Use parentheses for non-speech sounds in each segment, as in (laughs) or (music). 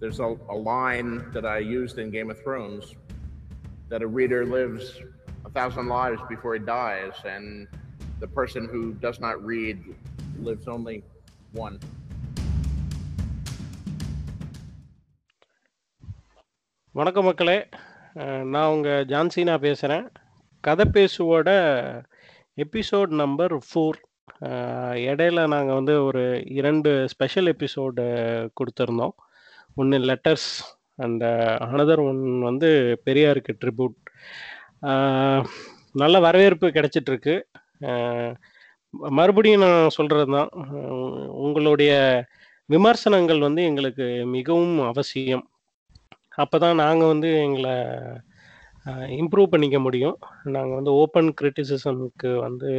there's a, a line that I used in Game of Thrones that a reader lives a thousand lives before he dies, and the person who does not read lives only one. வணக்கம் மக்களே நான் உங்கள் John Cena பேசுகிறேன் கதை பேசுவோட episode number four இடையில நாங்கள் வந்து ஒரு இரண்டு ஸ்பெஷல் எபிசோடு கொடுத்துருந்தோம் ஒன்று லெட்டர்ஸ் அண்ட் அனதர் ஒன் வந்து பெரியாருக்கு ட்ரிபியூட் நல்ல வரவேற்பு கிடைச்சிட்ருக்கு. மறுபடியும் நான் சொல்கிறது தான் உங்களுடைய விமர்சனங்கள் வந்து எங்களுக்கு மிகவும் அவசியம். அப்போ தான் நாங்கள் வந்து எங்களை இம்ப்ரூவ் பண்ணிக்க முடியும். நாங்கள் வந்து ஓப்பன் கிரிட்டிசிசமுக்கு வந்து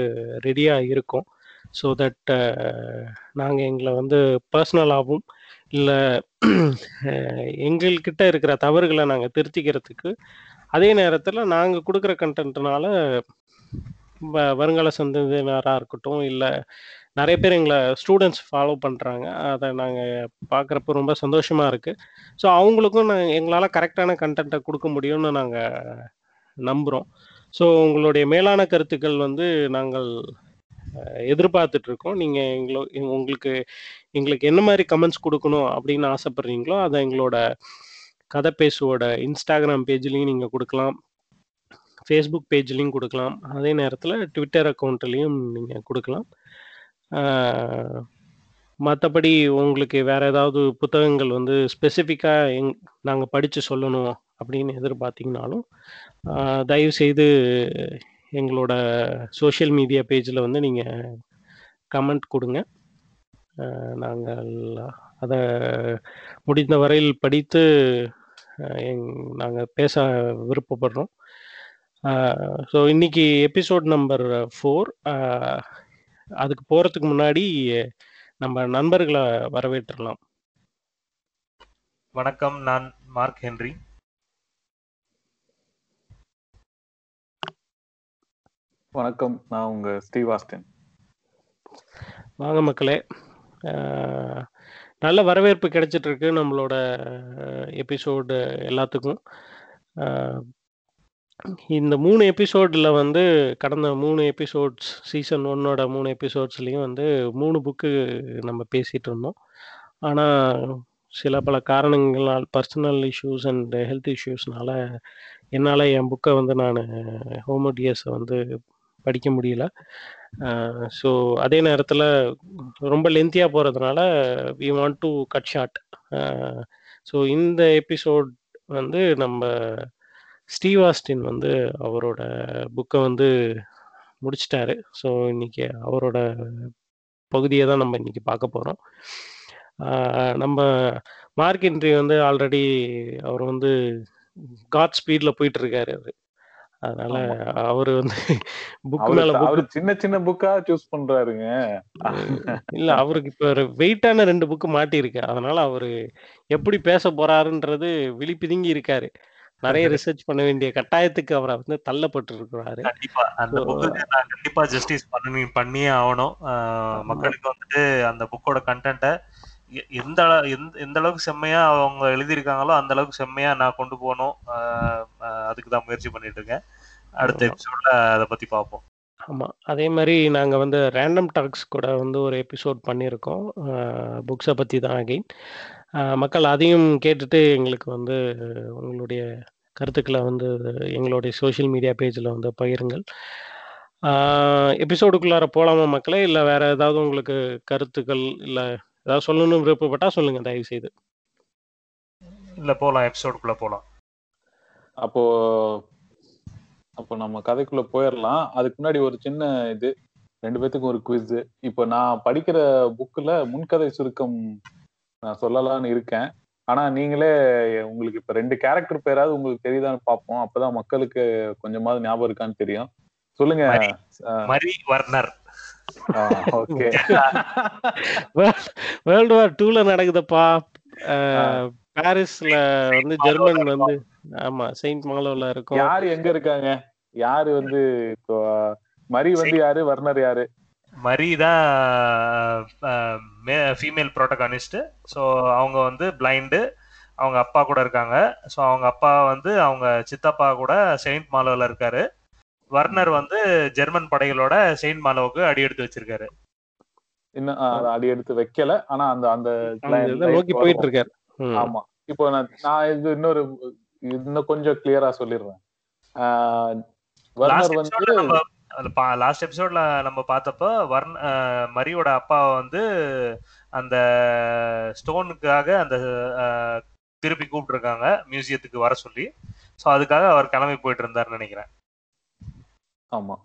ரெடியாக இருக்கோம். ஸோ தட் நாங்கள் எங்களை வந்து பர்சனலாகவும் இல்லை எங்கள்கிட்ட இருக்கிற தவறுகளை நாங்கள் திருத்திக்கிறதுக்கு அதே நேரத்தில் நாங்கள் கொடுக்குற கண்டென்ட்னால வ வருங்கால சந்ததியினராக இருக்கட்டும் இல்லை நிறைய பேர் எங்களை ஸ்டூடெண்ட்ஸ் ஃபாலோ பண்ணுறாங்க அதை நாங்கள் பார்க்குறப்ப ரொம்ப சந்தோஷமாக இருக்குது ஸோ அவங்களுக்கும் நாங்கள் எங்களால் கரெக்டான கண்டென்ட்டை கொடுக்க முடியும்னு நாங்கள் நம்புகிறோம் ஸோ உங்களுடைய மேலான கருத்துக்கள் வந்து நாங்கள் எதிர்பார்த்துட்டு இருக்கோம் நீங்கள் எங்களோ உங்களுக்கு எங்களுக்கு என்ன மாதிரி கமெண்ட்ஸ் கொடுக்கணும் அப்படின்னு ஆசைப்படுறீங்களோ அதை எங்களோட கதை பேசுவோட இன்ஸ்டாகிராம் பேஜ்லேயும் நீங்கள் கொடுக்கலாம். ஃபேஸ்புக் பேஜ்லேயும் கொடுக்கலாம். அதே நேரத்தில் ட்விட்டர் அக்கௌண்ட்லேயும் நீங்கள் கொடுக்கலாம். மற்றபடி உங்களுக்கு வேற ஏதாவது புத்தகங்கள் வந்து ஸ்பெசிஃபிக்காக எங் நாங்கள் படித்து சொல்லணும் அப்படின்னு எதிர்பார்த்தீங்கனாலும் தயவுசெய்து தயவு செய்து எங்களோட சோஷியல் மீடியா பேஜில் வந்து நீங்கள் கமெண்ட் கொடுங்க. நாங்கள் அதை முடிந்த வரையில் படித்து எங் நாங்கள் பேச விருப்பப்படுறோம். ஸோ இன்னைக்கு எபிசோட் நம்பர் ஃபோர் அதுக்கு போகிறதுக்கு முன்னாடி நம்ம நண்பர்களை வரவேற்றுலாம். வணக்கம் நான் மார்க் ஹென்றி. வணக்கம். நான் உங்க ஸ்ரீவாஸ்தன். வாங்க மக்களே. நல்ல வரவேற்பு கிடைச்சிட்டு இருக்கு நம்மளோட எபிசோடு எல்லாத்துக்கும். இந்த மூணு எபிசோடில் வந்து கடந்த மூணு எபிசோட்ஸ் சீசன் ஒன்னோட மூணு எபிசோட்ஸ்லேயும் வந்து மூணு புக்கு நம்ம பேசிகிட்டு இருந்தோம். ஆனால் சில பல காரணங்களால் பர்சனல் இஷ்யூஸ் அண்ட் ஹெல்த் இஷ்யூஸ்னால என்னால் என் புக்கை வந்து நான் ஹோமோடியஸை வந்து படிக்க முடியல. ஸோ அதே நேரத்தில் ரொம்ப லென்த்தியாக போகிறதுனால we want to cut short so இந்த எபிசோட் வந்து நம்ம ஸ்டீவ் ஆஸ்டின் வந்து அவரோட புக்கை வந்து முடிச்சிட்டாரு. ஸோ இன்னைக்கு அவரோட பகுதியை தான் நம்ம இன்னைக்கு பார்க்க போகிறோம் நம்ம மார்க் இன்ட்ரி வந்து ஆல்ரெடி அவர் வந்து காட் ஸ்பீடில் போயிட்டு இருக்காரு அதனால. அவர் வந்து புக் மேல அவரு சின்ன சின்ன புக்கா சூஸ் பண்றாருங்க. இல்ல அவருக்கு இப்ப வெயிட்டான ரெண்டு புக்கு மாட்டியிருக்கு. அதனால அவரு எப்படி பேச போறாருன்றது விழிப்பிதுங்கி இருக்காரு. நிறைய (laughs) ரிசர்ச் பண்ண வேண்டிய கட்டாயத்துக்கு அவரை வந்து தள்ளப்பட்டு இருக்கிறாரு கண்டிப்பா. அந்த நான் கண்டிப்பா ஜஸ்டிஸ் பண்ணி பண்ணியே ஆகணும். மக்களுக்கு வந்துட்டு அந்த புக்கோட கண்டென்ட்டை எந்த எந்த அளவுக்கு செம்மையா அவங்க எழுதியிருக்காங்களோ அந்த அளவுக்கு செம்மையா நான் கொண்டு போகணும். அதுக்கு தான் முயற்சி பண்ணிட்டு இருக்கேன். அடுத்த. எபிசோட்ல அதை பத்தி பார்ப்போம் ஆமா. அதே மாதிரி நாங்க வந்து ரேண்டம் டாக்ஸ் கூட வந்து ஒரு எபிசோட் பண்ணியிருக்கோம். புக்ஸை பத்தி தான் அகைன் மக்கள் அதையும் கேட்டுட்டு எங்களுக்கு வந்து உங்களுடைய கருத்துக்களை வந்து எங்களுடைய சோஷியல் மீடியா பேஜில் வந்து பகிருங்கள். எபிசோடுக்குள்ளார போலாமா மக்களே? இல்லை வேற ஏதாவது உங்களுக்கு கருத்துக்கள் இல்லை ஏதாவது சொல்லணும்னு விருப்பப்பட்டா சொல்லுங்க தயவு செய்து இல்ல போலாம் எபிசோடுக்குள்ள போலாம். அப்போ அப்போ நம்ம கதைக்குள்ள போயிடலாம் அதுக்கு முன்னாடி ஒரு சின்ன இது ரெண்டு பேத்துக்கும் ஒரு குவிஸ் இப்போ நான் படிக்கிற புக்ல முன்கதை சுருக்கம் நான் சொல்லலாம்னு இருக்கேன். ஆனா நீங்களே உங்களுக்கு இப்ப ரெண்டு கேரக்டர் பேராவது உங்களுக்கு தெரியுதான்னு பார்ப்போம். அப்பதான் மக்களுக்கு கொஞ்சமாவது ஞாபகம் இருக்கான்னு தெரியும். சொல்லுங்க மரி. ஓகே வேர்ல்டு வார் டூல நடக்குதுப்பா. பாரிஸ்ல வந்து ஜெர்மன் வந்து ஆமா செயின்ட் மாலோல இருக்கும். யாரு எங்க இருக்காங்க? யாரு வந்து இப்போ மரி வந்து யாரு? வர்ணர் யாரு? மரி தான் ஃபீமேல் ப்ரோட்டகானிஸ்ட் ஸோ அவங்க வந்து பிளைண்டு அவங்க அப்பா கூட இருக்காங்க. ஸோ அவங்க அப்பா வந்து அவங்க சித்தப்பா கூட செயின்ட் மாலோவில் இருக்காரு. வர்னர் வந்து ஜெர்மன் படைகளோட செயின்ட் மாலோவுக்கு அடி எடுத்து வச்சிருக்காரு. இன்னும் அடி எடுத்து வைக்கல. ஆனா அந்த அந்த நோக்கி போயிட்டு. இருக்காரு. ஆமா. இப்போ நான் நான் இது இன்னொரு இன்னும் கொஞ்சம் கிளியரா சொல்லிடுறேன். வர்னர் வந்து எபிசோட்ல நம்ம லாஸ்ட் எபிசோட்ல நம்ம பார்த்தப்போ வர்ன் அஹ், மரியோட அப்பா வந்து அந்த ஸ்டோனுக்காக அந்த திருப்பி கூப்பிட்டுருக்காங்க மியூசியத்துக்கு வர சொல்லி. ஸோ அதுக்காக அவர் கிளம்பி போயிட்டு இருந்தாருன்னு நினைக்கிறேன். ஆமா.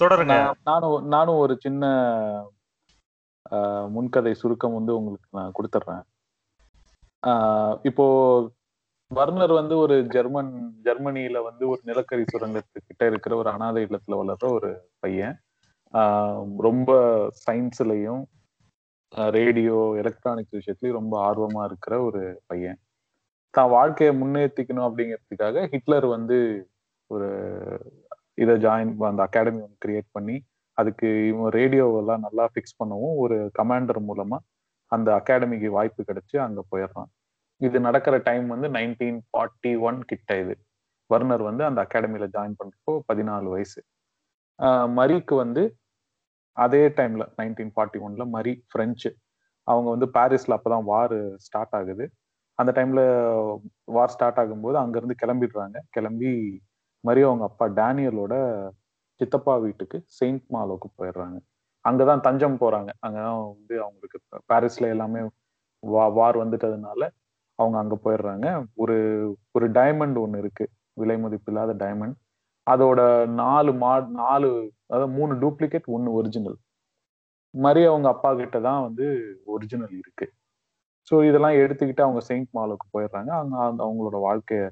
தொடருங்க. நான் நானும் நானும் ஒரு சின்ன முன்கதை சுருக்கம் வந்து உங்களுக்கு நான் கொடுத்துட்றேன். இப்போ வர்னர் வந்து ஒரு ஜெர்மன் ஜெர்மனியில வந்து ஒரு நிலக்கரி சுரங்கத்துக்கிட்ட இருக்கிற ஒரு அனாதை இல்லத்துல வளர்ற ஒரு பையன். ஆஹ், ரொம்ப சயின்ஸ்லயும் ரேடியோ எலக்ட்ரானிக்ஸ் விஷயத்துலயும் ரொம்ப ஆர்வமா இருக்கிற ஒரு பையன். தான் வாழ்க்கையை முன்னேற்றிக்கணும் அப்படிங்கிறதுக்காக ஹிட்லர் வந்து ஒரு இதை ஜாயின் அந்த அகாடமி ஒன்று கிரியேட் பண்ணி அதுக்கு இவன் ரேடியோவெல்லாம் நல்லா ஃபிக்ஸ் பண்ணவும் ஒரு கமாண்டர் மூலமா அந்த அகாடமிக்கு வாய்ப்பு கிடைச்சு அங்க போயிடுறான். இது நடக்கிற டைம் வந்து நைன்டீன் ஃபார்ட்டி ஒன் கிட்ட இது. வர்னர் வந்து அந்த அகாடமியில ஜாயின் பண்றப்போ பதினாலு வயசு. மரிக்கு வந்து அதே டைம்ல நைன்டீன் ஃபார்ட்டி ஒன்ல மரி ஃப்ரெஞ்சு அவங்க வந்து பாரிஸ்ல அப்பதான் வார் ஸ்டார்ட் ஆகுது. அந்த டைம்ல வார் ஸ்டார்ட் ஆகும்போது அங்கேருந்து கிளம்பிடுறாங்க. கிளம்பி மரி அவங்க அப்பா டேனியலோட சித்தப்பா வீட்டுக்கு செயின்ட் மாலோக்கு போயிடுறாங்க. அங்கதான் தஞ்சம் போறாங்க. அங்கதான் வந்து அவங்களுக்கு பாரிஸ்ல எல்லாமே வா வார் வந்துட்டதுனால அவங்க அங்க போயிடுறாங்க. ஒரு ஒரு டைமண்ட் ஒன்று இருக்கு. விலை மதிப்பில்லாத டைமண்ட் அதோட நாலு மா நாலு அதாவது மூணு டூப்ளிகேட் ஒன்று ஒரிஜினல் மாதிரி அவங்க அப்பா கிட்ட தான் வந்து ஒரிஜினல் இருக்கு. ஸோ இதெல்லாம் எடுத்துக்கிட்டு அவங்க செயின்ட் மாலுக்கு போயிடுறாங்க. அவங்க அந்த அவங்களோட வாழ்க்கையை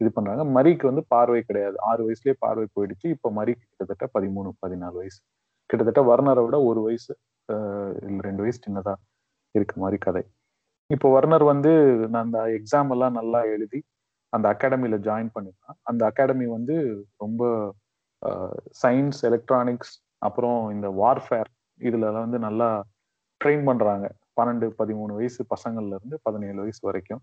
இது பண்றாங்க. மரிக்கு வந்து பார்வை கிடையாது. ஆறு வயசுலயே பார்வை போயிடுச்சு. இப்போ மரிக்கு கிட்டத்தட்ட பதிமூணு பதினாலு வயசு. கிட்டத்தட்ட வர்ணரை விட ஒரு வயசு இல்லை ரெண்டு வயசு சின்னதா இருக்க மாதிரி கதை. இப்போ வர்ணர் வந்து நான் அந்த எக்ஸாம் எல்லாம் நல்லா எழுதி அந்த அகாடமியில ஜாயின் பண்ணிருக்கான் அந்த அகாடமி வந்து ரொம்ப சயின்ஸ் எலக்ட்ரானிக்ஸ் அப்புறம் இந்த வார்ஃபேர் இதுல வந்து நல்லா ட்ரெயின் பண்றாங்க. பன்னெண்டு பதிமூணு வயசு பசங்கள்ல இருந்து பதினேழு வயசு வரைக்கும்.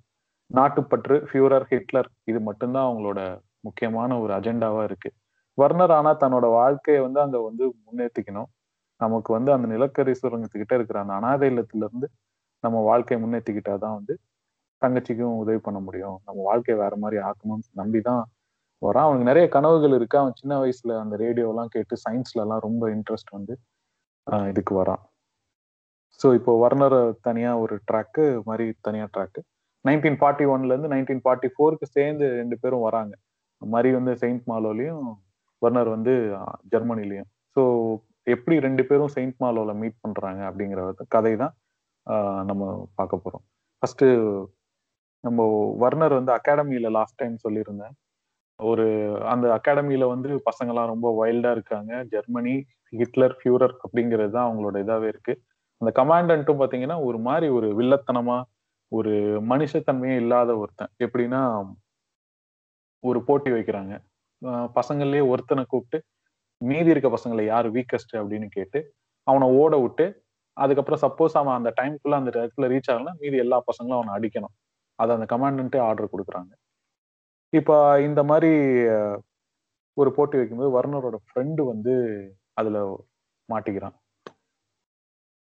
நாட்டுப்பற்று ஃபியூரர் ஹிட்லர் இது மட்டும்தான் அவங்களோட முக்கியமான ஒரு அஜெண்டாவா இருக்கு. வர்னர் ஆனா தன்னோட வாழ்க்கையை வந்து அங்க வந்து முன்னேற்றிக்கணும் நமக்கு வந்து அந்த நிலக்கரி சுரங்கத்துக்கிட்ட இருக்கிற அந்த அனாதை இல்லத்துல இருந்து நம்ம வாழ்க்கையை முன்னேற்றிக்கிட்டாதான் வந்து தங்கச்சிக்கும் உதவி பண்ண முடியும். நம்ம வாழ்க்கையை வேற மாதிரி ஆக்கணும்னு நம்பிதான் வரான் அவனுக்கு நிறைய கனவுகள் இருக்கு. அவன் சின்ன வயசுல அந்த ரேடியோ எல்லாம் கேட்டு சயின்ஸ்ல எல்லாம் ரொம்ப இன்ட்ரெஸ்ட் வந்து இதுக்கு வரான் ஸோ இப்போ வர்னர் தனியா ஒரு ட்ராக்கு மாதிரி தனியா ட்ராக்கு நைன்டீன் ஃபார்ட்டி ஒன்ல இருந்து நைன்டீன் ஃபார்ட்டி ஃபோருக்கு சேர்ந்து ரெண்டு பேரும் வராங்க. மாதிரி வந்து செயின்ட் மாலோலையும் வர்னர் வந்து ஜெர்மனிலையும். ஸோ எப்படி ரெண்டு பேரும் செயின்ட் மாலோல மீட் பண்றாங்க அப்படிங்கிற கதை தான் நம்ம பார்க்க போறோம். ஃபர்ஸ்ட் நம்ம வர்னர் வந்து அகாடமியில லாஸ்ட் டைம் சொல்லியிருந்தேன். ஒரு அந்த அகாடமியில வந்து பசங்கெல்லாம் ரொம்ப வைல்டா இருக்காங்க. ஜெர்மனி ஹிட்லர் ஃபியூரர் அப்படிங்கிறது தான் அவங்களோட இதாவே இருக்கு. அந்த கமாண்டன்ட்டும் பாத்தீங்கன்னா ஒரு மாதிரி ஒரு வில்லத்தனமா ஒரு மனுஷத்தன்மையே இல்லாத ஒருத்தன். எப்படின்னா ஒரு போட்டி வைக்கிறாங்க. பசங்கள்லயே ஒருத்தனை கூப்பிட்டு மீதி இருக்க பசங்களை யார் வீக்கஸ்ட் அப்படின்னு கேட்டு அவனை ஓட விட்டு அதுக்கப்புறம் சப்போஸ் அவன் அந்த டைம்குள்ள அந்த இடத்துல ரீச் ஆகலாம் மீதி எல்லா பசங்களும் அவனை அடிக்கணும். அதை அந்த கமாண்டன்ட்டே ஆர்டர் கொடுக்குறாங்க. இப்போ இந்த மாதிரி ஒரு போட்டி வைக்கும்போது வர்ணரோட ஃப்ரெண்டு வந்து அதுல மாட்டிக்கிறான்.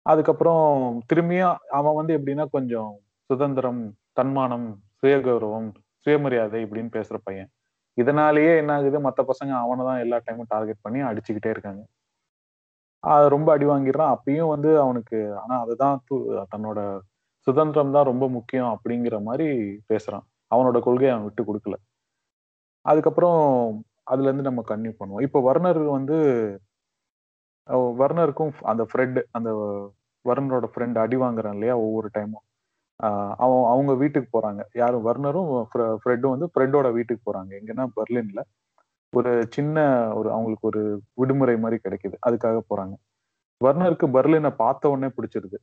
அதுக்கப்புறம் திரும்பியும் அவன் வந்து எப்படின்னா கொஞ்சம் சுதந்திரம் தன்மானம் சுயகௌரவம் சுயமரியாதை இப்படின்னு பேசுற பையன். இதனாலேயே என்ன ஆகுது? மற்ற பசங்க அவனை தான் எல்லா டைமும் டார்கெட் பண்ணி அடிச்சுக்கிட்டே இருக்காங்க. அது ரொம்ப அடி வாங்கிடுறான். அப்பயும் வந்து அவனுக்கு ஆனா அதுதான் தன்னோட சுதந்திரம் தான் ரொம்ப முக்கியம் அப்படிங்கிற மாதிரி பேசுறான். அவனோட கொள்கையை அவன் விட்டு கொடுக்கல. அதுக்கப்புறம் அதுல இருந்து நம்ம கன்னியூ பண்ணுவோம். இப்போ வர்ணர் வந்து வர்னருக்கும் அந்த ஃப்ரெட் அந்த வர்னரோட ஃப்ரெண்ட் அடி வாங்குறான் இல்லையா ஒவ்வொரு டைமும் அவன் அவங்க வீட்டுக்கு போறாங்க. யாரும் வர்னரும் ஃப்ரெட்டும் வந்து ஃப்ரெட்டோட வீட்டுக்கு போறாங்க. எங்கன்னா பெர்லின்ல ஒரு சின்ன ஒரு அவங்களுக்கு ஒரு விடுமுறை மாதிரி கிடைக்குது. அதுக்காக போறாங்க. வர்னருக்கு பெர்லினை பார்த்த உடனே பிடிச்சிருது.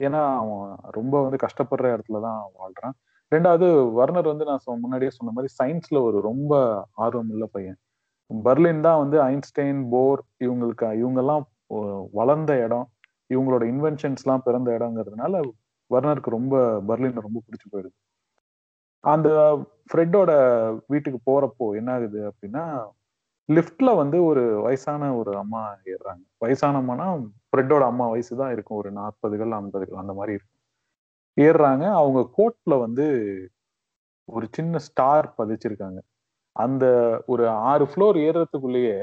ஏன்னா அவன் ரொம்ப வந்து கஷ்டப்படுற இடத்துல தான் வாழ்றான். ரெண்டாவது வர்னர் வந்து நான் முன்னாடியே சொன்ன மாதிரி சயின்ஸ்ல ஒரு ரொம்ப ஆர்வம் உள்ள பையன். பர்லின் தான் வந்து ஐன்ஸ்டைன் போர் இவங்களுக்கு இவங்கெல்லாம் வளர்ந்த இடம். இவங்களோட இன்வென்ஷன்ஸ்லாம் பிறந்த இடங்கிறதுனால வர்னருக்கு ரொம்ப பர்லின் ரொம்ப பிடிச்சி போயிடுது. அந்த ஃப்ரெட்டோட வீட்டுக்கு போறப்போ என்ன ஆகுது அப்படின்னா லிஃப்ட்ல வந்து ஒரு வயசான ஒரு அம்மா ஏறுறாங்க. வயசான அம்மானா ஃப்ரெட்டோட அம்மா வயசு தான் இருக்கும். ஒரு நாற்பதுகள் ஐம்பதுகள் அந்த மாதிரி இருக்கும். ஏறுறாங்க. அவங்க கோட்ல வந்து ஒரு சின்ன ஸ்டார் பதிச்சிருக்காங்க. அந்த ஒரு ஆறு ஃப்ளோர் ஏறுறதுக்குள்ளேயே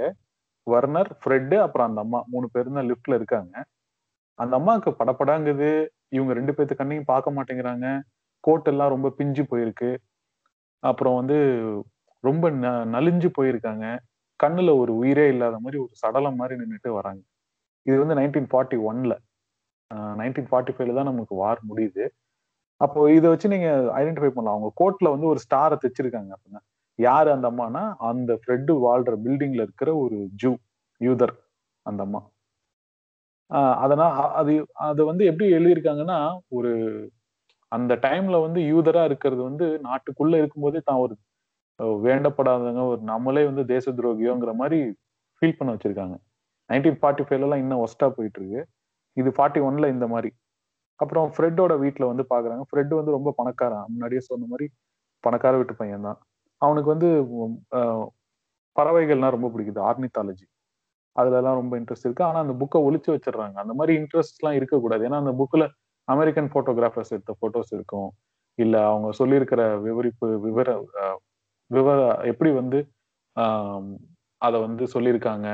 வர்னர் ஃப்ரெட்டு அப்புறம் அந்த அம்மா மூணு பேரும் தான் லிஃப்ட்ல இருக்காங்க. அந்த அம்மாவுக்கு படப்படாங்குது இவங்க ரெண்டு பேர்த்து கண்ணையும் பார்க்க மாட்டேங்கிறாங்க. கோட் எல்லாம் ரொம்ப பிஞ்சு போயிருக்கு. அப்புறம் வந்து ரொம்ப ந நலிஞ்சு போயிருக்காங்க. கண்ணுல ஒரு உயிரே இல்லாத மாதிரி ஒரு சடலம் மாதிரி நின்றுட்டு வராங்க. இது வந்து நைன்டீன் ஃபார்ட்டி ஒன்ல நைன்டீன் ஃபார்ட்டி ஃபைவ்ல தான் நமக்கு வார் முடியுது. அப்போ இதை வச்சு நீங்க ஐடென்டிஃபை பண்ணலாம். அவங்க கோட்ல வந்து ஒரு ஸ்டாரை தைச்சிருக்காங்க. அப்படின்னா யாரு அந்த அம்மானா அந்த ஃப்ரெட்டு வாழ்ற பில்டிங்ல இருக்கிற ஒரு ஜூ யூதர் அந்த அம்மா. ஆஹ் அதனால் அது அது வந்து எப்படி எழுதியிருக்காங்கன்னா ஒரு அந்த டைம்ல வந்து யூதரா இருக்கிறது வந்து நாட்டுக்குள்ள இருக்கும்போதே தான் ஒரு வேண்டப்படாதவங்க ஒரு நம்மளே வந்து தேச துரோகியோங்கிற மாதிரி ஃபீல் பண்ண வச்சிருக்காங்க. நைன்டீன் ஃபார்ட்டி ஃபைவ்ல எல்லாம் இன்னும் ஒஸ்டா போயிட்டு இருக்கு இது ஃபார்ட்டி ஒன்ல இந்த மாதிரி. அப்புறம் ஃப்ரெட்டோட வீட்டில் வந்து பாக்குறாங்க. ஃப்ரெட் வந்து ரொம்ப பணக்காரன். முன்னாடியே சொன்ன மாதிரி பணக்கார வீட்டு பையன் தான் அவனுக்கு வந்து பறவைகள்லாம் பறவைகள்னா ரொம்ப பிடிக்குது ஆர்னித்தாலஜி. அதுலலாம் ரொம்ப இன்ட்ரெஸ்ட் இருக்கு. ஆனா அந்த புக்கை ஒழிச்சு வச்சிடுறாங்க. அந்த மாதிரி இன்ட்ரெஸ்ட்லாம் இருக்கக்கூடாது. ஏன்னா அந்த புக்ல அமெரிக்கன் போட்டோகிராஃபர்ஸ் எடுத்த போட்டோஸ் இருக்கும். இல்ல அவங்க சொல்லியிருக்கிற விவரிப்பு விவர விவர எப்படி வந்து அதை வந்து சொல்லியிருக்காங்க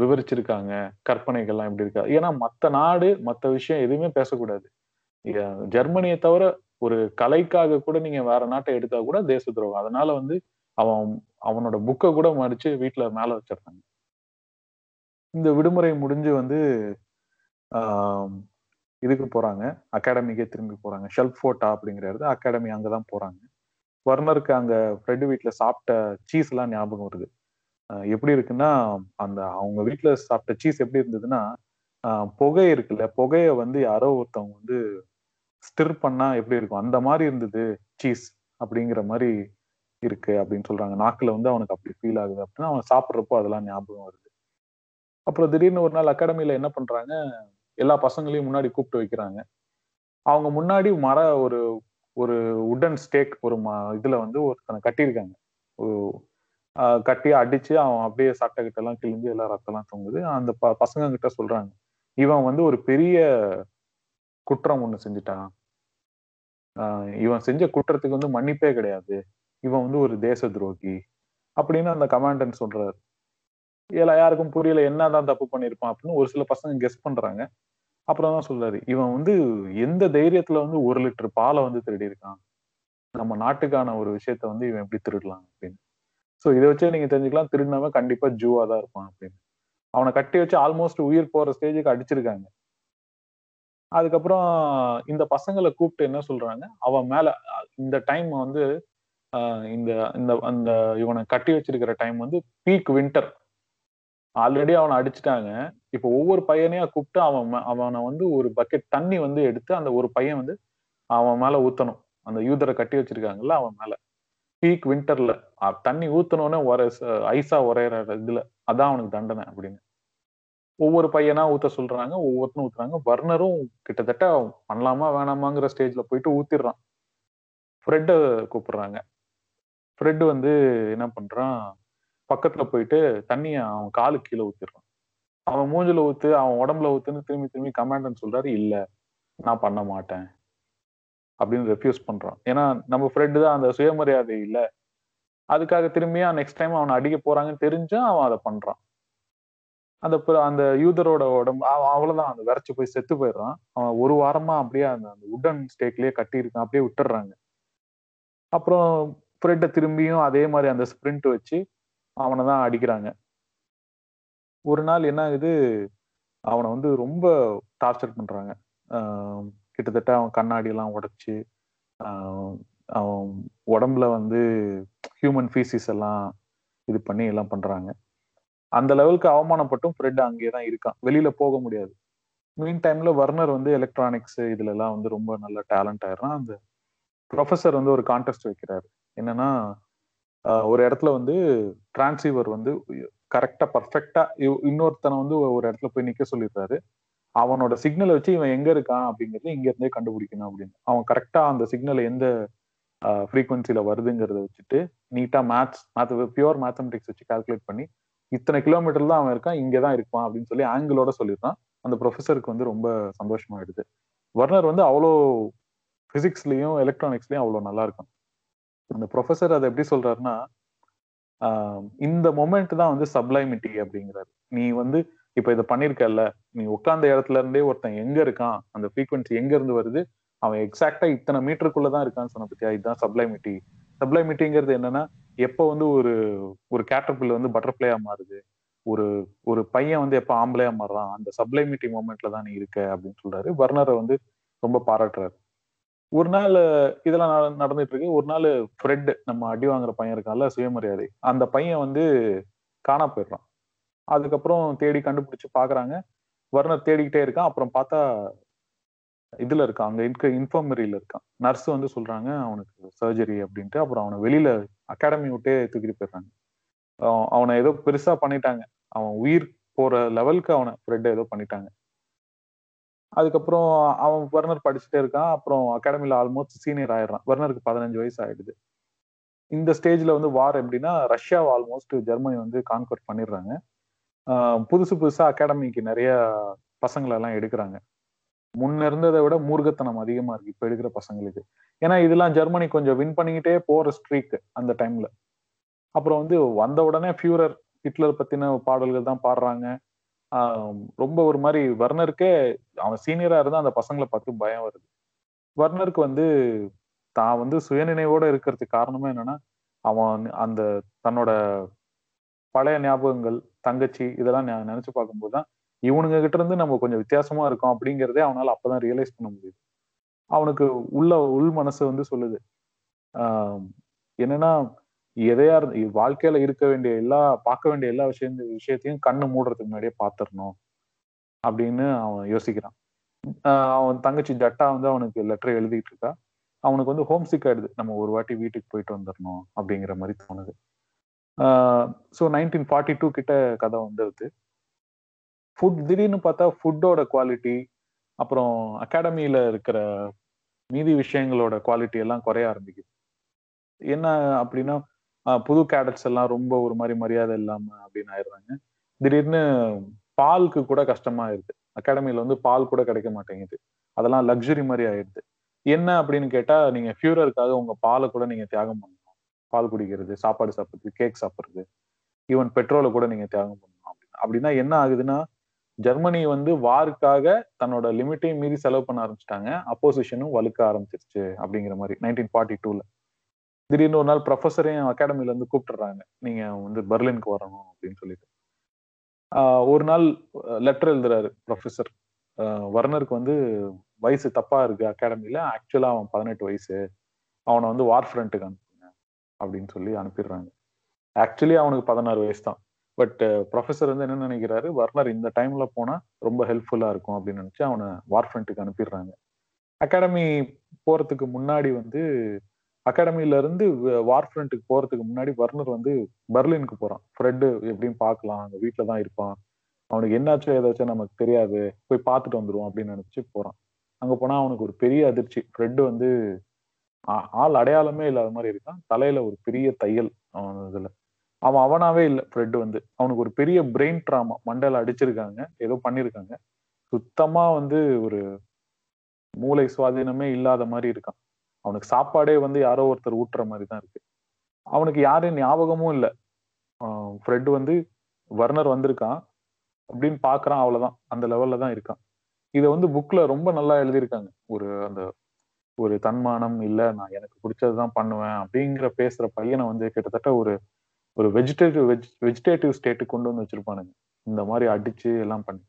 விவரிச்சிருக்காங்க கற்பனைகள்லாம் எப்படி இருக்கா. ஏன்னா மற்ற நாடு மற்ற விஷயம் எதுவுமே பேசக்கூடாது. ஜெர்மனியை தவிர ஒரு கலைக்காக கூட நீங்க வேற நாட்டை எடுத்தா கூட தேச துரோகம். அதனால வந்து அவன் அவனோட புக்கை கூட மறிச்சு வீட்டுல மேல வச்சிடுறாங்க இந்த விடுமுறை முடிஞ்சு வந்து ஆஹ், இதுக்கு போறாங்க. அகாடமிக்கே திரும்பி போறாங்க. ஷெல்ஃப் ஃபோர்ட்டா அப்படிங்கிற இடத்து அகாடமி அங்கதான் போறாங்க. வர்னருக்கு அங்க ஃப்ரெண்டு வீட்டுல சாப்பிட்ட சீஸ் எல்லாம் ஞாபகம் வருது. எப்படி இருக்குன்னா அந்த அவங்க வீட்டுல சாப்பிட்ட சீஸ் எப்படி இருந்ததுன்னா புகை இருக்குல்ல புகைய வந்து யாரோ ஒருத்தவங்க வந்து ஸ்டிர் பண்ணா எப்படி இருக்கும்? அந்த மாதிரி இருந்தது சீஸ் அப்படிங்கிற மாதிரி இருக்கு அப்படின்னு சொல்றாங்க. நாக்குல வந்து அவனுக்கு அப்படி ஃபீல் ஆகுது அப்படின்னா அவன் சாப்பிட்றப்போ அதெல்லாம் ஞாபகம் வருது. அப்புறம் திடீர்னு ஒரு நாள் அகாடமியில என்ன பண்றாங்க? எல்லா பசங்களையும் முன்னாடி கூப்பிட்டு வைக்கிறாங்க. அவங்க முன்னாடி மர ஒரு ஒரு உடன் ஸ்டேக் ஒரு ம இதுல வந்து ஒருத்தனை கட்டியிருக்காங்க. கட்டி அடிச்சு அவன் அப்படியே சட்டை கிட்ட எல்லாம் கிழிஞ்சு எல்லாம் ரத்தம்லாம் தொங்குது. அந்த ப பசங்க கிட்ட சொல்றாங்க. இவன் வந்து ஒரு பெரிய குற்றம் ஒண்ணு செஞ்சுட்டான். ஆஹ் இவன் செஞ்ச குற்றத்துக்கு வந்து மன்னிப்பே கிடையாது. இவன் வந்து ஒரு தேச துரோகி அப்படின்னு அந்த கமாண்டன்ட் சொல்றாரு. இல்ல யாருக்கும் புரியல என்னதான் தப்பு பண்ணியிருப்பான் அப்படின்னு ஒரு சில பசங்க கெஸ் பண்றாங்க. அப்புறம் தான் சொல்றாரு இவன் வந்து எந்த தைரியத்துல வந்து ஒரு லிட்டர் பாலை வந்து திருடி இருக்கான் நம்ம நாட்டுக்கான ஒரு விஷயத்த வந்து இவன் எப்படி திருடலாம் அப்படின்னு. சோ இதை வச்சே நீங்க தெரிஞ்சுக்கலாம் திருடினவன் கண்டிப்பா ஜூவா தான் இருப்பான் அப்படின்னு. அவனை கட்டி வச்சு ஆல்மோஸ்ட் உயிர் போற ஸ்டேஜுக்கு அடிச்சிருக்காங்க. அதுக்கப்புறம் இந்த பசங்களை கூப்பிட்டு என்ன சொல்றாங்க? அவன் மேல இந்த டைம் வந்து இந்த இந்த அந்த இவனை கட்டி வச்சிருக்கிற டைம் வந்து பீக் வின்டர் ஆல்ரெடி அவனை அடிச்சிட்டாங்க. இப்போ ஒவ்வொரு பையனையா கூப்பிட்டு அவன் அவனை வந்து ஒரு பக்கெட் தண்ணி வந்து எடுத்து அந்த ஒரு பையன் வந்து அவன் மேல ஊத்தணும். அந்த யூதரை கட்டி வச்சிருக்காங்கல்ல அவன் மேல. பீக் வின்டர்ல தண்ணி ஊத்தணும்னே ஒரே ஐஸா உரையிற இதுல. அதான் அவனுக்கு தண்டனை அப்படின்னு. ஒவ்வொரு பையனா ஊத்த சொல்றாங்க ஒவ்வொருத்தரும் ஊத்துறாங்க. வர்னரும் கிட்டத்தட்ட பண்ணலாமா வேணாமாங்கிற ஸ்டேஜ்ல போயிட்டு ஊத்திடுறான். ஃப்ரெட்டை கூப்பிடுறாங்க. ஃப்ரெட் வந்து என்ன பண்றான்? பக்கத்துல போயிட்டு தண்ணிய அவன் காலு கீழே ஊத்திடுறான். அவன் மூஞ்சில ஊத்து அவன் உடம்புல ஊத்துன்னு திரும்பி திரும்பி கமாண்டன் சொல்றாரு இல்ல நான் பண்ண மாட்டேன். அப்படின்னு ரெஃப்யூஸ் பண்றான். ஏன்னா நம்ம ஃப்ரெண்டு தான் அந்த சுயமரியாதை இல்ல. அதுக்காக திரும்பியும் நெக்ஸ்ட் டைம் அவனை அடிக்க போறாங்கன்னு தெரிஞ்சும் அவன் அதை பண்றான். அந்த அந்த யூதரோட உடம்பு அவ்வளவுதான். அந்த விரைச்சு போய் செத்து போயிடுறான். அவன் ஒரு வாரமா அப்படியே அந்த அந்த உடன் ஸ்டேக்லயே கட்டியிருக்கான் அப்படியே விட்டுடுறாங்க. அப்புறம் ஃப்ரெட்டை திரும்பியும் அதே மாதிரி அந்த ஸ்பிரிண்ட் வச்சு அவனை தான் அடிக்கிறாங்க. ஒரு நாள் என்ன ஆகுது? அவனை வந்து ரொம்ப டார்ச்சர் பண்றாங்க. கிட்டத்தட்ட அவன் கண்ணாடி எல்லாம் உடைச்சு அவன் உடம்புல வந்து ஹியூமன் ஃபீசிஸ் எல்லாம் இது பண்ணி எல்லாம் பண்றாங்க. அந்த லெவலுக்கு அவமானப்பட்டும் ஃப்ரெட் அங்கேயே தான் இருக்கான். வெளியில போக முடியாது. மீன் டைம்ல வர்னர் வந்து எலக்ட்ரானிக்ஸ் இதுல எல்லாம் வந்து ரொம்ப நல்ல டேலண்ட் ஆயிடுறான். அந்த ப்ரொஃபசர் வந்து ஒரு கான்டெஸ்ட் வைக்கிறாரு. என்னன்னா ஒரு இடத்துல வந்து டிரான்சீவர் வந்து கரெக்டா பர்ஃபெக்டா இன்னொருத்தனை வந்து ஒரு இடத்துல போய் நிக்க சொல்லிடுறாரு. அவனோட சிக்னலை வச்சு இவன் எங்க இருக்கான் அப்படிங்கறது இங்க இருந்தே கண்டுபிடிக்கணும் அப்படின்னு. அவன் கரெக்டா அந்த சிக்னல் எந்த ஃப்ரீக்வன்சில வருதுங்கிறத வச்சுட்டு நீட்டா மேத்ஸ் மேத் பியூர் மேத்தமெட்டிக்ஸ் வச்சு கால்குலேட் பண்ணி இத்தனை கிலோமீட்டர் தான் அவன் இருக்கான் இங்கே தான் இருப்பான் அப்படின்னு சொல்லி ஆங்கிளோட சொல்லியிருந்தான். அந்த ப்ரொஃபஸருக்கு வந்து ரொம்ப சந்தோஷமாயிடுது. வர்னர் வந்து அவ்வளோ பிசிக்ஸ்லயும் எலக்ட்ரானிக்ஸ்லயும் அவ்வளோ நல்லா இருக்கும் அந்த ப்ரொஃபஸர் அதை எப்படி சொல்றாருன்னா ஆஹ் இந்த மொமெண்ட் தான் வந்து சப்ளைமிட்டி அப்படிங்கிறாரு. நீ வந்து இப்ப இதை பண்ணியிருக்கல நீ உட்கார்ந்த இடத்துல இருந்தே ஒருத்தன் எங்க இருக்கான் அந்த ஃப்ரீக்வன்சி எங்க இருந்து வருது அவன் எக்ஸாக்டா இத்தனை மீட்டருக்குள்ளதான் இருக்கான்னு சொன்ன பத்தியா? இதுதான் சப்ளைமிட்டி சப்ளைமிட்டிங்கிறது என்னன்னா எப்போ வந்து ஒரு ஒரு கேட்டர்பில் வந்து பட்டர்ஃப்ளையா மாறுது ஒரு ஒரு பையன் வந்து எப்போ ஆம்பளையா மாறுறான் அந்த சப்ளைமிட்டி மூமெண்ட்ல தான் நீ இருக்க அப்படின்னு சொல்றாரு. வர்னரை வந்து ரொம்ப பாராட்டுறாரு. ஒரு நாள் இதெல்லாம் நடந்துட்டு இருக்கு ஒரு நாள் ஃப்ரெட் நம்ம அடி வாங்குற பையன் இருக்கான்ல சுயமரியாதை. அந்த பையன் வந்து காணா போயிடுறான். அதுக்கப்புறம் தேடி கண்டுபிடிச்சு பாக்குறாங்க. வர்னர் தேடிக்கிட்டே இருக்கான். அப்புறம் பார்த்தா இதுல இருக்கான் அங்க இருக்க இன்ஃபர்மரியில இருக்கான். நர்ஸ் வந்து சொல்றாங்க அவனுக்கு சர்ஜரி அப்படின்ட்டு அப்புறம் அவனை வெளியில அகாடமி விட்டே தூக்கிட்டு போயிடுறாங்க. அவனை ஏதோ பெருசா பண்ணிட்டாங்க. அவன் உயிர் போற லெவலுக்கு அவனை ஃப்ரெட்டை ஏதோ பண்ணிட்டாங்க. அதுக்கப்புறம் அவன் வர்னர் படிச்சுட்டே இருக்கான். அப்புறம் அகாடமியில ஆல்மோஸ்ட் சீனியர் ஆயிடுறான். வர்னருக்கு பதினஞ்சு வயசு ஆயிடுது. இந்த ஸ்டேஜ்ல வந்து வார் எப்படின்னா ரஷ்யாவை ஆல்மோஸ்ட் ஜெர்மனி வந்து கான்கர்ட் பண்ணிடுறாங்க. புதுசு புதுசா அகாடமிக்கு நிறைய பசங்களெல்லாம் எடுக்கிறாங்க. முன்ன இருந்ததை விட மூர்கத்தனம் அதிகமா இருக்கு. இப்ப எடுக்கிற பசங்களுக்கு. ஏன்னா இதெல்லாம் ஜெர்மனி கொஞ்சம் வின் பண்ணிக்கிட்டே போற ஸ்ட்ரீக் அந்த டைம்ல அப்புறம் வந்து வந்த உடனே ஃபியூரர் ஹிட்லர் பத்தின பாடல்கள் தான் பாடுறாங்க. ரொம்ப ஒரு மாதிரி வர்னருக்கே அவன் சீனியரா இருந்தா அந்த பசங்களை பார்த்து பயம் வருது. வர்னருக்கு வந்து தான் வந்து சுயநினைவோட இருக்கிறதுக்கு காரணமே என்னன்னா அவன் அந்த தன்னோட பழைய ஞாபகங்கள் தங்கச்சி இதெல்லாம் நினைச்சு பார்க்கும்போது தான் இவனுங்க கிட்ட இருந்து நம்ம கொஞ்சம் வித்தியாசமா இருக்கோம் அப்படிங்கிறதே அவனால அப்பதான் ரியலைஸ் பண்ண முடியுது. அவனுக்கு உள்ள உள் மனசு வந்து சொல்லுது. ஆஹ் என்னன்னா எதையா இருந்து வாழ்க்கையில இருக்க வேண்டிய எல்லா பார்க்க வேண்டிய எல்லா விஷயம் விஷயத்தையும் கண்ணு மூடுறதுக்கு முன்னாடியே பாத்திரணும் அப்படின்னு அவன் யோசிக்கிறான். அவன் தங்கச்சி ஜட்டா வந்து அவனுக்கு லெட்டர் எழுதிட்டு இருக்கா. அவனுக்கு வந்து ஹோம் சிக் ஆயிடுது. நம்ம ஒரு வாட்டி வீட்டுக்கு போயிட்டு வந்துடணும் அப்படிங்கிற மாதிரி தோணுது. ஸோ நைன்டீன் ஃபார்ட்டி டூ கிட்ட கதை வந்துடுது ஃபுட் திடீர்னு பார்த்தா ஃபுட்டோட குவாலிட்டி அப்புறம் அகாடமியில இருக்கிற மீதி விஷயங்களோட குவாலிட்டி எல்லாம் குறைய ஆரம்பிக்குது. என்ன அப்படின்னா புது கேடட்ஸ் எல்லாம் ரொம்ப ஒரு மாதிரி மரியாதை இல்லாம அப்படின்னு ஆயிடுறாங்க. திடீர்னு பாலுக்கு கூட கஷ்டமா ஆயிடுது அகாடமியில வந்து பால் கூட கிடைக்க மாட்டேங்குது. அதெல்லாம் லக்ஸுரி மாதிரி ஆயிடுது. என்ன அப்படின்னு கேட்டா நீங்க ஃபியூரருக்காக உங்க பாலை கூட நீங்க தியாகம் பண்ணணும். பால் குடிக்கிறது சாப்பாடு சாப்பிட்றது கேக் சாப்பிட்றது ஈவன் பெட்ரோலை கூட நீங்க தியாகம் பண்ணணும் அப்படின்னு. அப்படின்னா என்ன ஆகுதுன்னா ஜெர்மனி வந்து வாருக்காக தன்னோட லிமிட்டையும் மீறி செலவு பண்ண ஆரம்பிச்சிட்டாங்க. அப்போசிஷனும் வலுக்க ஆரம்பிச்சிருச்சு அப்படிங்கிற மாதிரி நைன்டீன் ஃபார்ட்டி டூல திடீர்னு ஒரு நாள் ப்ரொஃபஸரையும் அகாடமில இருந்து கூப்பிட்டுறாங்க. நீங்க வந்து பெர்லினுக்கு வரணும் அப்படின்னு சொல்லிட்டு. ஒரு நாள் லெட்டர் எழுதுறாரு ப்ரொஃபஸர் வர்னருக்கு வந்து வயசு தப்பா இருக்கு அகாடமியில ஆக்சுவலா அவன் பதினெட்டு வயசு. அவனை வந்து வார் ஃப்ரண்ட்டுக்கு அனுப்புங்க அப்படின்னு சொல்லி அனுப்பிடுறாங்க. ஆக்சுவலி அவனுக்கு பதினாறு வயசு தான். பட் ப்ரொஃபஸர் uh, வந்து என்ன நினைக்கிறாரு? வர்னர் இந்த டைம்ல போனா ரொம்ப ஹெல்ப்ஃபுல்லா இருக்கும் அப்படின்னு நினைச்சு அவனை வார்ஃப்ரண்ட்டுக்கு அனுப்பிடுறாங்க. அகாடமி போறதுக்கு முன்னாடி வந்து அகாடமில இருந்து வார்ஃப்ரண்ட்டுக்கு போறதுக்கு முன்னாடி வர்னர் வந்து பெர்லினுக்கு போறான். ஃப்ரெட்டு எப்படியும் பார்க்கலாம். அங்க வீட்டில தான் இருப்பான். அவனுக்கு என்னாச்சோ ஏதாச்சும் நமக்கு தெரியாது. போய் பார்த்துட்டு வந்துடுவோம் அப்படின்னு நினைச்சு போறான். அங்க போனா அவனுக்கு ஒரு பெரிய அதிர்ச்சி. ஃப்ரெட் வந்து ஆ- ஆள் அடையாளமே இல்லாத மாதிரி இருக்கான். தலையில ஒரு பெரிய தையல் அவன் இதுல. அவன் அவனாவே இல்லை ஃப்ரெட் வந்து. அவனுக்கு ஒரு பெரிய பிரெயின் ட்ராமா மண்டல அடிச்சிருக்காங்க. ஏதோ பண்ணிருக்காங்க. சுத்தமா வந்து ஒரு மூளை சுவாதீனமே இல்லாத மாதிரி இருக்கான். அவனுக்கு சாப்பாடே வந்து யாரோ ஒருத்தர் ஊட்டுற மாதிரி தான் இருக்கு. அவனுக்கு யாரும் ஞாபகமும் இல்லை. ஃப்ரெட் வந்து வர்னர் வந்திருக்கான் அப்படின்னு பாக்குறான் அவ்வளவுதான். அந்த லெவல்ல தான் இருக்கான். இதை வந்து புக்ல ரொம்ப நல்லா எழுதியிருக்காங்க. ஒரு அந்த ஒரு தன்மானம் இல்லை நான் எனக்கு பிடிச்சதுதான் பண்ணுவேன் அப்படிங்கிற பேசுற பையனை வந்து கிட்டத்தட்ட ஒரு ஒரு வெஜிடேட்டிவ் வெஜ் வெஜிடேட்டிவ் ஸ்டேட்டு கொண்டு வந்து வச்சிருப்பானுங்க. இந்த மாதிரி அடிச்சு எல்லாம் பண்ணி.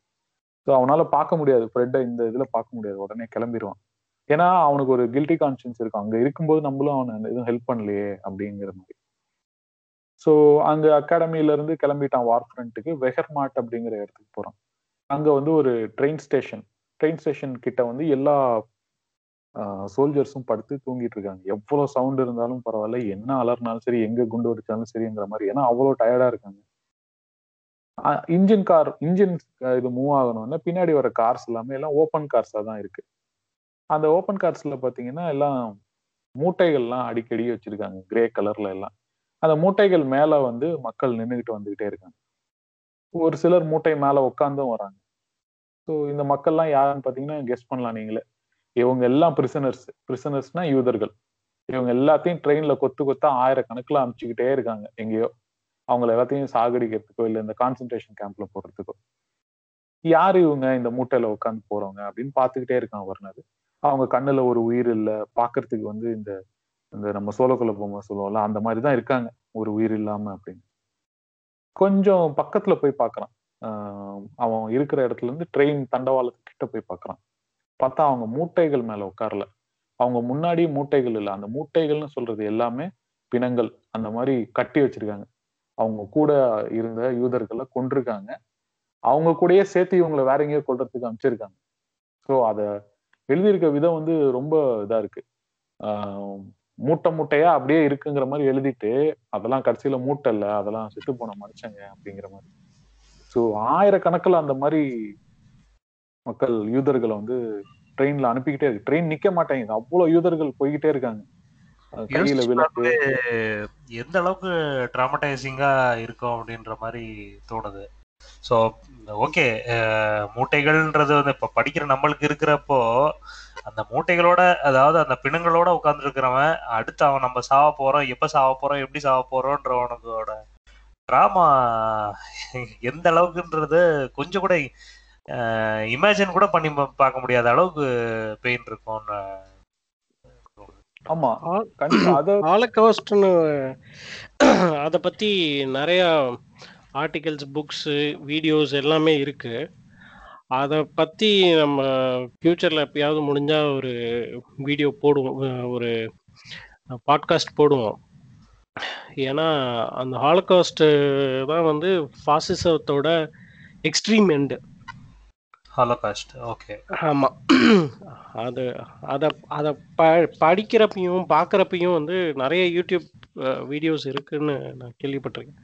ஸோ அவனால பார்க்க முடியாது. ஃப்ரெட்டை இந்த இதுல பார்க்க முடியாது. உடனே கிளம்பிடுவான் ஏன்னா அவனுக்கு ஒரு கில்ட்டி கான்சியன்ஸ் இருக்கும். அங்க இருக்கும்போது நம்மளும் அவனை எதுவும் ஹெல்ப் பண்ணலையே அப்படிங்கிற மாதிரி. ஸோ அங்க அகாடமியில இருந்து கிளம்பிட்டான் வார் ஃப்ரண்ட்டுக்கு வெஹர்மாட் அப்படிங்கிற இடத்துக்கு போறான். அங்க வந்து ஒரு ட்ரெயின் ஸ்டேஷன் ட்ரெயின் ஸ்டேஷன் கிட்ட வந்து எல்லா சோல்ஜர்ஸும் படுத்து தூங்கிட்டு இருக்காங்க. எவ்வளவு சவுண்ட் இருந்தாலும் பரவாயில்ல. என்ன அலர்னாலும் சரி எங்க குண்டு வெடிச்சாலும் சரிங்கிற மாதிரி. ஏன்னா அவ்வளவு டயர்டா இருக்காங்க. இன்ஜின் கார் இன்ஜின் இது மூவ் ஆகணும்னா பின்னாடி வர கார்ஸ் எல்லாமே எல்லாம் ஓப்பன் கார்ஸா தான் இருக்கு. அந்த ஓப்பன் கார்ஸ்ல பாத்தீங்கன்னா எல்லாம் மூட்டைகள்லாம் அடிக்கடி வச்சிருக்காங்க. கிரே கலர்ல எல்லாம். அந்த மூட்டைகள் மேல வந்து மக்கள் நின்றுகிட்டு வந்துகிட்டே இருக்காங்க. ஒரு சிலர் மூட்டை மேல உட்காந்தும் வராங்க. ஸோ இந்த மக்கள்லாம் யாருன்னு பாத்தீங்கன்னா கெஸ் பண்ணலாம் நீங்களே. இவங்க எல்லாம் பிரிசனர்ஸ் பிரிசனர்ஸ்னா யூதர்கள். இவங்க எல்லாத்தையும் ட்ரெயின்ல கொத்து கொத்தா ஆயிரக்கணக்கில் அமுச்சுக்கிட்டே இருக்காங்க. எங்கேயோ. அவங்கள எல்லாத்தையும் சாகடிக்கிறதுக்கோ இல்லை இந்த கான்சென்ட்ரேஷன் கேம்ப்ல போடுறதுக்கோ யாரு இவங்க இந்த மூட்டையில உட்காந்து போறவங்க அப்படின்னு பார்த்துக்கிட்டே இருக்கான் வர்ணர் அவங்க கண்ணுல ஒரு உயிர் இல்லை. பார்க்கறதுக்கு வந்து இந்த இந்த நம்ம சோழக்குள்ள பொம்மை சொல்லுவோம்ல அந்த மாதிரி தான் இருக்காங்க. ஒரு உயிர் இல்லாம அப்படின்னு. கொஞ்சம் பக்கத்துல போய் பார்க்கறான். ஆஹ் அவன் இருக்கிற இடத்துல இருந்து ட்ரெயின் தண்டவாளத்து கிட்ட போய் பார்க்கறான். பார்த்தா அவங்க மூட்டைகள் மேல உட்காரல. அவங்க முன்னாடி மூட்டைகள் இல்லை. அந்த மூட்டைகள்னு சொல்றது எல்லாமே பிணங்கள். அந்த மாதிரி கட்டி வச்சிருக்காங்க. அவங்க கூட இருந்த யூதர்களை கொண்டிருக்காங்க அவங்க கூடயே சேர்த்து இவங்களை வேற எங்கேயோ கொள்றதுக்கு அமைச்சிருக்காங்க ஸோ அதை எழுதியிருக்க விதம் வந்து ரொம்ப இதா இருக்கு. மூட்டை மூட்டையா அப்படியே இருக்குங்கிற மாதிரி எழுதிட்டு அதெல்லாம் கடைசியில மூட்டை இல்லை. அதெல்லாம் செத்து போன மனுஷங்க அப்படிங்கிற மாதிரி. ஸோ ஆயிரக்கணக்கில் அந்த மாதிரி மக்கள் யூதர்களை வந்து ட்ரெயின்ல அனுப்பிக்கிட்டே இருக்கு. ட்ரெயின் நிக்க மாட்டேங்குது. அவ்வளவு யூதர்கள் போய்கிட்டே இருக்காங்க. எந்த அளவுக்கு ட்ராமடைசிங்கா இருக்கும் அப்படின்ற மாதிரி தோணுது. ஸோ ஓகே மூட்டைகள்ன்றது வந்து இப்போ படிக்கிற நம்மளுக்கு இருக்கிறப்போ அந்த மூட்டைகளோட அதாவது அந்த பிணங்களோட உட்காந்துருக்கிறவன் அடுத்து அவன் நம்ம சாவ போறோம் எப்ப சாவ போறோம் எப்படி சாவ போறோன்றவனுக்கோட ட்ராமா எந்த அளவுக்குன்றது கொஞ்சம் கூட இமேஜின் கூட பண்ணி பார்க்க முடியாத அளவுக்கு பெயின் இருக்கும்னு. ஆமா. ஹாலகாஸ்ட்னு அதை பற்றி நிறையா ஆர்டிகல்ஸ் புக்ஸு வீடியோஸ் எல்லாமே இருக்கு. அதை பற்றி நம்ம ஃப்யூச்சரில் எப்பயாவது முடிஞ்சால் ஒரு வீடியோ போடுவோம் ஒரு பாட்காஸ்ட் போடுவோம். ஏன்னா அந்த ஹாலகாஸ்ட்டு தான் வந்து ஃபாசிசத்தோட எக்ஸ்ட்ரீம் எண்டு ஹாலோகாஸ்ட் ஓகே ஆமாம் அது அதை அதை ப படிக்கிறப்பையும் பார்க்குறப்பையும் வந்து நிறைய யூடியூப் வீடியோஸ் இருக்குன்னு நான் கேள்விப்பட்டிருக்கேன்.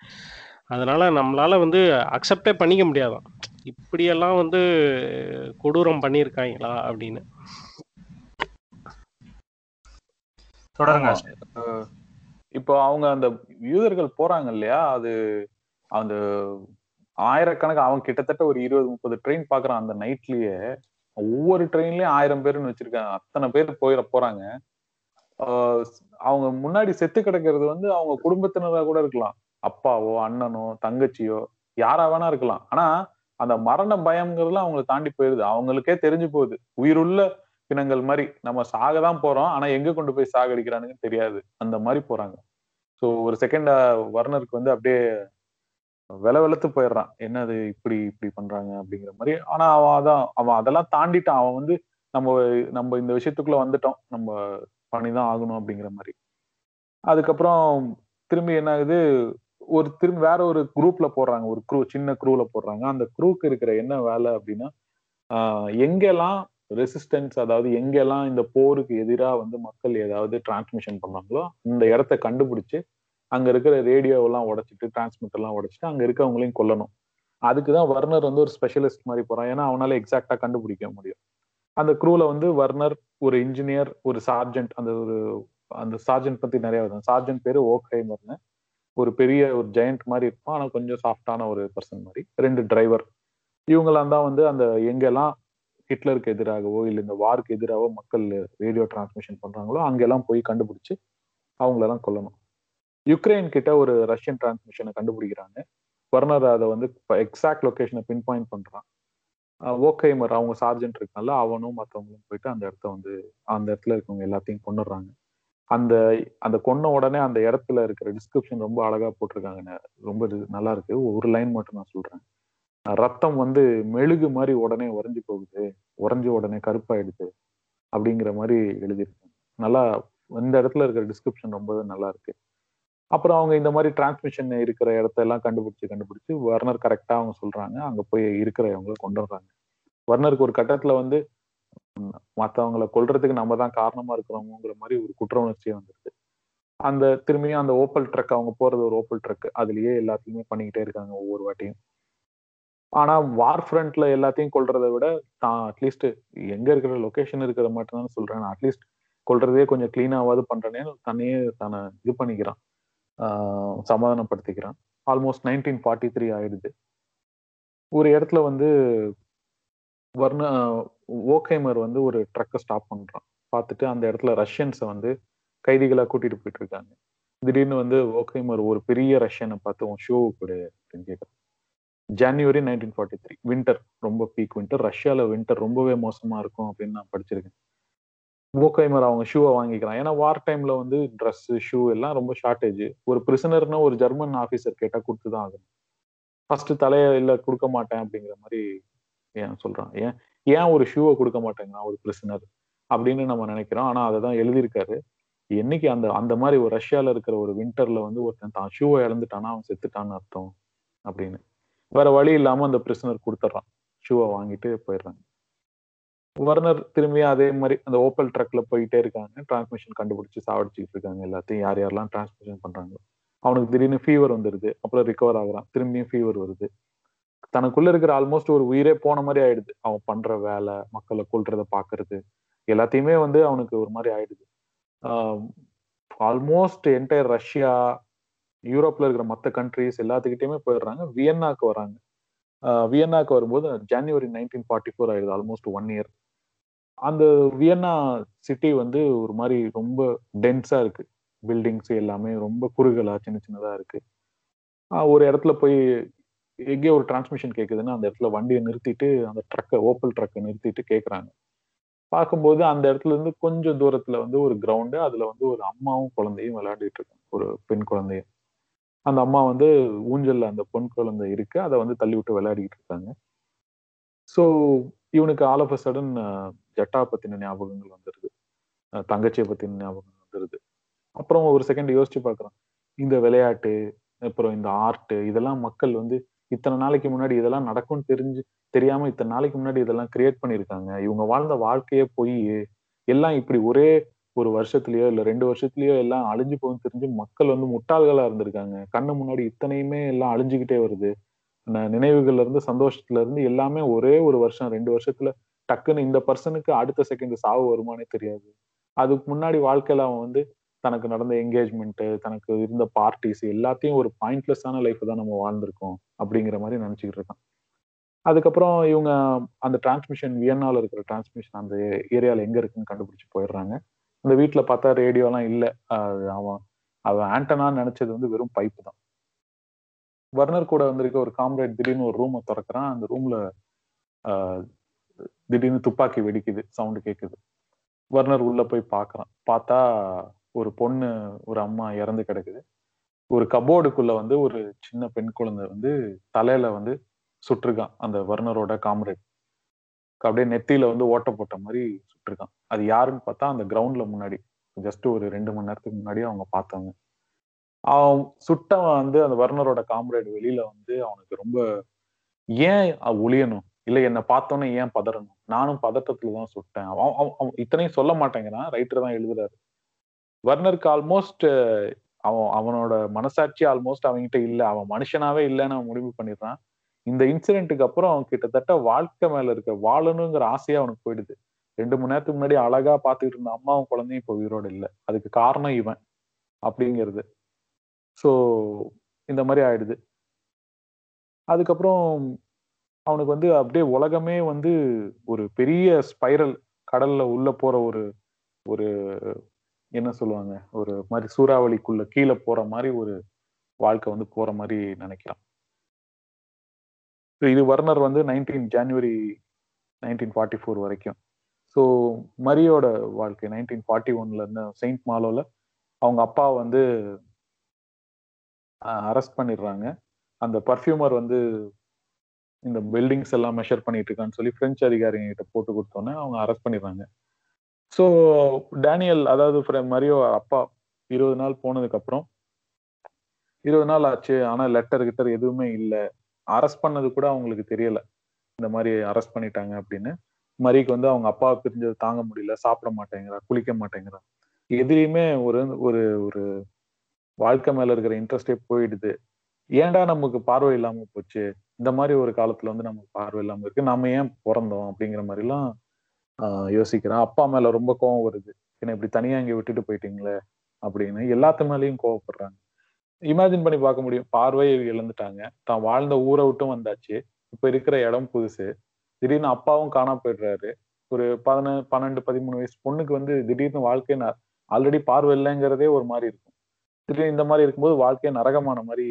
அதனால நம்மளால வந்து அக்செப்டே பண்ணிக்க முடியாதான். இப்படியெல்லாம் வந்து கொடூரம் பண்ணியிருக்காங்களா அப்படின்னு. தொடருங்க. இப்போ அவங்க அந்த யூதர்கள் போறாங்க இல்லையா? அது அந்த ஆயிரக்கணக்கு அவன் கிட்டத்தட்ட ஒரு இருபது முப்பது ட்ரெயின் பாக்குறான் அந்த நைட்லயே ஒவ்வொரு ட்ரெயின்லயும் ஆயிரம் பேருன்னு வச்சிருக்காங்க. அத்தனை பேர் போயிட போறாங்க. ஆஹ் அவங்க முன்னாடி செத்து கிடக்கிறது வந்து அவங்க குடும்பத்தினரா கூட இருக்கலாம். அப்பாவோ அண்ணனோ தங்கச்சியோ யாரா வேணா இருக்கலாம். ஆனா அந்த மரண பயம்ங்கிறதுல அவங்களை தாண்டி போயிருது. அவங்களுக்கே தெரிஞ்சு போகுது. உயிருள்ள பிணங்கள் மாதிரி. நம்ம சாக தான் போறோம். ஆனா எங்க கொண்டு போய் சாகடிக்கிறானுங்கன்னு தெரியாது. அந்த மாதிரி போறாங்க. ஸோ ஒரு செகண்ட் வர்ணருக்கு வந்து அப்படியே வில வெளுத்து போயிடுறான். என்னது இப்படி இப்படி பண்றாங்க அப்படிங்கிற மாதிரி. ஆனா அவன் அதான் அவன் அதெல்லாம் தாண்டிட்டான். அவன் வந்து நம்ம நம்ம இந்த விஷயத்துக்குள்ள வந்துட்டோம். நம்ம பண்ணிதான் ஆகணும் அப்படிங்கிற மாதிரி. அதுக்கப்புறம் திரும்பி என்ன ஆகுது ஒரு திரும்பி வேற ஒரு குரூப்ல போடுறாங்க. ஒரு குரூ சின்ன குரூல போடுறாங்க. அந்த குரூக்கு இருக்கிற என்ன வேலை அப்படின்னா ஆஹ் எங்கெல்லாம் ரெசிஸ்டன்ஸ் அதாவது எங்கெல்லாம் இந்த போருக்கு எதிராக வந்து மக்கள் ஏதாவது டிரான்ஸ்மிஷன் பண்ணாங்களோ அந்த இடத்த கண்டுபிடிச்சு அங்க இருக்கிற ரேடியோவெல்லாம் உடைச்சிட்டு டிரான்ஸ்மிட்டர்லாம் உடைச்சிட்டு அங்க இருக்கவங்களையும் கொல்லணும். அதுக்குதான் வர்னர் வந்து ஒரு ஸ்பெஷலிஸ்ட் மாதிரி போறான். ஏன்னா அவனால எக்ஸாக்டா கண்டுபிடிக்க முடியும். அந்த குரூல வந்து வர்னர் ஒரு இன்ஜினியர் ஒரு சார்ஜென்ட் அந்த ஒரு அந்த சார்ஜென்ட் பத்தி நிறைய வருது சார்ஜென்ட் பேரு ஓக்ஹைமர்னு ஒரு பெரிய ஒரு ஜெயண்ட் மாதிரி இருப்பான். ஆனா கொஞ்சம் சாஃப்டான ஒரு பர்சன் மாதிரி. ரெண்டு டிரைவர் இவங்கெல்லாம் தான் வந்து அந்த எங்கெல்லாம் ஹிட்லருக்கு எதிராகவோ இல்லை இந்த வாருக்கு எதிராகவோ மக்கள் ரேடியோ டிரான்ஸ்மிஷன் பண்றாங்களோ அங்கெல்லாம் போய் கண்டுபிடிச்சு அவங்களெல்லாம் கொல்லணும். யுக்ரைன் கிட்ட ஒரு ரஷ்யன் டிரான்ஸ்மிஷனை கண்டுபிடிக்கிறாங்க. வர்ணர் அதை வந்து எக்ஸாக்ட் லொக்கேஷனை பின் பாயிண்ட் பண்றான். ஓகேமர் அவங்க சார்ஜென்ட் இருக்கனால அவனும் மற்றவங்களும் போயிட்டு அந்த இடத்த வந்து அந்த இடத்துல இருக்கவங்க எல்லாத்தையும் கொண்டுடுறாங்க அந்த அந்த கொன்ன உடனே அந்த இடத்துல இருக்கிற டிஸ்கிரிப்ஷன் ரொம்ப அழகா போட்டிருக்காங்க. ரொம்ப நல்லா இருக்கு. ஒரு லைன் மட்டும் நான் சொல்றேன். ரத்தம் வந்து மெழுகு மாதிரி உடனே உறைஞ்சு போகுது. உறைஞ்ச உடனே கருப்பாயிடுது அப்படிங்கிற மாதிரி எழுதியிருக்காங்க. நல்லா இந்த இடத்துல இருக்கிற டிஸ்கிரிப்ஷன் ரொம்ப நல்லா இருக்கு. அப்புறம் அவங்க இந்த மாதிரி டிரான்ஸ்மிஷன் இருக்கிற இடத்த எல்லாம் கண்டுபிடிச்சு கண்டுபிடிச்சு வர்னர் கரெக்டாக அவங்க சொல்றாங்க. அங்கே போய் இருக்கிறவங்களை கொண்டு வர்றாங்க. வர்னருக்கு ஒரு கட்டத்தில் வந்து மற்றவங்களை கொல்றதுக்கு நம்ம தான் காரணமா இருக்கிறோங்கிற மாதிரி ஒரு குற்ற உணர்ச்சியே வந்துருது. அந்த திரும்பியும் அந்த ஓப்பல் ட்ரக் அவங்க போறது ஒரு ஓப்பல் ட்ரக் அதுலயே எல்லாத்தையுமே பண்ணிக்கிட்டே இருக்காங்க ஒவ்வொரு வாட்டியும். ஆனா வார் ஃப்ரண்ட்ல எல்லாத்தையும் கொல்றதை விட தான் அட்லீஸ்ட் எங்க இருக்கிற லொகேஷன் இருக்கிற மட்டும் தான் சொல்றேன் அட்லீஸ்ட் கொள்றதே கொஞ்சம் கிளீனாவது பண்றேன்னு தன்னையே தானே இது பண்ணிக்கிறான். சமாதானப்படுத்திக்கிறான். ஆல்மோஸ்ட் நைன்டீன் ஃபார்ட்டி த்ரீ ஆயிடுது. ஒரு இடத்துல வந்து வர்ண ஓகேமர் வந்து ஒரு ட்ரக்கை ஸ்டாப் பண்ணுறான் பார்த்துட்டு அந்த இடத்துல ரஷ்யன்ஸை வந்து கைதிகளாக கூட்டிகிட்டு போயிட்டு இருக்காங்க. திடீர்னு வந்து ஓகேமர் ஒரு பெரிய ரஷ்யனை பார்த்து உன் ஷோ கொடு அப்படின்னு கேட்குறான் ஜனவரி நைன்டீன் ஃபார்ட்டி த்ரீ வின்டர் ரொம்ப பீக் வின்டர் ரஷ்யாவில் வின்டர் ரொம்பவே மோசமாக இருக்கும் அப்படின்னு நான் படிச்சிருக்கேன். ஓகைமர் அவங்க ஷூவை வாங்கிக்கிறான் ஏன்னா வார் டைம்ல வந்து ட்ரெஸ் ஷூ எல்லாம் ரொம்ப ஷார்ட்டேஜ் ஒரு பிரிசனர்னா ஒரு ஜெர்மன் ஆஃபீஸர் கேட்டா கொடுத்து தான் ஆகணும். ஃபர்ஸ்ட் தலைய இல்ல கொடுக்க மாட்டேன் அப்படிங்கிற மாதிரி ஏன் சொல்றான் ஏன் ஏன் ஒரு ஷூவை கொடுக்க மாட்டேங்கிறான் ஒரு பிரிசனர் அப்படின்னு நம்ம நினைக்கிறோம். ஆனா அதை தான் எழுதியிருக்காரு. என்னைக்கு அந்த அந்த மாதிரி ஒரு ரஷ்யால இருக்கிற ஒரு வின்டர்ல வந்து ஒருத்தன் தான் ஷூவை இழந்துட்டானா அவன் செத்துட்டான்னு அர்த்தம் அப்படின்னு. வேற வழி இல்லாம அந்த பிரிசனர் கொடுத்துட்றான். ஷூவை வாங்கிட்டு போயிடுறாங்க. வர்னர் திரும்பியும் அதே மாதிரி அந்த ஓப்பல் ட்ரக்ல போயிட்டே இருக்காங்க. டிரான்ஸ்மிஷன் கண்டுபிடிச்சு சாவடிச்சுட்டு இருக்காங்க எல்லாத்தையும். யார் யாரெல்லாம் டிரான்ஸ்மிஷன் பண்றாங்க அவனுக்கு திடீர்னு ஃபீவர் வந்துடுது அப்புறம் ரிகவர் ஆகுறான். திரும்பியும் ஃபீவர் வருது. தனக்குள்ள இருக்கிற ஆல்மோஸ்ட் ஒரு உயிரே போன மாதிரி ஆயிடுது. அவன் பண்ற வேலை மக்களை கொள்றத பாக்குறது எல்லாத்தையுமே வந்து அவனுக்கு ஒரு மாதிரி ஆயிடுது. ஆல்மோஸ்ட் என்டையர் ரஷ்யா யூரோப்ல இருக்கிற மற்ற கண்ட்ரிஸ் எல்லாத்துக்கிட்டையுமே போயிடுறாங்க. வியன்னாக்கு வராங்க. வியன்னாக்கு வரும்போது ஜனவரி நைன்டீன் ஃபார்ட்டி ஃபோர் ஆயிடுது. ஆல்மோஸ்ட் ஒன் இயர் அந்த வியன்னா சிட்டி வந்து ஒரு மாதிரி ரொம்ப டென்ஸா இருக்கு. பில்டிங்ஸ் எல்லாமே ரொம்ப குறுகலா சின்ன சின்னதா இருக்கு. ஒரு இடத்துல போய் எங்கேயோ ஒரு டிரான்ஸ்மிஷன் கேட்குதுன்னா அந்த இடத்துல வண்டியை நிறுத்திட்டு அந்த ட்ரக்கை ஓப்பல் ட்ரக்கை நிறுத்திட்டு கேட்குறாங்க பார்க்கும்போது அந்த இடத்துல இருந்து கொஞ்சம் தூரத்துல வந்து ஒரு கிரவுண்டு அதுல வந்து ஒரு அம்மாவும் குழந்தையும் விளையாடிட்டு இருக்காங்க. ஒரு பெண் குழந்தையும். அந்த அம்மா வந்து ஊஞ்சல்ல அந்த பொன் குழந்தை இருக்கு. அதை வந்து தள்ளி விட்டு விளையாடிட்டு இருக்காங்க. ஸோ இவனுக்கு ஆல் ஆஃப் அ சடன் ஜட்டா பத்தின ஞாபகங்கள் வந்துருது. தங்கச்சியை பத்தின ஞாபகம் வந்துருது. அப்புறம் ஒரு செகண்ட் யோசிச்சு பார்க்குறான் இந்த விளையாட்டு அப்புறம் இந்த ஆர்ட் இதெல்லாம் மக்கள் வந்து இத்தனை நாளைக்கு முன்னாடி இதெல்லாம் நடக்கும்னு தெரிஞ்சு தெரியாம இத்தனை நாளைக்கு முன்னாடி இதெல்லாம் கிரியேட் பண்ணியிருக்காங்க. இவங்க வாழ்ந்த வாழ்க்கையே போய். எல்லாம் இப்படி ஒரே ஒரு வருஷத்துலயோ இல்ல ரெண்டு வருஷத்துலயோ எல்லாம் அழிஞ்சு போகும் தெரிஞ்சு மக்கள் வந்து முட்டாள்களா இருந்திருக்காங்க. கண்ணு முன்னாடி இத்தனையுமே எல்லாம் அழிஞ்சுக்கிட்டே வருது. நினைவுகள்ல இருந்து சந்தோஷத்துல இருந்து எல்லாமே ஒரே ஒரு வருஷம் ரெண்டு வருஷத்துல டக்குன்னு இந்த பர்சனுக்கு அடுத்த செகண்ட் சாவு வருமானே தெரியாது. அதுக்கு முன்னாடி வாழ்க்கையில அவன் வந்து தனக்கு நடந்த என்கேஜ்மெண்ட்டு தனக்கு இருந்த பார்ட்டிஸ் எல்லாத்தையும் ஒரு பாயிண்ட்லெஸ்ஸான லைஃப் தான் நம்ம வாழ்ந்திருக்கோம் அப்படிங்கிற மாதிரி நினச்சிக்கிட்டு இருக்கான். அதுக்கப்புறம் இவங்க அந்த டிரான்ஸ்மிஷன் வியன்னால் இருக்கிற டிரான்ஸ்மிஷன் அந்த ஏரியால எங்க இருக்குன்னு கண்டுபிடிச்சு போயிடுறாங்க. அந்த வீட்டில் பார்த்தா ரேடியோலாம் இல்லை. அவன் அவன் ஆண்டனான்னு நினச்சது வந்து வெறும் பைப்பு தான். வர்னர் கூட வந்திருக்க ஒரு காம்ரேட் திடீர்னு ஒரு ரூமை திறக்கிறான். அந்த ரூம்ல திடீர்னு துப்பாக்கி வெடிக்குது சவுண்டு கேட்குது வர்னர் உள்ள போய் பார்க்குறான். பார்த்தா ஒரு பொண்ணு ஒரு அம்மா இறந்து கிடக்குது. ஒரு கபோர்டுக்குள்ள வந்து ஒரு சின்ன பெண் குழந்தை வந்து தலையில வந்து சுட்டிருக்கான் அந்த வர்னரோட காம்ரேட் அப்படியே நெத்தியில வந்து ஓட்ட போட்ட மாதிரி சுட்டிருக்கான். அது யாருன்னு பார்த்தா அந்த கிரவுண்ட்ல முன்னாடி ஜஸ்ட் ஒரு ரெண்டு மணி நேரத்துக்கு முன்னாடி அவங்க பார்த்தாங்க. அவன் சுட்டவன் வந்து அந்த வர்னரோட காம்ரேட் வெளியில வந்து அவனுக்கு ரொம்ப ஏன் ஒளியணும் இல்ல என்னை பார்த்தோன்னே ஏன் பதறணும்? நானும் பதட்டத்துல தான் சுட்டேன். அவன் இத்தனையும் சொல்ல மாட்டேங்கிறான். ரைட்டர் தான் எழுதுறாரு. வர்னருக்கு ஆல்மோஸ்ட் அவன் அவனோட மனசாட்சி ஆல்மோஸ்ட் அவன்கிட்ட இல்ல. அவன் மனுஷனாவே இல்லைன்னு அவன் முடிவு பண்ணிடுறான். இந்த இன்சிடென்ட்டுக்கு அப்புறம் அவன் கிட்டத்தட்ட வாழ்க்கை மேல இருக்க வாழணுங்கிற ஆசையா அவனுக்கு போயிடுது. ரெண்டு மணி நேரத்துக்கு முன்னாடி அழகா பாத்துக்கிட்டு இருந்த அம்மாவும் குழந்தையும் இப்போ உயிரோடு இல்லை. அதுக்கு காரணம் இவன் அப்படிங்கிறது. ஸோ இந்த மாதிரி ஆயிடுது. அதுக்கப்புறம் அவனுக்கு வந்து அப்படியே உலகமே வந்து ஒரு பெரிய ஸ்பைரல் கடல்ல உள்ள போற ஒரு ஒரு என்ன சொல்லுவாங்க ஒரு மாதிரி சூறாவளிக்குள்ள கீழே போற மாதிரி ஒரு வாழ்க்கை வந்து போற மாதிரி நினைக்கிறான். இது வர்னர் வந்து nineteen January nineteen forty four வரைக்கும். ஸோ மரியோட வாழ்க்கை நைன்டீன் ஃபார்ட்டி ஒன்ல இருந்து செயின்ட் மாலோல அவங்க அப்பா வந்து அரெஸ்ட் பண்ணிடுறாங்க. அந்த பர்ஃப்யூமர் வந்து இந்த பில்டிங்ஸ் எல்லாம் மெஷர் பண்ணிட்டு இருக்கான்னு சொல்லி பிரெஞ்சு அதிகாரிங்க கிட்ட போட்டு கொடுத்தோன்னே அவங்க அரெஸ்ட் பண்ணிடுறாங்க. ஸோ டேனியல் அதாவது மரியோ அப்பா இருபது நாள் போனதுக்கு அப்புறம் இருபது நாள் ஆச்சு. ஆனா லெட்டர் கிட்டர் எதுவுமே இல்லை. அரெஸ்ட் பண்ணது கூட அவங்களுக்கு தெரியல. இந்த மாதிரி அரெஸ்ட் பண்ணிட்டாங்க அப்படின்னு. மரிக்கு வந்து அவங்க அப்பாவை பிரிஞ்சது தாங்க முடியல. சாப்பிட மாட்டேங்கிறா குளிக்க மாட்டேங்கிறா. எதுலையுமே ஒரு ஒரு ஒரு வாழ்க்கை மேல இருக்கிற இன்ட்ரெஸ்டே போயிடுது. ஏன்டா நமக்கு பார்வை இல்லாம போச்சு? இந்த மாதிரி ஒரு காலத்துல வந்து நமக்கு பார்வை இல்லாம இருக்கு. நாம ஏன் பிறந்தோம் அப்படிங்கிற மாதிரி எல்லாம் யோசிக்கிறான். அப்பா மேல ரொம்ப கோவம் வருது. என்ன இப்படி தனியா இங்க விட்டுட்டு போயிட்டீங்களே அப்படின்னு. எல்லாத்து மேலயும் கோவப்படுறாங்க. இமேஜின் பண்ணி பார்க்க முடியும். பார்வையை இழந்துட்டாங்க. தான் வாழ்ந்த ஊரை விட்டும் வந்தாச்சு. இப்ப இருக்கிற இடம் புதுசு. திடீர்னு அப்பாவும் காணாம போயிடுறாரு. ஒரு பதின பன்னெண்டு பதிமூணு வயசு பொண்ணுக்கு வந்து திடீர்னு வாழ்க்கை ஆல்ரெடி பார்வை இல்லைங்கிறதே ஒரு மாதிரி இருக்கும். திடீர்னு இந்த மாதிரி இருக்கும்போது வாழ்க்கையை நரகமான மாதிரி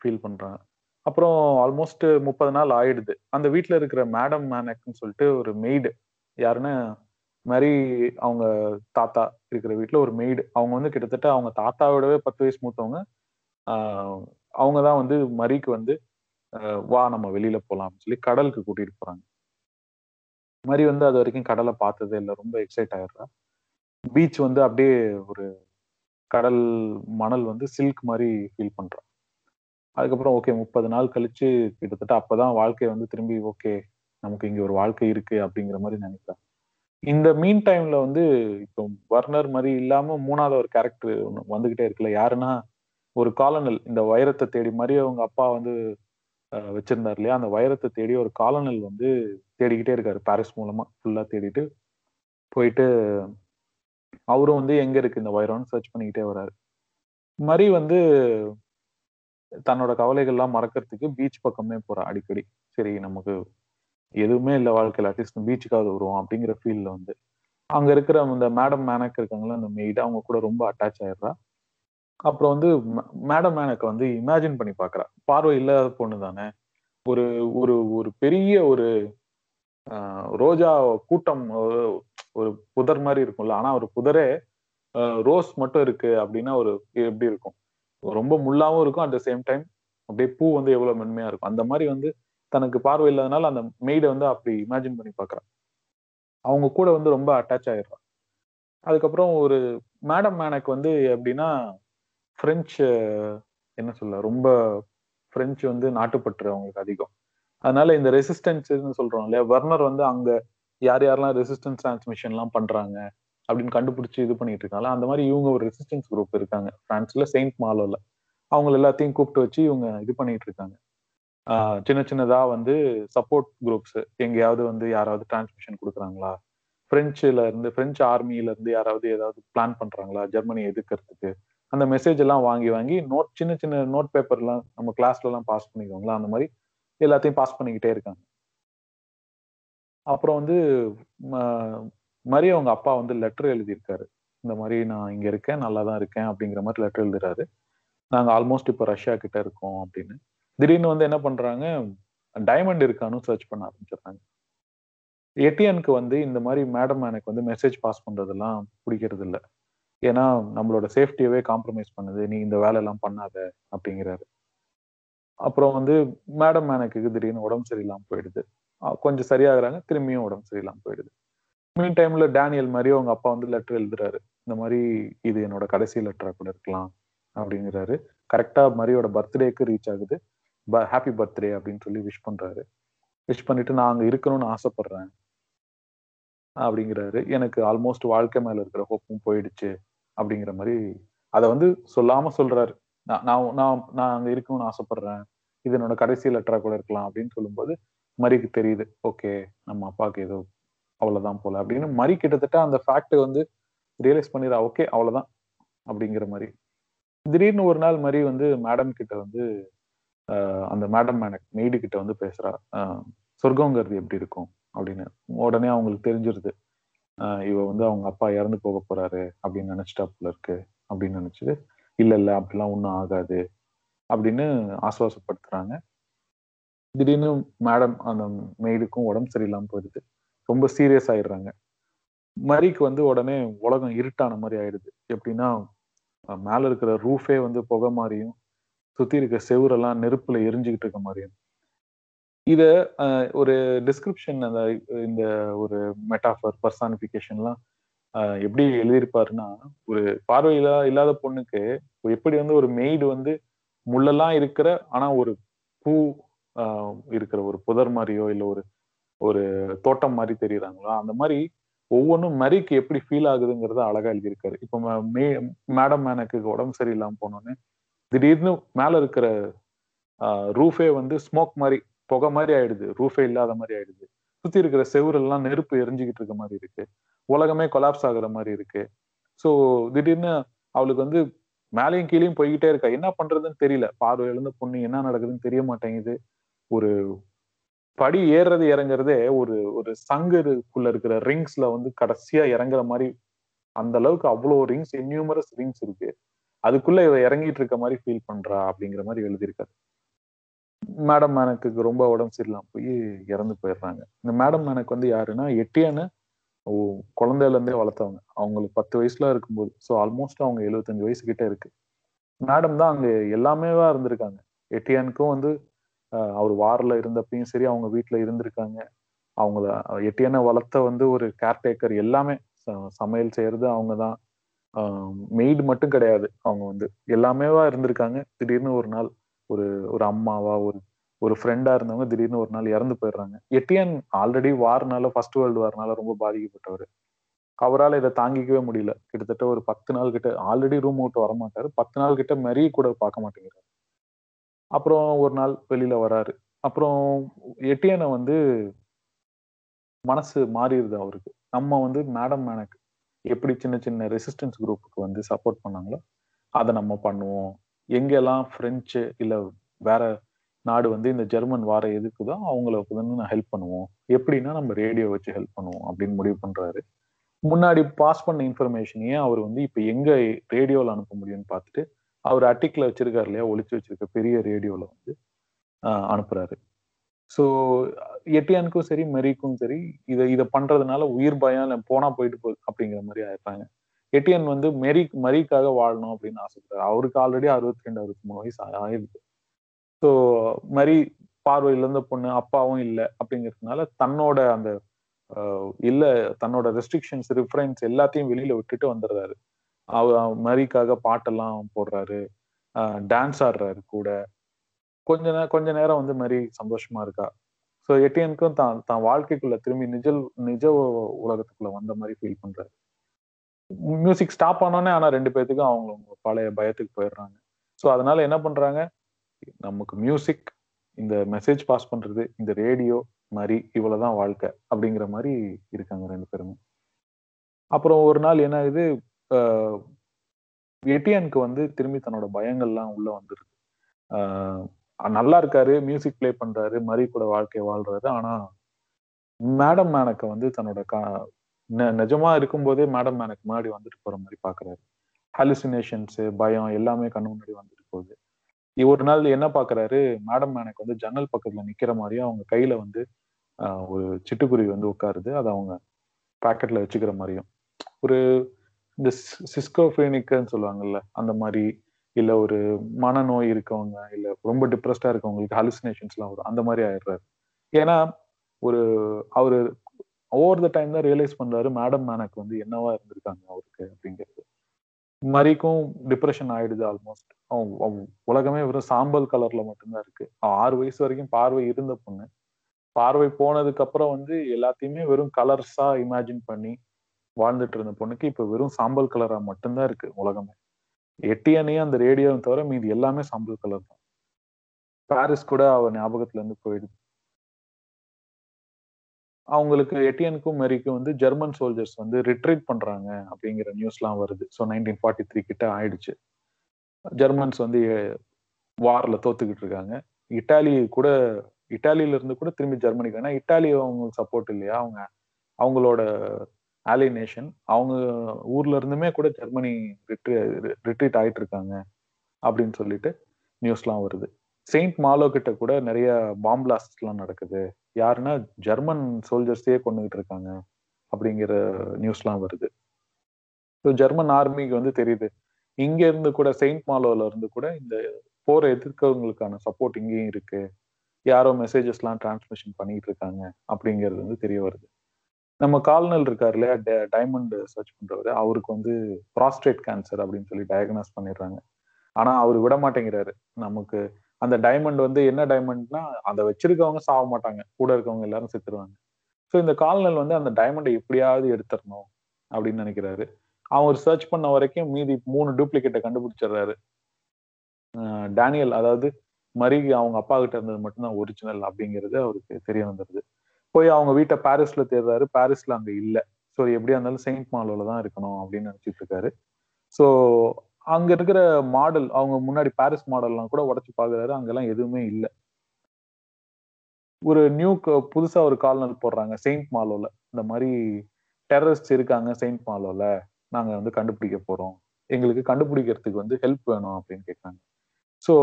ஃபீல் பண்றாங்க. அப்புறம் ஆல்மோஸ்ட் முப்பது நாள் ஆயிடுது. அந்த வீட்டில் இருக்கிற மேடம் மேனக்னு சொல்லிட்டு ஒரு மெய்டு யாருன்னா மாதிரி அவங்க தாத்தா இருக்கிற வீட்டில் ஒரு மெய்டு அவங்க வந்து கிட்டத்தட்ட அவங்க தாத்தாவோடவே பத்து வயசு மூத்தவங்க. அவங்க தான் வந்து மரிக்கு வந்து வா நம்ம வெளியில போலாம்னு சொல்லி கடலுக்கு கூட்டிட்டு போறாங்க. மரி வந்து அது வரைக்கும் கடலை பார்த்ததே இல்லை. ரொம்ப எக்ஸைட் ஆயிடுறா. பீச் வந்து அப்படியே ஒரு கடல் மணல் வந்து சில்க் மாதிரி ஃபீல் பண்றான் அதுக்கப்புறம் ஓகே முப்பது நாள் கழிச்சு கிட்டத்தட்ட அப்பதான் வாழ்க்கை வந்து திரும்பி ஓகே நமக்கு இங்க ஒரு வாழ்க்கை இருக்கு அப்படிங்கிற மாதிரி நினைக்கிறேன். இந்த மீன் டைம்ல வந்து இப்போ வர்னர் மாதிரி இல்லாம மூணாவது ஒரு கேரக்டர் வந்துகிட்டே இருக்குல்ல யாருன்னா ஒரு காலனல் இந்த வைரத்தை தேடி மாதிரி அவங்க அப்பா வந்து வச்சிருந்தார் இல்லையா? அந்த வைரத்தை தேடி ஒரு காலனல் வந்து தேடிக்கிட்டே இருக்காரு பாரிஸ் மூலமா ஃபுல்லா தேடிட்டு போயிட்டு அவரும் வந்து எங்க இருக்கு இந்த வைரம்னு சர்ச் பண்ணிக்கிட்டே வர்றாரு மாதிரி வந்து தன்னோட கவலைகள்லாம் மறக்கிறதுக்கு பீச் பக்கமே போறா அடிக்கடி. சரி நமக்கு எதுவுமே இல்லை வாழ்க்கையில் அட்லீஸ்ட் பீச்சுக்காவது வருவோம் அப்படிங்கிற ஃபீல்ட்ல வந்து. அங்க இருக்கிற அந்த மேடம் மேனக் இருக்காங்களா அந்த மெய்டு அவங்க கூட ரொம்ப அட்டாச் ஆயிடுறா. அப்புறம் வந்து மேடம் மேனக் வந்து இமேஜின் பண்ணி பாக்குறா. பார்வை இல்லாத பொண்ணு தானே. ஒரு ஒரு ஒரு பெரிய ஒரு ரோஜா கூட்டம் ஒரு- புதர் மாதிரி இருக்கும்ல. ஆனா ஒரு புதரே ரோஸ் மட்டும் இருக்கு அப்படின்னா ஒரு எப்படி இருக்கும்? ரொம்ப முள்ளாவும் இருக்கும் அட் த சேம் டைம் அப்படியே பூ வந்து எவ்வளவு மென்மையா இருக்கும். அந்த மாதிரி வந்து தனக்கு பார்வை இல்லாதனால அந்த மெய்டை வந்து அப்படி இமேஜின் பண்ணி பாக்குறான் அவங்க கூட வந்து ரொம்ப அட்டாச் ஆயிடுறான். அதுக்கப்புறம் ஒரு மேடம் மேனக்கு வந்து எப்படின்னா பிரெஞ்சு என்ன சொல்ல ரொம்ப பிரெஞ்சு வந்து நாட்டுப்பற்று அவங்களுக்கு அதிகம். அதனால இந்த ரெசிஸ்டன்ஸ்னு சொல்றோம் இல்லையா வர்னர் வந்து அங்க யார் யாரெல்லாம் ரெசிஸ்டன்ஸ் டிரான்ஸ்மிஷன் எல்லாம் பண்றாங்க அப்படின்னு கண்டுபிடிச்சு இது பண்ணிட்டு இருக்காங்களா அந்த மாதிரி இவங்க ஒரு ரெசிஸ்டன்ஸ் குரூப் இருக்காங்க. பிரான்ஸ்ல செயின்ட் மாலோல. அவங்க எல்லாத்தையும் கூப்பிட்டு வச்சு இவங்க இது பண்ணிட்டு இருக்காங்க. சின்ன சின்னதா வந்து சப்போர்ட் குரூப்ஸ் எங்கேயாவது வந்து யாராவது டிரான்ஸ்மிஷன் கொடுக்குறாங்களா? பிரெஞ்சுல இருந்து பிரெஞ்சு ஆர்மியில இருந்து யாராவது ஏதாவது பிளான் பண்றாங்களா? ஜெர்மனி எதிர்க்கிறதுக்கு. அந்த மெசேஜ் எல்லாம் வாங்கி வாங்கி நோட் சின்ன சின்ன நோட் பேப்பர்லாம் நம்ம கிளாஸ்ல எல்லாம் பாஸ் பண்ணிக்குவாங்களா அந்த மாதிரி எல்லாத்தையும் பாஸ் பண்ணிக்கிட்டே இருக்காங்க. அப்புறம் வந்து மாதிரி அவங்க அப்பா வந்து லெட்டர் எழுதியிருக்காரு. இந்த மாதிரி நான் இங்க இருக்கேன் நல்லா தான் இருக்கேன் அப்படிங்கிற மாதிரி லெட்டர் எழுதுறாரு. நாங்க ஆல்மோஸ்ட் இப்போ ரஷ்யா கிட்ட இருக்கோம் அப்படின்னு. திடீர்னு வந்து என்ன பண்றாங்க? டைமண்ட் இருக்கான்னு சர்ச் பண்ண ஆரம்பிச்சிடுறாங்க. எட்டியனுக்கு வந்து இந்த மாதிரி மேடம் எனக்கு வந்து மெசேஜ் பாஸ் பண்றதெல்லாம் பிடிக்கிறது இல்ல. ஏன்னா நம்மளோட சேஃப்டியவே காம்ப்ரமைஸ் பண்ணுது. நீ இந்த வேலையெல்லாம் பண்ணாத அப்படிங்கிறாரு. அப்புறம் வந்து மேடம் எனக்கு திடீர்னு உடம்பு சரியில்லாம போயிடுது. கொஞ்சம் சரியாகிறாங்க திரும்பியும் உடம்பு சரியில்லாம போயிடுது. மீன் டைம்ல டேனியல் மாதிரி அவங்க அப்பா வந்து லெட்டர் எழுதுறாரு. இந்த மாதிரி இது என்னோட கடைசி லெட்டரா கூட இருக்கலாம் அப்படிங்கிறாரு. கரெக்டா மரியோட பர்த்டேக்கு ரீச் ஆகுது. ஹாப்பி பர்த்டே அப்படின்னு சொல்லி விஷ் பண்றாரு. விஷ் பண்ணிட்டு நான் அங்க இருக்கணும்னு ஆசைப்படுறேன் அப்படிங்கிறாரு. எனக்கு ஆல்மோஸ்ட் வாழ்க்கை மேல இருக்கிற ஹோப்பும் போயிடுச்சு அப்படிங்கிற மாதிரி அதை வந்து சொல்லாம சொல்றாரு. நான் நான் நான் நான் அங்க இருக்கணும்னு ஆசைப்படுறேன். இது என்னோட கடைசி லெட்டரா கூட இருக்கலாம் அப்படின்னு சொல்லும்போது மரிக்கு தெரியுது. ஓகே நம்ம அப்பாவுக்கு ஏதோ அவ்வளவுதான் போல அப்படின்னு மரி கிட்டத்தட்ட அந்த ஃபேக்ட் வந்து ரியலைஸ் பண்ணிடுறா ஓகே அவ்வளவுதான் அப்படிங்கிற மாதிரி. திடீர்னு ஒரு நாள் மாதிரி வந்து மேடம் கிட்ட வந்து அந்த மேடம் மேனக் மெய்டு கிட்ட வந்து பேசுறா சொர்க்கங்கிறது எப்படி இருக்கும்? அப்படின்னு. உடனே அவங்களுக்கு தெரிஞ்சிருது இவ வந்து அவங்க அப்பா இறந்து போக போறாரு அப்படின்னு நினைச்சிட்டா போல இருக்கு அப்படின்னு நினைச்சிட்டு இல்ல இல்ல அப்படிலாம் ஒன்றும் ஆகாது அப்படின்னு ஆசுவாசப்படுத்துறாங்க. திடீர்னு மேடம் அந்த மெய்டுக்கும் உடம்பு சரியில்லாமல் போயிடுது. ரொம்ப சீரியஸ் ஆயிடுறாங்க. மரிக்கு வந்து உடனே உலகம் இருட்டான மாதிரி ஆயிடுது. எப்படின்னா மேல இருக்கிற ரூஃபே வந்து புகை மாதிரியும் சுத்தி இருக்க செவுரெல்லாம் நெருப்புல எரிஞ்சுக்கிட்டு இருக்க மாதிரியும் இத ஒரு டிஸ்கிரிப்ஷன் அந்த இந்த ஒரு மெட்டாஃபர் பர்சானிபிகேஷன்லாம் எப்படி எழுதியிருப்பாருன்னா ஒரு பார்வையில இல்லாத பொண்ணுக்கு எப்படி வந்து ஒரு மெய்டு வந்து முள்ளெல்லாம் இருக்கிற ஆனா ஒரு பூ ஆஹ், இருக்கிற ஒரு புதர் மாதிரியோ இல்லை ஒரு ஒரு தோட்டம் மாதிரி தெரியுறாங்களோ அந்த மாதிரி ஒவ்வொன்றும் மரிக்கு எப்படி ஃபீல் ஆகுதுங்கிறத அழகா எழுதியிருக்காரு. இப்போ மே மேடம் எனக்கு உடம்பு சரியில்லாமல் போனோன்னு திடீர்னு மேல இருக்கிற ரூஃபே வந்து ஸ்மோக் மாதிரி புகை மாதிரி ஆயிடுது. ரூஃபே இல்லாத மாதிரி ஆயிடுது. சுத்தி இருக்கிற செவுரெல்லாம் நெருப்பு எரிஞ்சுக்கிட்டு இருக்க மாதிரி இருக்கு. உலகமே கொலாப்ஸ் ஆகுற மாதிரி இருக்கு. ஸோ திடீர்னு அவளுக்கு வந்து மேலையும் கீழேயும் போய்கிட்டே இருக்கா. என்ன பண்றதுன்னு தெரியல. பார்வை எழுந்த பொண்ணு என்ன நடக்குதுன்னு தெரிய மாட்டேங்குது. ஒரு படி ஏறுறது இறங்குறதே ஒரு ஒரு சங்குக்குள்ள இருக்கிற ரிங்ஸ்ல வந்து கடைசியா இறங்குற மாதிரி அந்த அளவுக்கு அவ்வளோ ரிங்ஸ் இன்யூமரஸ் ரிங்ஸ் இருக்கு. அதுக்குள்ள இவ இறங்கிட்டு இருக்க மாதிரி ஃபீல் பண்றா அப்படிங்கிற மாதிரி எழுதியிருக்காரு. மேடம் மேனக்கு ரொம்ப உடம்பு சரியில்லாம போய் இறந்து போயிடுறாங்க. இந்த மேடம் மேனக்கு வந்து யாருன்னா எட்டியான்னு குழந்தையில இருந்தே வளர்த்தவங்க. அவங்களுக்கு பத்து வயசுல இருக்கும்போது. ஸோ ஆல்மோஸ்ட் அவங்க எழுபத்தஞ்சு வயசு கிட்ட இருக்கு. மேடம் தான் அங்க எல்லாமேவா இருந்திருக்காங்க. எட்டியானுக்கும் வந்து அவர் வாரில் இருந்தப்பையும் சரி அவங்க வீட்டுல இருந்திருக்காங்க. அவங்கள எட்டியான வளர்த்த வந்து ஒரு கேர்டேக்கர் எல்லாமே. சமையல் செய்யறது அவங்க தான் மெய்டு மட்டும் கிடையாது அவங்க வந்து. எல்லாமேவா இருந்திருக்காங்க. திடீர்னு ஒரு நாள் ஒரு ஒரு அம்மாவா ஒரு ஒரு ஃப்ரெண்டா இருந்தவங்க திடீர்னு ஒரு நாள் இறந்து போயிடுறாங்க. எட்டியன் ஆல்ரெடி வார்னால ஃபர்ஸ்ட் வேர்ல்டு வார்னால ரொம்ப பாதிக்கப்பட்டவர். அவரால் இதை தாங்கிக்கவே முடியல. கிட்டத்தட்ட ஒரு பத்து நாள் கிட்ட ஆல்ரெடி ரூம் விட்டு வரமாட்டாரு. பத்து நாள் கிட்ட மரிய கூட பார்க்க மாட்டேங்கிறாரு. அப்புறம் ஒரு நாள் வெளியில வராரு. அப்புறம் எட்டியனை வந்து மனசு மாறிடுது அவருக்கு. நம்ம வந்து மேடம் மேனக்கு எப்படி சின்ன சின்ன ரெசிஸ்டன்ஸ் குரூப்புக்கு வந்து சப்போர்ட் பண்ணாங்களோ அதை நம்ம பண்ணுவோம். எங்கெல்லாம் ஃப்ரெஞ்சு இல்லை வேற நாடு வந்து இந்த ஜெர்மன் வார எதுக்குதோ அவங்கள வந்து நான் ஹெல்ப் பண்ணுவோம். எப்படின்னா நம்ம ரேடியோ வச்சு ஹெல்ப் பண்ணுவோம் அப்படின்னு முடிவு பண்றாரு. முன்னாடி பாஸ் பண்ண இன்ஃபர்மேஷனையே அவர் வந்து இப்போ எங்க ரேடியோவில் அனுப்ப முடியும்னு பார்த்துட்டு அவர் அட்டிக்ல வச்சிருக்காரு இல்லையா? ஒழிச்சு வச்சிருக்க பெரிய ரேடியோவில் வந்து அனுப்புறாரு. ஸோ எட்டியானுக்கும் சரி மெரிக்கும் சரி இதை இதை பண்றதுனால உயிர் பயம் போனா போயிட்டு போகுது அப்படிங்கிற மாதிரி ஆயிருப்பாங்க. எட்டியன் வந்து மெரி மரிக்காக வாழணும் அப்படின்னு ஆசைப்படுறாரு. அவருக்கு ஆல்ரெடி அறுபத்தி ரெண்டு அறுபத்தி மூணு வயசு ஆயிருக்கு. ஸோ மரி பார்வையில இருந்த பொண்ணு அப்பாவும் இல்லை அப்படிங்கிறதுனால தன்னோட அந்த இல்ல தன்னோட ரெஸ்ட்ரிக்ஷன்ஸ் ரிஃபரன்ஸ் எல்லாத்தையும் வெளியில விட்டுட்டு வந்துடுறாரு. மரிக்காக பாட்டெல்லாம் போடுறாரு. டான்ஸ் ஆடுறாரு கூட. கொஞ்ச நேரம் கொஞ்ச நேரம் வந்து மாதிரி சந்தோஷமா இருக்கா. ஸோ எட்டியனுக்கும் தான் தான் வாழ்க்கைக்குள்ள திரும்பி நிஜ நிஜ உலகத்துக்குள்ள வந்த மாதிரி ஃபீல் பண்றாரு. மியூசிக் ஸ்டாப் ஆனோடனே ஆனா ரெண்டு பேர்த்துக்கும் அவங்க பழைய பயத்துக்கு போயிடுறாங்க. ஸோ அதனால என்ன பண்றாங்க? நமக்கு மியூசிக் இந்த மெசேஜ் பாஸ் பண்றது இந்த ரேடியோ மாதிரி இவ்வளவுதான் வாழ்க்கை அப்படிங்கிற மாதிரி இருக்காங்க ரெண்டு பேருமே. அப்புறம் ஒரு நாள் என்ன ஆகுது? எட்டியனுக்கு வந்து திரும்பி தன்னோட பயங்கள்லாம் உள்ள வந்துருது நல்லா இருக்காரு மியூசிக் பிளே பண்றாரு மரி கூட வாழ்க்கையை வாழ்றாரு. ஆனா மேடம் மேனக்க வந்து தன்னோட கா நிஜமா இருக்கும்போதே மேடம் மேனக்கு முன்னாடி வந்துட்டு போற மாதிரி பாக்குறாரு. ஹாலுசினேஷன்ஸ் பயம் எல்லாமே கண்ணு முன்னாடி வந்துட்டு போகுது. ஒரு நாள் என்ன பாக்குறாரு மேடம் மேனக்கு வந்து ஜன்னல் பக்கத்துல நிக்கிற மாதிரியும் அவங்க கையில வந்து ஒரு சிட்டுக்குருவி வந்து உட்காருது. அதை அவங்க பாக்கெட்ல வச்சுக்கிற மாதிரியும். ஒரு இந்த சிஸ்கோஃபேனிக்குன்னு சொல்லுவாங்கல்ல அந்த மாதிரி இல்ல ஒரு மனநோய் இருக்கவங்க இல்ல ரொம்ப டிப்ரெஸ்டா இருக்கவங்களுக்கு ஹாலுசினேஷன்ஸ் எல்லாம் வரும். அந்த மாதிரி ஆயிடுறாரு. ஏன்னா ஒரு அவரு ஓவர் த டைம் தான் ரியலைஸ் பண்றாரு மேடம் மேனக்கு வந்து என்னவா இருந்திருக்காங்க அவருக்கு அப்படிங்கிறது. மாதிரிக்கும் டிப்ரெஷன் ஆயிடுது ஆல்மோஸ்ட் உலகமே வெறும் சாம்பல் கலர்ல மட்டும்தான் இருக்கு. ஆறு வயசு வரைக்கும் பார்வை இருந்த பொண்ணு. பார்வை போனதுக்கு அப்புறம் வந்து எல்லாத்தையுமே வெறும் கலர்ஸா இமேஜின் பண்ணி வாழ்ந்துட்டு இருந்த பொண்ணுக்கு இப்ப வெறும் சாம்பல் கலரா மட்டும்தான் இருக்கு உலகமே. எட்டியனையும் அந்த ரேடியோவை தவிர மீது எல்லாமே சாம்பல் கலர் தான். பாரிஸ் கூட அவ ஞாபகத்துல இருந்து போயிடுது. அவங்களுக்கு எட்டியனுக்கும் மெரிக்கும் வந்து ஜெர்மன் சோல்ஜர்ஸ் வந்து ரிட்ரீட் பண்றாங்க அப்படிங்கிற நியூஸ்லாம் வருது. ஸோ நைன்டீன் ஃபார்ட்டி த்ரீ கிட்ட ஆயிடுச்சு. ஜெர்மன்ஸ் வந்து வார்ல தோத்துக்கிட்டு இருக்காங்க. இட்டாலி கூட இட்டாலியில இருந்து கூட திரும்பி ஜெர்மனிக்கு ஏன்னா இட்டாலி அவங்களுக்கு சப்போர்ட் இல்லையா? அவங்க அவங்களோட ஆலி நேஷன் அவங்க ஊர்ல இருந்துமே கூட ஜெர்மனி ரிட்ரீ ரிட்ரீட் ஆயிட்டு இருக்காங்க அப்படின்னு சொல்லிட்டு நியூஸ்லாம் வருது. செயின்ட் மாலோ கிட்ட கூட நிறைய பாம்பிளாஸ்ட்லாம் நடக்குது. யாருன்னா ஜெர்மன் சோல்ஜர்ஸையே கொண்டுகிட்டு இருக்காங்க அப்படிங்கிற நியூஸ்லாம் வருது. ஸோ ஜெர்மன் ஆர்மிக்கு வந்து தெரியுது. இங்க இருந்து கூட செயின்ட் மாலோல இருந்து கூட இந்த போரை எதிர்க்கவங்களுக்கான சப்போர்ட் இங்கேயும் இருக்கு. யாரோ மெசேஜஸ்லாம் டிரான்ஸ்மிஷன் பண்ணிட்டு இருக்காங்க அப்படிங்கிறது வந்து தெரிய வருது. நம்ம கால்னல் இருக்காரு இல்லையா? டைமண்ட் சர்ச் பண்றவர். அவருக்கு வந்து ப்ராஸ்டேட் கேன்சர் அப்படின்னு சொல்லி டயக்னாஸ் பண்ணிடுறாங்க. ஆனா அவர் விட மாட்டேங்கிறாரு. நமக்கு அந்த டைமண்ட் வந்து என்ன டைமண்ட்னா அதை வச்சிருக்கவங்க சாக மாட்டாங்க. கூட இருக்கவங்க எல்லாரும் செத்துருவாங்க. ஸோ இந்த கால்நல் வந்து அந்த டைமண்டை எப்படியாவது எடுத்துடணும் அப்படின்னு நினைக்கிறாரு. அவர் சர்ச் பண்ண வரைக்கும் மீதி மூணு டூப்ளிகேட்டை கண்டுபிடிச்சிடுறாரு. டேனியல் அதாவது மரிகி அவங்க அப்பா கிட்ட இருந்தது மட்டும்தான் ஒரிஜினல் அப்படிங்கிறது அவருக்கு தெரிய வந்துருது. போய் அவங்க வீட்டை பாரிஸ்ல தேடுறாரு. பாரிஸ்ல அங்க இல்ல. ஸோ எப்படியா இருந்தாலும் செயின்ட் மாலோல தான் இருக்கணும் அப்படின்னு நினைச்சிட்டு இருக்காரு. ஸோ அங்க இருக்கிற மாடல் அவங்க முன்னாடி பாரிஸ் மாடல்லாம் கூட உடச்சு பாக்குறாரு அங்கெல்லாம் எதுவுமே இல்லை. ஒரு நியூ புதுசா ஒரு கால்நல் போடுறாங்க செயின்ட் மாலோல இந்த மாதிரி டெரரிஸ்ட் இருக்காங்க செயின்ட் மாலோல நாங்க வந்து கண்டுபிடிக்க போறோம். எங்களுக்கு கண்டுபிடிக்கிறதுக்கு வந்து ஹெல்ப் வேணும் அப்படின்னு கேட்காங்க ஸோ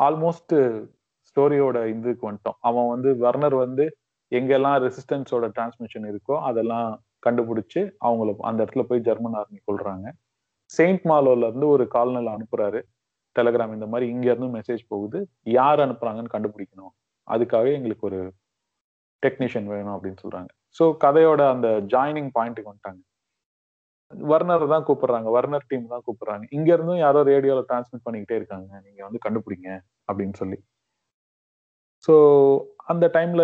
ஆல்மோஸ்ட் ஸ்டோரியோட இதுக்கு வந்துட்டோம். அவன் வந்து வர்னர் வந்து எங்கெல்லாம் ரெசிஸ்டன்ஸோட டிரான்ஸ்மிஷன் இருக்கோ அதெல்லாம் கண்டுபிடிச்சு அவங்கள அந்த இடத்துல போய் ஜெர்மன் ஆர்மி கொள்றாங்க செயின்ட் மாலோல இருந்து ஒரு கால்நல் அனுப்புறாரு. டெலகிராம் இந்த மாதிரி இங்க இருந்து மெசேஜ் போகுது. யார் அனுப்புறாங்கன்னு கண்டுபிடிக்கணும். அதுக்காக எங்களுக்கு ஒரு டெக்னீஷியன் வேணும் அப்படின்னு சொல்றாங்க. ஸோ கதையோட அந்த ஜாயினிங் பாயிண்ட்டுக்கு வந்துட்டாங்க. வர்னர் தான் கூப்பிடுறாங்க. வர்னர் டீம் தான் கூப்பிடுறாங்க. இங்க இருந்தும் யாரோ ரேடியோல டிரான்ஸ்மிட் பண்ணிக்கிட்டே இருக்காங்க. நீங்க வந்து கண்டுபிடிங்க அப்படின்னு சொல்லி. ஸோ அந்த டைம்ல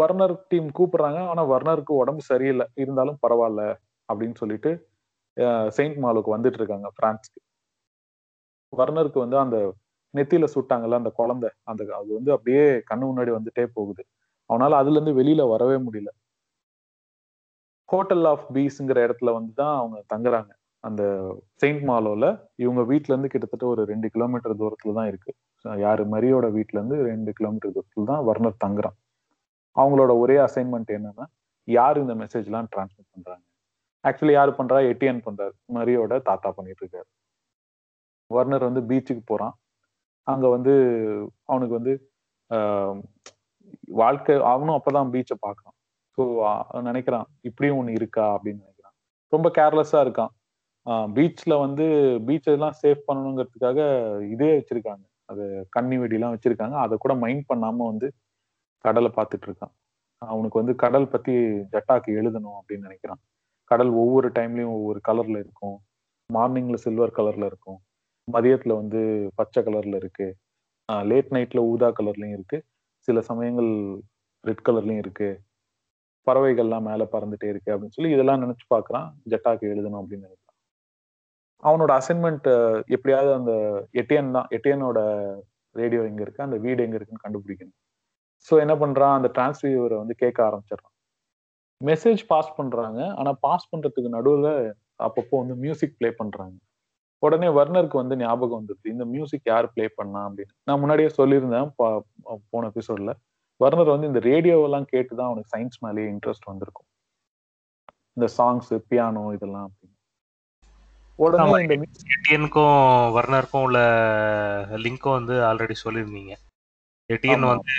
வர்னர் டீம் கூப்பிடுறாங்க. ஆனா வர்னருக்கு உடம்பு சரியில்லை. இருந்தாலும் பரவாயில்ல அப்படின்னு சொல்லிட்டு செயின்ட் மாலுக்கு வந்துட்டு இருக்காங்க பிரான்ஸ்க்கு. வர்னருக்கு வந்து அந்த நெத்தியில சுட்டாங்கல்ல அந்த குழந்தை. அந்த அது வந்து அப்படியே கண்ணு முன்னாடி வந்துட்டே போகுது. அவனால அதுல இருந்து வெளியில வரவே முடியல. ஹோட்டல் ஆஃப் பீஸ்ங்கிற இடத்துல வந்து தான் அவங்க தங்குறாங்க. அந்த செயின்ட் மாலோல இவங்க வீட்டுல இருந்து கிட்டத்தட்ட ஒரு ரெண்டு கிலோமீட்டர் தூரத்துல தான் இருக்கு. யாரு மரியோட வீட்டுல இருந்து ரெண்டு கிலோமீட்டர் தூரத்துல தான் வர்னர் தங்குறான். அவங்களோட ஒரே அசைன்மெண்ட் என்னன்னா யார் இந்த மெசேஜ்லாம் டிரான்ஸ்மிட் பண்றாங்க? ஆக்சுவலி யார் பண்றா? எட்டியன் பண்றாரு. மரியோட தாத்தா பண்ணிட்டு இருக்காரு. வர்னர் வந்து பீச்சுக்கு போறான். அங்க வந்து அவனுக்கு வந்து வாழ்க்கை அவனும் அப்பதான் பீச்சை பார்க்கறான். ஸோ நினைக்கிறான் இப்படியும் ஒன்று இருக்கா? அப்படின்னு நினைக்கிறான். ரொம்ப கேர்லெஸ்ஸா இருக்கான். பீச்ல வந்து பீச் எல்லாம் சேஃப் பண்ணணுங்கிறதுக்காக இதே வச்சிருக்காங்க. அது கண்ணி வெடிலாம் வச்சிருக்காங்க. அதை கூட மைண்ட் பண்ணாம வந்து கடலை பார்த்துட்டு இருக்கான். அவனுக்கு வந்து கடல் பத்தி ஜட்டாக்கு எழுதணும் அப்படின்னு நினைக்கிறான். கடல் ஒவ்வொரு டைம்லயும் ஒவ்வொரு கலர்ல இருக்கும். மார்னிங்ல சில்வர் கலர்ல இருக்கும். மதியத்துல வந்து பச்சை கலர்ல இருக்கு. லேட் நைட்ல ஊதா கலர்லயும் இருக்கு. சில சமயங்கள் ரெட் கலர்லயும் இருக்கு. பறவைகள்லாம் மேல பறந்துட்டே இருக்கு அப்படின்னு சொல்லி இதெல்லாம் நினைச்சு பாக்குறான் ஜட்டாக்கு எழுதணும் அப்படின்னு நினைக்கிறான். அவனோட அசைன்மெண்ட் எப்படியாவது அந்த எட்டியன் தான். எட்டியனோட ரேடியோ எங்க இருக்கு? அந்த வீடு எங்க இருக்குன்னு கண்டுபிடிக்கணும். ஸோ என்ன பண்றான்? அந்த டிரான்ஸ்ஃபீவரை வந்து கேட்க ஆரம்பிச்சிடறான். மெசேஜ் பாஸ் பண்றாங்க. ஆனா பாஸ் பண்றதுக்கு நடுவுல அப்பப்போ வந்து மியூசிக் பிளே பண்றாங்க. உடனே வர்னருக்கு வந்து ஞாபகம் வந்துருது. இந்த மியூசிக் யார் பிளே பண்ணா அப்படின்னு. நான் முன்னாடியே சொல்லியிருந்தேன் போன எபிசோட்ல வர்னர் வந்து இந்த ரேடியோவெல்லாம் கேட்டுதான் அவனுக்கு சயின்ஸ் மேலேயே இன்ட்ரெஸ்ட் வந்திருக்கும். இந்த சாங்ஸ் பியானோ இதெல்லாம் அப்படின்னு. உடனே இந்த வர்னருக்கும் உள்ள லிங்க்கும் வந்து ஆல்ரெடி சொல்லியிருந்தீங்க. எட்டியன் வந்து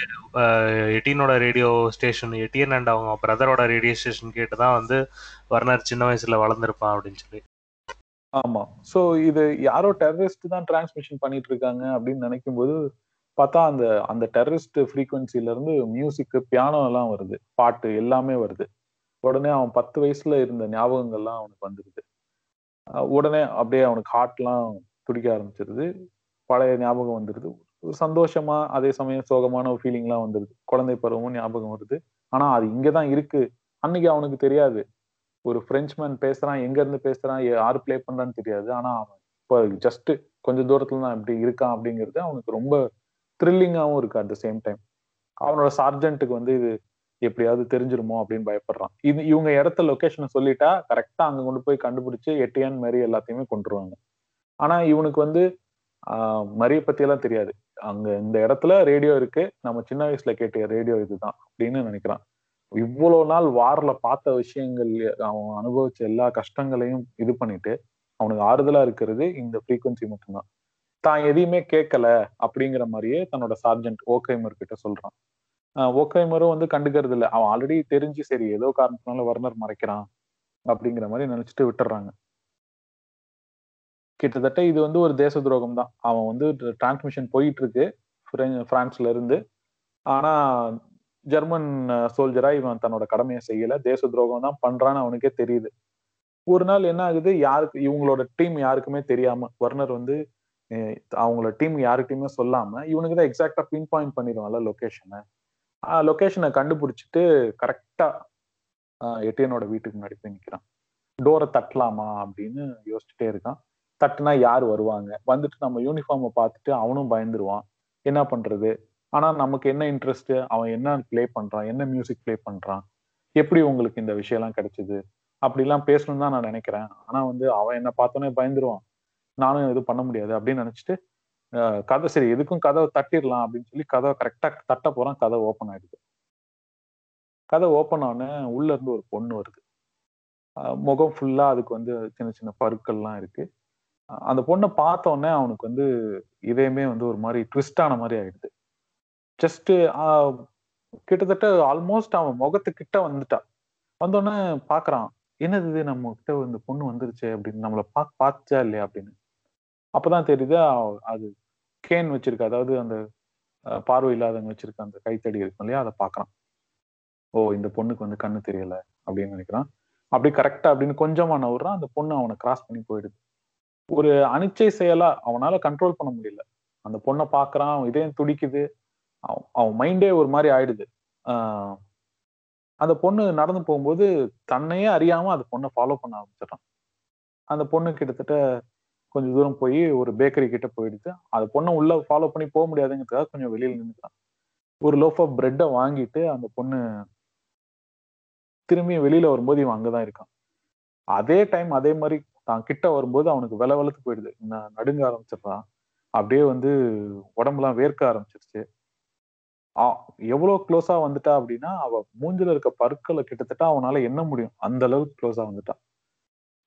எட்டியனோட ரேடியோ ஸ்டேஷன் எட்டியன் அண்ட் அவங்க பிரதரோட ரேடியோ ஸ்டேஷன் கேட்டு தான் வந்து வர்னர் சின்ன வயசுல வளர்ந்துருப்பான் அப்படின்னு சொல்லி. ஆமா. சோ இது யாரோ டெரரிஸ்ட் தான் டிரான்ஸ்மிஷன் பண்ணிட்டு இருக்காங்க அப்படின்னு நினைக்கும் போது பார்த்தா அந்த அந்த டெரரிஸ்ட் ஃப்ரீக்வன்சில இருந்து மியூசிக் பியானோ எல்லாம் வருது. பாட்டு எல்லாமே வருது. உடனே அவன் பத்து வயசுல இருந்த ஞாபகங்கள்லாம் அவனுக்கு வந்துருது. உடனே அப்படியே அவனுக்கு ஹார்ட்லாம் துடிக்க ஆரம்பிச்சிருது. பழைய ஞாபகம் வந்துருது. ஒரு சந்தோஷமா அதே சமயம் சோகமான ஒரு ஃபீலிங்லாம் வந்துருது. குழந்தை பருவமும் ஞாபகம் வருது. ஆனா அது இங்கதான் இருக்கு. அன்னைக்கு அவனுக்கு தெரியாது. ஒரு பிரெஞ்ச்மேன் பேசுறான் எங்க இருந்து பேசுறான் யாரு பிளே பண்றான்னு தெரியாது. ஆனா அவன் இப்போ ஜஸ்ட் கொஞ்சம் தூரத்துல தான் இப்படி இருக்கான் அப்படிங்கிறது அவனுக்கு ரொம்ப த்ரில்லிங்காகவும் இருக்கு அட் த சேம் டைம் அவனோட சார்ஜென்ட்டுக்கு வந்து இது எப்படியாவது தெரிஞ்சிருமோ அப்படின்னு பயப்படுறான். இது இவங்க இடத்த லொக்கேஷனை சொல்லிட்டா கரெக்டா அங்க கொண்டு போய் கண்டுபிடிச்சு எட்டியான் மாதிரி எல்லாத்தையுமே கொண்டுருவாங்க. ஆனா இவனுக்கு வந்து ஆஹ் மரிய பத்தி எல்லாம் தெரியாது. அங்க இந்த இடத்துல ரேடியோ இருக்கு. நம்ம சின்ன வயசுல கேட்ட ரேடியோ இதுதான் அப்படின்னு நினைக்கிறான். இவ்வளவு நாள் வாரில் பார்த்த விஷயங்கள் அவன் அனுபவிச்ச எல்லா கஷ்டங்களையும் இது பண்ணிட்டு அவனுக்கு ஆறுதலா இருக்கிறது இந்த ஃப்ரீக்குவன்சி மட்டும்தான். தான் எதையுமே கேட்கல அப்படிங்கிற மாதிரியே தன்னோட சார்ஜென்ட் ஓக்கைமர் கிட்ட சொல்றான். ஓக்கைமரும் வந்து கண்டுக்கிறது இல்லை. அவன் ஆல்ரெடி தெரிஞ்சு சரி ஏதோ காரணத்தினால வர்ணர் மறைக்கிறான் அப்படிங்கிற மாதிரி நினைச்சிட்டு விட்டுறாங்க. கிட்டத்தட்ட இது வந்து ஒரு தேச துரோகம் தான் அவன் வந்து டிரான்ஸ்மிஷன் போயிட்டு இருக்கு பிரான்ஸ்ல இருந்து ஆனா ஜெர்மன் சோல்ஜரா இவன் தன்னோட கடமையை செய்யல. தேச துரோகம் தான் பண்றான்னு அவனுக்கே தெரியுது. ஒரு நாள் என்ன ஆகுது? யாருக்கு இவங்களோட டீம் யாருக்குமே தெரியாம வர்னர் வந்து அவங்களோட டீம் யாருக்கிட்டையுமே சொல்லாம இவனுக்கு தான் எக்ஸாக்டா பின் பாயிண்ட் பண்ணிடுவான்ல லொக்கேஷனை லொக்கேஷனை கண்டுபிடிச்சிட்டு கரெக்டா எட்டியனோட வீட்டுக்கு முன்னாடி போய் நிற்கிறான் டோரை தட்டலாமா அப்படின்னு யோசிச்சுட்டே இருக்கான். தட்டுனா யார் வருவாங்க? வந்துட்டு நம்ம யூனிஃபார்மை பார்த்துட்டு அவனும் பயந்துருவான். என்ன பண்றது? ஆனா நமக்கு என்ன இன்ட்ரெஸ்ட் அவன் என்ன ப்ளே பண்றான்? என்ன மியூசிக் ப்ளே பண்றான்? எப்படி உங்களுக்கு இந்த விஷயம்லாம் கிடைச்சது? அப்படிலாம் பேசணும்னு தான் நான் நினைக்கிறேன். ஆனா வந்து அவன் என்ன பார்த்தோன்னே பயந்துருவான். நானும் எதுவும் பண்ண முடியாது அப்படின்னு நினைச்சிட்டு கதை சரி எதுக்கும் கதவை தட்டிடலாம் அப்படின்னு சொல்லி கதவை கரெக்டா தட்ட போறான் கதை ஓப்பன் ஆயிடுது. கதை ஓப்பன் ஆன உள்ள இருந்து ஒரு பொண்ணு வருது. முகம் ஃபுல்லா அதுக்கு வந்து சின்ன சின்ன பருக்கள்லாம் இருக்கு. அந்த பொண்ணை பார்த்தோன்னே அவனுக்கு வந்து இதயமே வந்து ஒரு மாதிரி ட்விஸ்ட் ஆன மாதிரி ஆயிடுது. ஜஸ்ட் கிட்டத்தட்ட ஆல்மோஸ்ட் அவன் முகத்துக்கிட்ட வந்துட்டான் வந்தோடனே பாக்குறான் என்னது இது? நம்ம கிட்ட இந்த பொண்ணு வந்துருச்சு அப்படின்னு. நம்மளை பா பார்த்துச்சா இல்லையா அப்படின்னு. அப்பதான் தெரியுது அது கேன் வச்சிருக்க அதாவது அந்த பார்வை இல்லாதவங்க வச்சிருக்க அந்த கைத்தடி இருக்கும் இல்லையா அதை பாக்குறான். ஓ இந்த பொண்ணுக்கு வந்து கண்ணு தெரியல அப்படின்னு நினைக்கிறான். அப்படி கரெக்டா அப்படின்னு கொஞ்சமா நவுறான். அந்த பொண்ணு அவனை கிராஸ் பண்ணி போயிடுது. ஒரு அனிச்சை செயலா அவனால கண்ட்ரோல் பண்ண முடியல. அந்த பொண்ணை பாக்குறான் அவன் இதயம் துடிக்குது அவன் அவன் மைண்டே ஒரு மாதிரி ஆயிடுது. அந்த பொண்ணு நடந்து போகும்போது தன்னையே அறியாம அந்த பொண்ணை ஃபாலோ பண்ண ஆரம்பிச்சிடறான். அந்த பொண்ணு கிட்டத்தட்ட கொஞ்சம் தூரம் போய் ஒரு பேக்கரி கிட்ட போயிடுது அந்த பொண்ணை உள்ள ஃபாலோ பண்ணி போக முடியாதுங்கிறதுக்காக கொஞ்சம் வெளியில நின்றுட்டான் ஒரு லோஃப் ஆஃப் பிரெட்டை வாங்கிட்டு அந்த பொண்ணு திரும்பி வெளியில வரும்போது இவன் அங்கதான் இருக்கான். அதே டைம் அதே மாதிரி தான் கிட்ட வரும்போது அவனுக்கு வில வளர்த்து போயிடுது. நான் நடுங்க ஆரம்பிச்சிடுறான். அப்படியே வந்து உடம்புலாம் வேர்க்க ஆரம்பிச்சிருச்சு. எவ்வளோ க்ளோஸா வந்துட்டா அப்படின்னா அவ மூஞ்சில இருக்க பற்களை கிட்டத்தட்ட அவனால எண்ண முடியும். அந்த அளவுக்கு க்ளோஸா வந்துட்டா.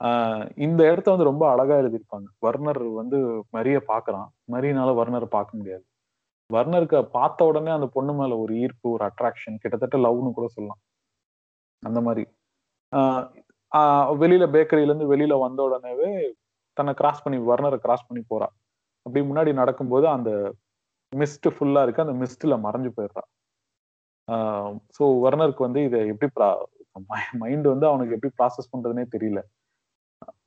ஆஹ் இந்த இடத்த வந்து ரொம்ப அழகா எழுதியிருப்பாங்க. வர்ணர் வந்து மரிய பாக்குறான் மரியனால வர்ணரை பார்க்க முடியாது. வர்ணருக்கு பார்த்த உடனே அந்த பொண்ணு மேல ஒரு ஈர்ப்பு ஒரு அட்ராக்ஷன் கிட்டத்தட்ட லவ்னு கூட சொல்லலாம். அந்த மாதிரி. ஆஹ் வெளியில பேக்கரியில இருந்து வெளியில வந்த உடனேவே தன்னை கிராஸ் பண்ணி வர்ணரை கிராஸ் பண்ணி போறா. அப்படி முன்னாடி நடக்கும்போது அந்த மிஸ்ட் ஃபுல்லா இருக்கு. அந்த மிஸ்ட்ல மறைஞ்சு போயிடுறா. ஸோ வர்ணருக்கு வந்து இதை எப்படி மைண்ட் வந்து அவனுக்கு எப்படி ப்ராசஸ் பண்றதுனே தெரியல.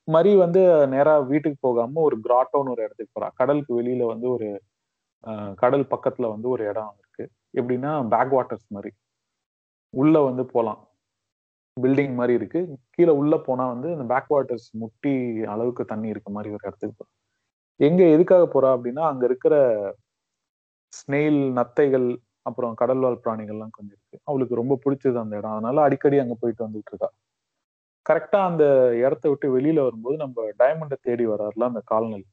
மரி வந்து நேரா வீட்டுக்கு போகாம ஒரு கிராட்டோன்னு ஒரு இடத்துக்கு போறா. கடலுக்கு வெளியில வந்து ஒரு கடல் பக்கத்துல வந்து ஒரு இடம் இருக்கு. எப்படின்னா பேக் வாட்டர்ஸ் மாதிரி. உள்ள வந்து போலாம். பில்டிங் மாதிரி இருக்கு. கீழே உள்ள போனா வந்து அந்த பேக் வாட்டர்ஸ் முட்டி அளவுக்கு தண்ணி இருக்க மாதிரி ஒரு இடத்துக்கு எங்க எதுக்காக போறா அப்படின்னா அங்க இருக்கிற ஸ்னெயில் நத்தைகள் அப்புறம் கடல்வாழ் பிராணிகள்லாம் கொஞ்சம் இருக்கு. அவளுக்கு ரொம்ப பிடிச்சது அந்த இடம். அதனால அடிக்கடி அங்க போயிட்டு வந்துட்டு இருக்கா. கரெக்டா அந்த இடத்த விட்டு வெளியில வரும்போது நம்ம டைமண்டை தேடி வர்றாருல அந்த கால்நல்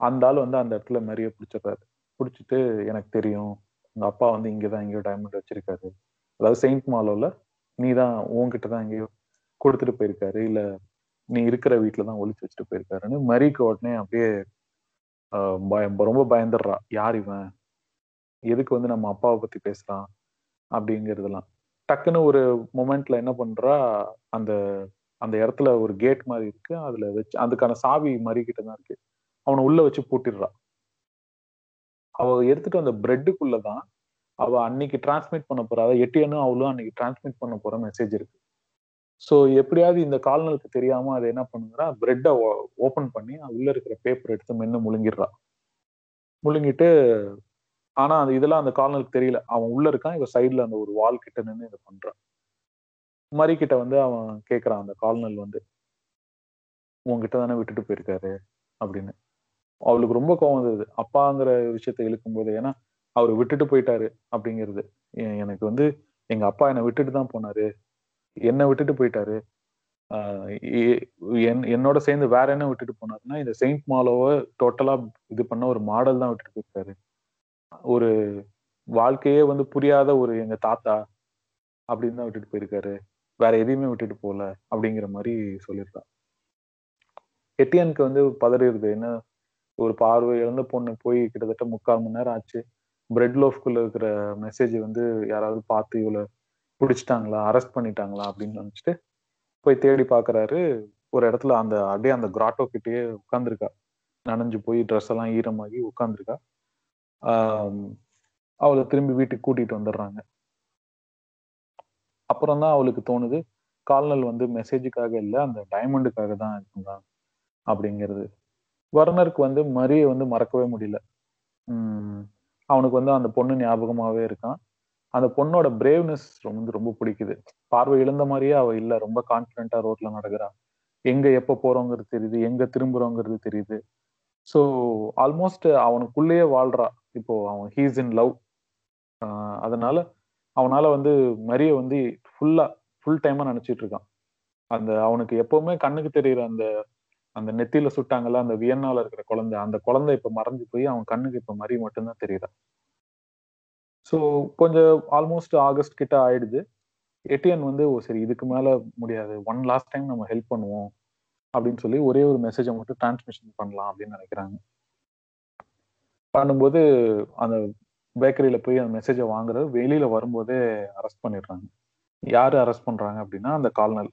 அந்த ஆள் வந்து அந்த இடத்துல நிறைய பிடிச்சிடுறாரு. பிடிச்சிட்டு எனக்கு தெரியும். உங்க அப்பா வந்து இங்கதான் எங்கேயோ டைமண்ட் வச்சிருக்காரு. அதாவது செயின்ட் மாலோல நீ தான் உன்கிட்ட தான் எங்கேயோ கொடுத்துட்டு போயிருக்காரு. இல்ல நீ இருக்கிற வீட்டுல தான் ஒழிச்சு வச்சுட்டு போயிருக்காருன்னு மரிக்கு உடனே அப்படியே ஆஹ் பயம் ரொம்ப பயந்துடுறா. யார் இவன்? எதுக்கு வந்து நம்ம அப்பாவை பத்தி பேசுறான்? அப்படிங்கிறதுலாம் டக்குன்னு ஒரு மொமெண்ட்ல என்ன பண்றா? அந்த அந்த இடத்துல ஒரு கேட் மாதிரி இருக்கு. அதுல வச்சு அதுக்கான சாவி மறிக்கிட்ட தான் இருக்கு. அவனை உள்ள வச்சு பூட்டிடுறா. அவ எடுத்துட்டு வந்த பிரெட்டுக்குள்ளதான் அவ அன்னைக்கு டிரான்ஸ்மிட் பண்ண போறா. அதாவது எட்டியனும் அவளும் அன்னைக்கு டிரான்ஸ்மிட் பண்ண போற மெசேஜ் இருக்கு. ஸோ எப்படியாவது இந்த கால்நலுக்கு தெரியாம அதை என்ன பண்ணுங்கிறா பிரெட்டை ஓப்பன் பண்ணி உள்ள இருக்கிற பேப்பர் எடுத்து மென்னு முழுங்கிடுறா. முழுங்கிட்டு ஆனா அது இதெல்லாம் அந்த கால்நலுக்கு தெரியல. அவன் உள்ள இருக்கான் இவ சைட்ல அந்த ஒரு வால் கிட்ட நின்று இதை பண்றான் மரி கிட்ட வந்து அவன் கேக்குறான் அந்த கால்நல் வந்து உங்ககிட்ட தானே விட்டுட்டு போயிருக்காரு? அப்படின்னு. அவளுக்கு ரொம்ப கோவம் இருந்தது அப்பாங்கிற விஷயத்த இழுக்கும் போது ஏன்னா அவர் விட்டுட்டு போயிட்டாரு அப்படிங்கிறது. எனக்கு வந்து எங்க அப்பா என்னை விட்டுட்டு தான் போனாரு. என்னை விட்டுட்டு போயிட்டாரு. என்- என்னோட சேர்ந்து வேற என்ன விட்டுட்டு போனாருன்னா இந்த செயின்ட் மாலோவை டோட்டலா இது பண்ண ஒரு மாடல் தான் விட்டுட்டு போயிருக்காரு. ஒரு வாழ்க்கையே வந்து புரியாத ஒரு எங்க தாத்தா அப்படின்னு தான் விட்டுட்டு போயிருக்காரு. வேற எதையுமே விட்டுட்டு போகல அப்படிங்கிற மாதிரி சொல்லியிருக்கான். எட்டியனுக்கு வந்து பதறிடுது. என்ன ஒரு பார்வை இழந்த பொண்ணு போய் கிட்டத்தட்ட முக்கால் மணி நேரம் ஆச்சு. பிரெட் லோஃப்குள்ள இருக்கிற மெசேஜ் வந்து யாராவது பார்த்து இவளை பிடிச்சிட்டாங்களா அரெஸ்ட் பண்ணிட்டாங்களா அப்படின்னு நினச்சிட்டு போய் தேடி பார்க்குறாரு. ஒரு இடத்துல அந்த அப்படியே அந்த கிராட்டோ கிட்டேயே உட்காந்துருக்கா நனைஞ்சு போய் ட்ரெஸ் எல்லாம் ஈரமாகி உட்காந்துருக்கா அவளை திரும்பி வீட்டுக்கு கூட்டிட்டு வந்துடுறாங்க. அப்புறம் தான் அவளுக்கு தோணுது கால்நல் வந்து மெசேஜுக்காக இல்லை அந்த டைமண்டுக்காக தான் இருந்தான் அப்படிங்கிறது. வர்ணருக்கு வந்து மரியை வந்து மறக்கவே முடியல. அவனுக்கு வந்து அந்த பொண்ணு ஞாபகமாவே இருக்கான். அந்த பொண்ணோட பிரேவ்னஸ் வந்து ரொம்ப பிடிக்குது. பார்வை இழந்த மாதிரியே அவ இல்ல. ரொம்ப கான்பிடண்டா ரோட்ல நடக்கிறா. எங்க எப்ப போறோங்கிறது தெரியுது. எங்க திரும்புறோங்கிறது தெரியுது. ஸோ ஆல்மோஸ்ட் அவனுக்குள்ளேயே வாழ்றா. இப்போ அவன் ஹீஸ் இன் லவ் அதனால அவனால வந்து மரிய வந்து ஃபுல்லா ஃபுல் டைமா நினைச்சிட்டு இருக்கான். அந்த அவனுக்கு எப்பவுமே கண்ணுக்கு தெரியுற அந்த அந்த நெத்தியில சுட்டாங்கல்ல அந்த வியன்னால இருக்கிற குழந்தை அந்த குழந்தை இப்ப மறைஞ்சு போய் அவன் கண்ணுக்கு இப்ப மறி மட்டும்தான் தெரியுதா? ஸோ கொஞ்சம் ஆல்மோஸ்ட் ஆகஸ்ட் கிட்ட ஆயிடுது. எட்டியன் வந்து ஓ சரி இதுக்கு மேல முடியாது. ஒன் லாஸ்ட் டைம் நம்ம ஹெல்ப் பண்ணுவோம் அப்படின்னு சொல்லி ஒரே ஒரு மெசேஜை மட்டும் டிரான்ஸ்மிஷன் பண்ணலாம் அப்படின்னு நினைக்கிறாங்க. பண்ணும்போது அந்த பேக்கரியில போய் அந்த மெசேஜை வாங்குறது வெளியில வரும்போதே அரெஸ்ட் பண்ணிடுறாங்க. யாரு அரெஸ்ட் பண்றாங்க அப்படின்னா அந்த கால்னல்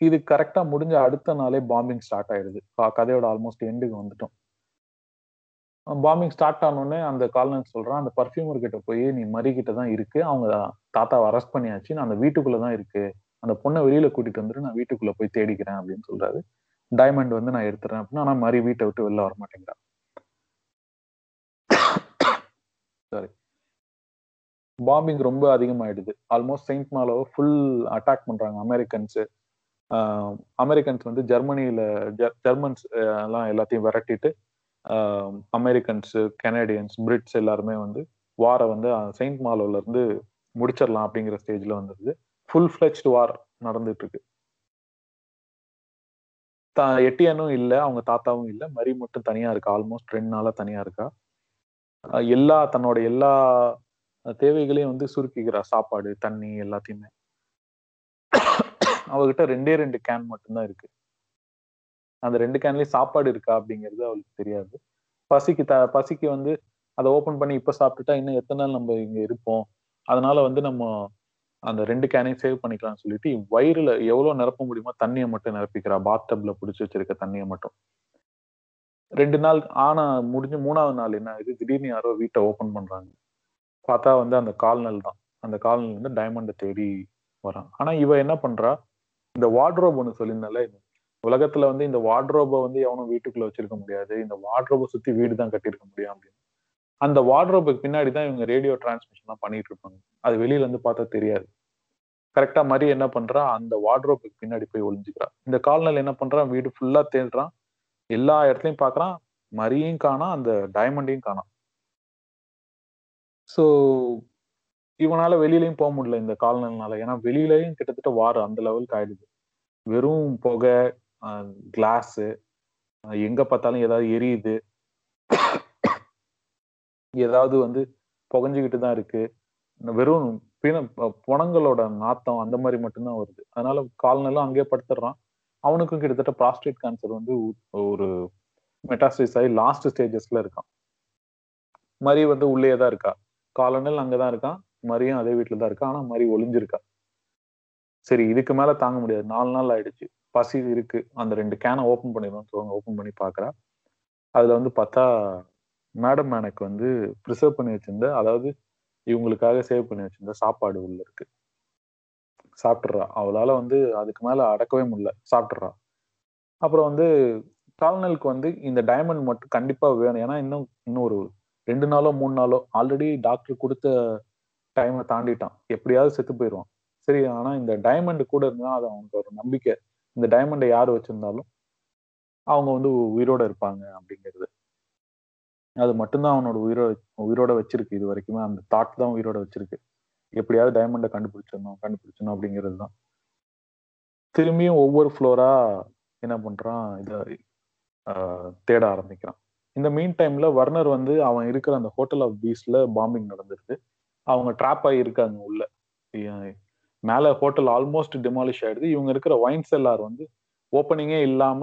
இது கரெக்டா முடிஞ்ச அடுத்த நாளே பாம்பிங் ஸ்டார்ட் ஆயிடுது. கதையோட ஆல்மோஸ்ட் எண்டுக்கு வந்துட்டோம். பாம்பிங் ஸ்டார்ட் ஆனோடனே அந்த காலனன் சொல்றான் அந்த பர்ஃபியூமர் கிட்ட போய் நீ மரி கிட்ட தான் இருக்கு. அவங்க தாத்தாவை அரெஸ்ட் பண்ணியாச்சு. நான் அந்த வீட்டுக்குள்ள தான் இருக்கு. அந்த பொண்ணை வெளியில கூட்டிட்டு வந்துட்டு நான் வீட்டுக்குள்ள போய் தேடிக்கிறேன் அப்படின்னு சொல்றாரு. டைமண்ட் வந்து நான் எடுத்துறேன் அப்படின்னா ஆனா மரி வீட்டை விட்டு வெளில வர மாட்டேங்கிறான் சாரி பாம்பிங் ரொம்ப அதிகமாயிடுது. ஆல்மோஸ்ட் செயின்ட் மாலோவை ஃபுல் அட்டாக் பண்றாங்க அமெரிக்கன்ஸ் அமெரிக்கன்ஸ் வந்து ஜெர்மனியில ஜெர்மன்ஸ் எல்லாம் எல்லாத்தையும் விரட்டிட்டு அமெரிக்கன்ஸ் கெனடியன்ஸ் பிரிட்ஸ் எல்லாருமே வந்து வாரை வந்து செயின்ட் மாலோல இருந்து முடிச்சிடலாம் அப்படிங்கிற ஸ்டேஜ்ல வந்துருது. ஃபுல் ஃபிளெச்டு வார் நடந்துட்டு இருக்கு எட்டியனும் இல்லை அவங்க தாத்தாவும் இல்லை. மரி மட்டும் தனியா இருக்கா? ஆல்மோஸ்ட் ரெண்டு நாளா தனியா இருக்கா? எல்லா தன்னோட எல்லா தேவைகளையும் வந்து சுருக்கிக்கிறா சாப்பாடு தண்ணி எல்லாத்தையுமே. அவகிட்ட ரெண்டே ரெண்டு கேன் மட்டும்தான் இருக்கு. அந்த ரெண்டு கேன்லயும் சாப்பாடு இருக்கா அப்படிங்கிறது அவளுக்கு தெரியாது. பசிக்கு த பசிக்கு வந்து அதை ஓப்பன் பண்ணி இப்போ சாப்பிட்டுட்டா இன்னும் எத்தனை நாள் நம்ம இங்க இருப்போம்? அதனால வந்து நம்ம அந்த ரெண்டு கேனையும் சேவ் பண்ணிக்கலாம்னு சொல்லிட்டு வயிறுல எவ்வளவு நிரப்ப முடியுமோ தண்ணியை மட்டும் நிரப்பிக்கிறா. பாத் டப்ல பிடிச்சி வச்சிருக்க தண்ணியை மட்டும். ரெண்டு நாள் ஆனா முடிஞ்சு மூணாவது நாள் என்ன ஆகுது? திடீர்னு யாரோ வீட்டை ஓபன் பண்றாங்க. பார்த்தா வந்து அந்த கால்நல் தான் அந்த கால்நல் வந்து டைமண்டை தேடி வரான். ஆனா இவ என்ன பண்றா? இந்த வார்ட்ரோப் ஒன்று சொல்லியிருந்தால உலகத்துல வந்து இந்த வார்ட்ரோபை வந்து எவனும் வீட்டுக்குள்ள வச்சிருக்க முடியாது. இந்த வார்ட்ரோபை சுத்தி வீடு தான் கட்டியிருக்க முடியும் அப்படின்னு. அந்த வார்ட்ரோபுக்கு பின்னாடி தான் இவங்க ரேடியோ டிரான்ஸ்மிஷன்லாம் பண்ணிட்டு இருப்பாங்க. அது வெளியில இருந்து பார்த்தா தெரியாது. கரெக்டா மாதிரி என்ன பண்றா? அந்த வார்ட்ரோபுக்கு பின்னாடி போய் ஒளிஞ்சுக்கிறா. இந்த கால்நல் என்ன பண்றான்? வீடு ஃபுல்லா தேடுறான். எல்லா இடத்துலையும் பாக்குறான் மரியும் காணாம் அந்த டைமண்டையும் காணாம் ஸோ இவனால வெளியிலயும் போக முடியல இந்த காலநிலைனால. ஏன்னா வெளியிலயும் கிட்டத்தட்ட வார அந்த லெவலுக்கு ஆயிடுது. வெறும் புகை கிளாஸு எங்க பார்த்தாலும் ஏதாவது எரியுது. ஏதாவது வந்து புகஞ்சுக்கிட்டு தான் இருக்கு. வெறும் பிண புணங்களோட நாத்தம் அந்த மாதிரி மட்டும்தான் வருது. அதனால கால்நெல்லாம் அங்கேயே படுத்துடுறான் அவனுக்கும் கிட்டத்தட்ட ப்ராஸ்டேட் கேன்சர் வந்து ஒரு மெட்டாஸ்டிஸ் ஆகி லாஸ்ட் ஸ்டேஜஸ்ல இருக்கான். மரி வந்து உள்ளே தான் இருக்கா. அங்கே அங்கதான் இருக்கான். மரியும் அதே வீட்டில் தான் இருக்கா? ஆனால் மரி ஒளிஞ்சிருக்கா. சரி இதுக்கு மேலே தாங்க முடியாது. நாலு நாள் ஆயிடுச்சு. பசி இருக்கு. அந்த ரெண்டு கேனை ஓப்பன் பண்ணிடுவோம் சொல்லுவாங்க. ஓப்பன் பண்ணி பார்க்குறா அதில் வந்து பார்த்தா மேடம் எனக்கு வந்து ப்ரிசர்வ் பண்ணி வச்சிருந்த அதாவது இவங்களுக்காக சேவ் பண்ணி வச்சிருந்த சாப்பாடு உள்ள இருக்கு. சாப்பிட்றா அவளால வந்து அதுக்கு மேலே அடக்கவே முடியல. சாப்பிட்றா அப்புறம் வந்து கால்னலுக்கு வந்து இந்த டைமண்ட் மட்டும் கண்டிப்பாக வேணும். ஏன்னா இன்னும் இன்னும் ஒரு ரெண்டு நாளோ மூணு நாளோ ஆல்ரெடி டாக்டர் கொடுத்த டைமை தாண்டிட்டான். எப்படியாவது செத்து போயிடுவான். சரி ஆனா இந்த டைமண்ட் கூட இருந்தா அது அவனுக்கு ஒரு நம்பிக்கை. இந்த டைமண்டை யார் வச்சிருந்தாலும் அவங்க வந்து உயிரோட இருப்பாங்க அப்படிங்கிறது. அது மட்டும்தான் அவனோட உயிரோட உயிரோட வச்சிருக்கு. இது வரைக்குமே அந்த தாட் தான் உயிரோட வச்சிருக்கு. எப்படியாவது டைமண்டை கண்டுபிடிச்சிடணும் கண்டுபிடிச்சணும் அப்படிங்கிறது தான். திரும்பியும் ஒவ்வொரு ஃப்ளோரா என்ன பண்றான்? இதை தேட ஆரம்பிக்கிறான். இந்த மீன் டைம்ல வர்னர் வந்து அவன் இருக்கிற அந்த ஹோட்டல் ஆஃப் பீஸ்ல பாம்பிங் நடந்திருக்கு அவங்க ட்ராப் ஆகியிருக்காங்க உள்ள. மேலே ஹோட்டல் ஆல்மோஸ்ட் டிமாலிஷ் ஆயிடுது. இவங்க இருக்கிற ஒயின் செல்லார் வந்து ஓப்பனிங்கே இல்லாம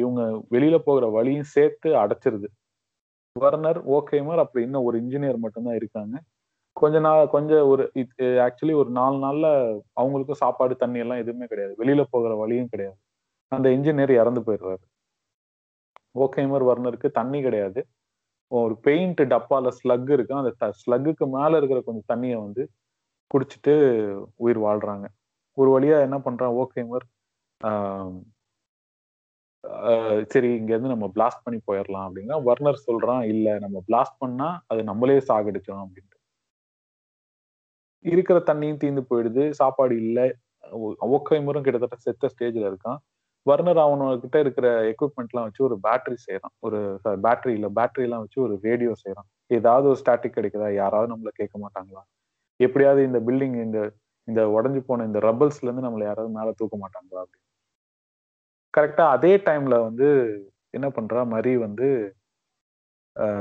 இவங்க வெளியில போகிற வழியும் சேர்த்து அடைச்சிருது. வர்னர் ஓகேமர் அப்படி இன்னும் ஒரு இன்ஜினியர் மட்டும்தான் இருக்காங்க. கொஞ்ச நாள் கொஞ்சம் ஒரு ஆக்சுவலி ஒரு நாலு நாள்ல அவங்களுக்கும் சாப்பாடு தண்ணி எல்லாம் எதுவுமே கிடையாது. வெளியில போகிற வழியும் கிடையாது. அந்த இன்ஜினியர் இறந்து போயிடுறாரு. ஓகேமர் வர்னருக்கு தண்ணி கிடையாது. ஒரு பெயிண்ட் டப்பால ஸ்லக் இருக்கு. அந்த ஸ்லக்குக்கு மேல இருக்கிற கொஞ்சம் தண்ணியை வந்து குடிச்சிட்டு உயிர் வாழ்றாங்க. ஒரு வழியா என்ன பண்றான்? ஓகேமர் சரி இங்க இருந்து நம்ம பிளாஸ்ட் பண்ணி போயிடலாம் அப்படின்னா வர்னர் சொல்றான் இல்ல நம்ம பிளாஸ்ட் பண்ணா அது நம்மளே சாகடிச்சோம் அப்படின்ட்டு. இருக்கிற தண்ணியும் தீந்து போயிடுது. சாப்பாடு இல்லை. ஓகேமரும் கிட்டத்தட்ட செத்த ஸ்டேஜ்ல இருக்கான். வர்னர் அவனுக்கிட்ட இருக்கிற எக்யூப்மெண்ட்லாம் வச்சு ஒரு பேட்டரி செய்யறான் ஒரு பேட்டரி இல்லை பேட்டரிலாம் வச்சு ஒரு ரேடியோ செய்யறான் ஏதாவது ஒரு ஸ்டாட்டிக் கிடைக்குதா? யாராவது நம்மள கேட்க மாட்டாங்களா? எப்படியாவது இந்த பில்டிங் இந்த இந்த உடஞ்சு போன இந்த ரப்பல்ஸ்ல இருந்து நம்மள யாராவது மேல தூக்க மாட்டாங்களா அப்படின்னு. கரெக்டா அதே டைம்ல வந்து என்ன பண்றா? மரி வந்து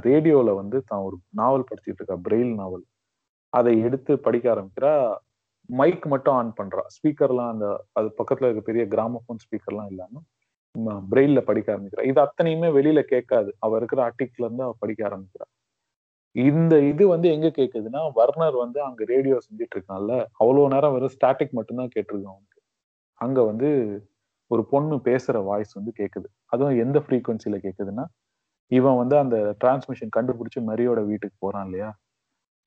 ரேடியோல வந்து தான் ஒரு நாவல் படிச்சுட்டு இருக்கா பிரெயில் நாவல் அதை எடுத்து படிக்க ஆரம்பிக்கிறா. மைக் மட்டும் ஆன் பண்றா. ஸ்பீக்கர்லாம் அந்த அது பக்கத்துல இருக்க பெரிய கிராமபோன் ஸ்பீக்கர்லாம் இல்லாம பிரெயில்ல படிக்க ஆரம்பிக்கிறா. இது அத்தனையுமே வெளியில கேட்காது. அவ இருக்கிற ஆர்டிக்ல இருந்து அவ படிக்க ஆரம்பிக்கிறா. இந்த இது வந்து எங்க கேக்குதுன்னா வர்னர் வந்து அங்க ரேடியோ செஞ்சுட்டு இருக்கான்ல அவ்வளவு நேரம் வெறும் ஸ்டாட்டிக் மட்டும்தான் கேட்டிருக்கோம் அவனுக்கு. அங்க வந்து ஒரு பொண்ணு பேசுற வாய்ஸ் வந்து கேக்குது அதுவும் எந்த ஃப்ரீக்குவன்சில கேக்குதுன்னா இவன் வந்து அந்த டிரான்ஸ்மிஷன் கண்டுபிடிச்சு மரியோட வீட்டுக்கு போறான் இல்லையா?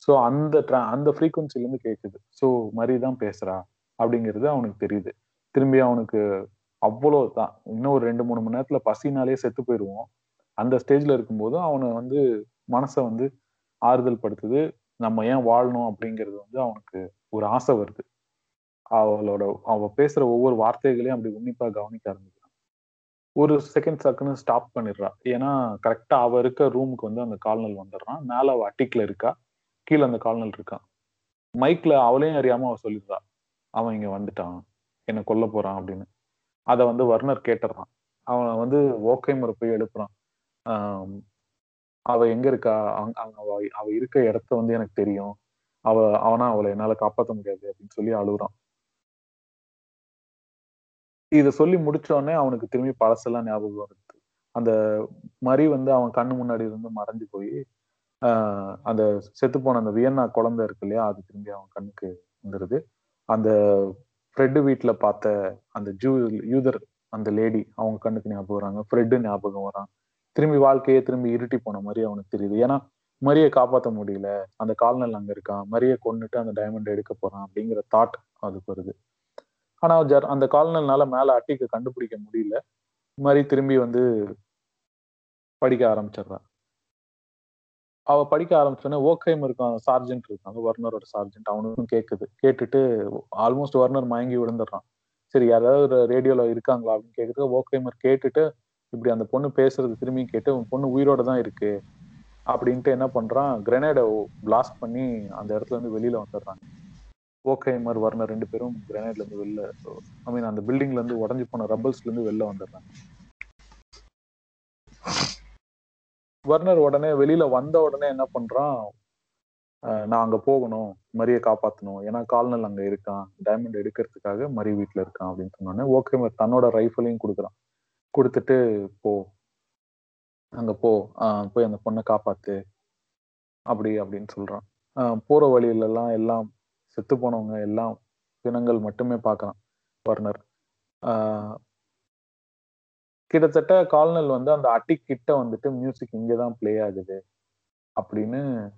ஸோ அந்த ட்ரா அந்த ஃப்ரீக்குவன்சிலேருந்து கேட்குது ஸோ மரி தான் பேசுகிறா அப்படிங்கிறது அவனுக்கு தெரியுது. திரும்பி அவனுக்கு அவ்வளோ தான் இன்னும் ஒரு ரெண்டு மூணு மணி நேரத்தில் பசினாலே செத்து போயிடுவோம் அந்த ஸ்டேஜில் இருக்கும்போது அவனை வந்து மனசை வந்து ஆறுதல் படுத்துது. நம்ம ஏன் வாழணும் அப்படிங்கிறது வந்து அவனுக்கு ஒரு ஆசை வருது. அவளோட அவ பேசுற ஒவ்வொரு வார்த்தைகளையும் அப்படி உன்னிப்பா கவனிக்க ஆரம்பிக்கிறான். ஒரு செகண்ட் சக்குன்னு ஸ்டாப் பண்ணிடுறா. ஏன்னா கரெக்டா அவ இருக்க ரூமுக்கு வந்து அந்த கால்நல் வந்துடுறான். மேல அவ அட்டிக்ல இருக்கா. கீழே அந்த கால்னல் இருக்கான். மைக்ல அவளையும் அறியாம அவ சொல்லிடுறா. அவன் இங்க வந்துட்டான். என்ன கொல்ல போறான் அப்படின்னு. அதை வந்து வர்ணர் கேட்டுறான் அவன் வந்து ஓக்கைமுறை போய் எழுப்புறான். அவ எங்க இருக்கா? அவ அவ இருக்க இடத்த வந்து எனக்கு தெரியும். அவ அவனா அவளை என்னால காப்பாற்ற முடியாது அப்படின்னு சொல்லி அழுகுறான். இதை சொல்லி முடிச்ச உடனே அவனுக்கு திரும்பி பழசெல்லாம் ஞாபகம் வருது. அந்த மறி வந்து அவன் கண்ணு முன்னாடி இருந்து மறைஞ்சு போய் அந்த செத்து போன அந்த வியன்னா குழந்தை இருக்கு இல்லையா அது திரும்பி அவன் கண்ணுக்கு வந்துருது. அந்த ஃப்ரெட்டு வீட்டில் பார்த்த அந்த ஜூ யூதர் அந்த லேடி அவங்க கண்ணுக்கு ஞாபகம் வராங்க. ஃப்ரெட்டு ஞாபகம் வரான். திரும்பி வாழ்க்கையே திரும்பி இருட்டி போன மாதிரி அவனுக்கு தெரியுது. ஏன்னா மரியை காப்பாற்ற முடியல. அந்த கால்நல் அங்கே இருக்கான். மரியை கொண்டுட்டு அந்த டைமண்ட் எடுக்க போறான் அப்படிங்கிற தாட் அதுக்கு வருது. ஆனால் ஜர் அந்த கால்நல்னால மேலே அட்டிக்கு கண்டுபிடிக்க முடியல. மரி திரும்பி வந்து படிக்க ஆரம்பிச்சிடுறான் அவ படிக்க ஆரம்பிச்சோடனே ஓகேம் இருக்கான் சார்ஜென்ட் இருக்காங்க வர்னரோட சார்ஜென்ட் அவனுக்கும் கேட்குது கேட்டுட்டு ஆல்மோஸ்ட் வர்னர் மயங்கி விழுந்துடுறான். சரி யாராவது ரேடியோல இருக்காங்களா அப்படின்னு கேட்குறது ஓக்கைமர் கேட்டுட்டு இப்படி அந்த பொண்ணு பேசுறது திரும்பி கேட்டு உன் பொண்ணு உயிரோட தான் இருக்கு. அப்படின்ட்டு என்ன பண்றான் கிரனேடை பிளாஸ்ட் பண்ணி அந்த இடத்துல இருந்து வெளியில வந்துடுறாங்க. ஓகேமர் வர்னர் ரெண்டு பேரும் கிரனேட்ல இருந்து வெளில ஐ மீன் அந்த பில்டிங்ல இருந்து உடஞ்சி போன ரப்பல்ஸ்ல இருந்து வெளில வந்துடுறாங்க. வர்னர் உடனே வெளியில வந்த உடனே என்ன பண்றான்? நான் அங்க போகணும் மரியை காப்பாத்தணும். ஏன்னா கால்நல் அங்க இருக்கான். டைமண்ட் எடுக்கிறதுக்காக மரி வீட்டுல இருக்கான் அப்படின்னு சொன்னோடனே ஓகேமர் தன்னோட ரைஃபிளையும் கொடுக்குறான். கொடுத்துட்டு போ. அங்க போ. போய் அந்த பொண்ணை காப்பாத்து. அப்படி அப்படின்னு சொல்றான். போற வழியில எல்லாம் எல்லாம் செத்து போனவங்க எல்லாம் பிணங்கள் மட்டுமே பார்க்கறான் வர்னர் கிட்டத்தட்ட கால்னல் வந்து அந்த அட்டி கிட்ட வந்துட்டு மியூசிக் இங்கதான் பிளே ஆகுது அப்படின்னு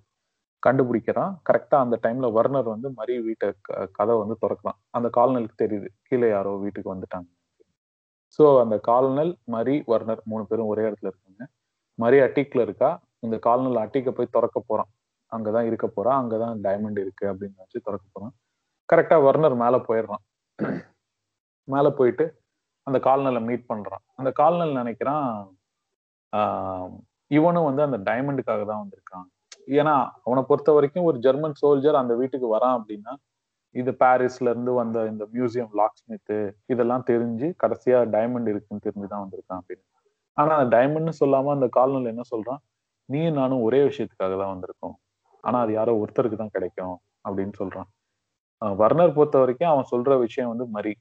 கண்டுபிடிக்கிறான். கரெக்டா அந்த டைம்ல வர்னர் வந்து மரிய வீட்டை கதை வந்து திறக்கிறான். அந்த கால்னலுக்கு தெரியுது கீழே யாரோ வீட்டுக்கு வந்துட்டாங்க. ஸோ அந்த கால்னல் மரி வர்னர் மூணு பேரும் ஒரே இடத்துல இருக்காங்க. மரி அட்டிக்ல இருக்கா? இந்த கால்னல் அட்டிக்க போய் திறக்க போறான். அங்கதான் இருக்க போறான் அங்கதான் டைமண்ட் இருக்கு அப்படின்னு வச்சு திறக்க போறான். கரெக்டா வர்னர் மேல போயிடுறான். மேல போயிட்டு அந்த கால்நலை மீட் பண்றான். அந்த கால்நல் நினைக்கிறான் இவனும் வந்து அந்த டைமண்டுக்காக தான் வந்திருக்கான். ஏன்னா அவனை பொறுத்த வரைக்கும் ஒரு ஜெர்மன் சோல்ஜர் அந்த வீட்டுக்கு வரான் அப்படின்னா இது பாரிஸ்ல இருந்து வந்த இந்த மியூசியம் லாக் ஸ்மித்து இதெல்லாம் தெரிஞ்சு கடைசியா டைமண்ட் இருக்குன்னு தெரிஞ்சுதான் வந்திருக்கான் அப்படின்னு. ஆனா அந்த டைமண்ட்னு சொல்லாம அந்த கால்நல் என்ன சொல்றான்? நீ நானும் ஒரே விஷயத்துக்காக தான் வந்திருக்கோம். ஆனா அது யாரோ ஒருத்தருக்கு தான் கிடைக்கும் அப்படின்னு சொல்றான். வர்னர் பொறுத்த வரைக்கும் அவன் சொல்ற விஷயம் வந்து மரி.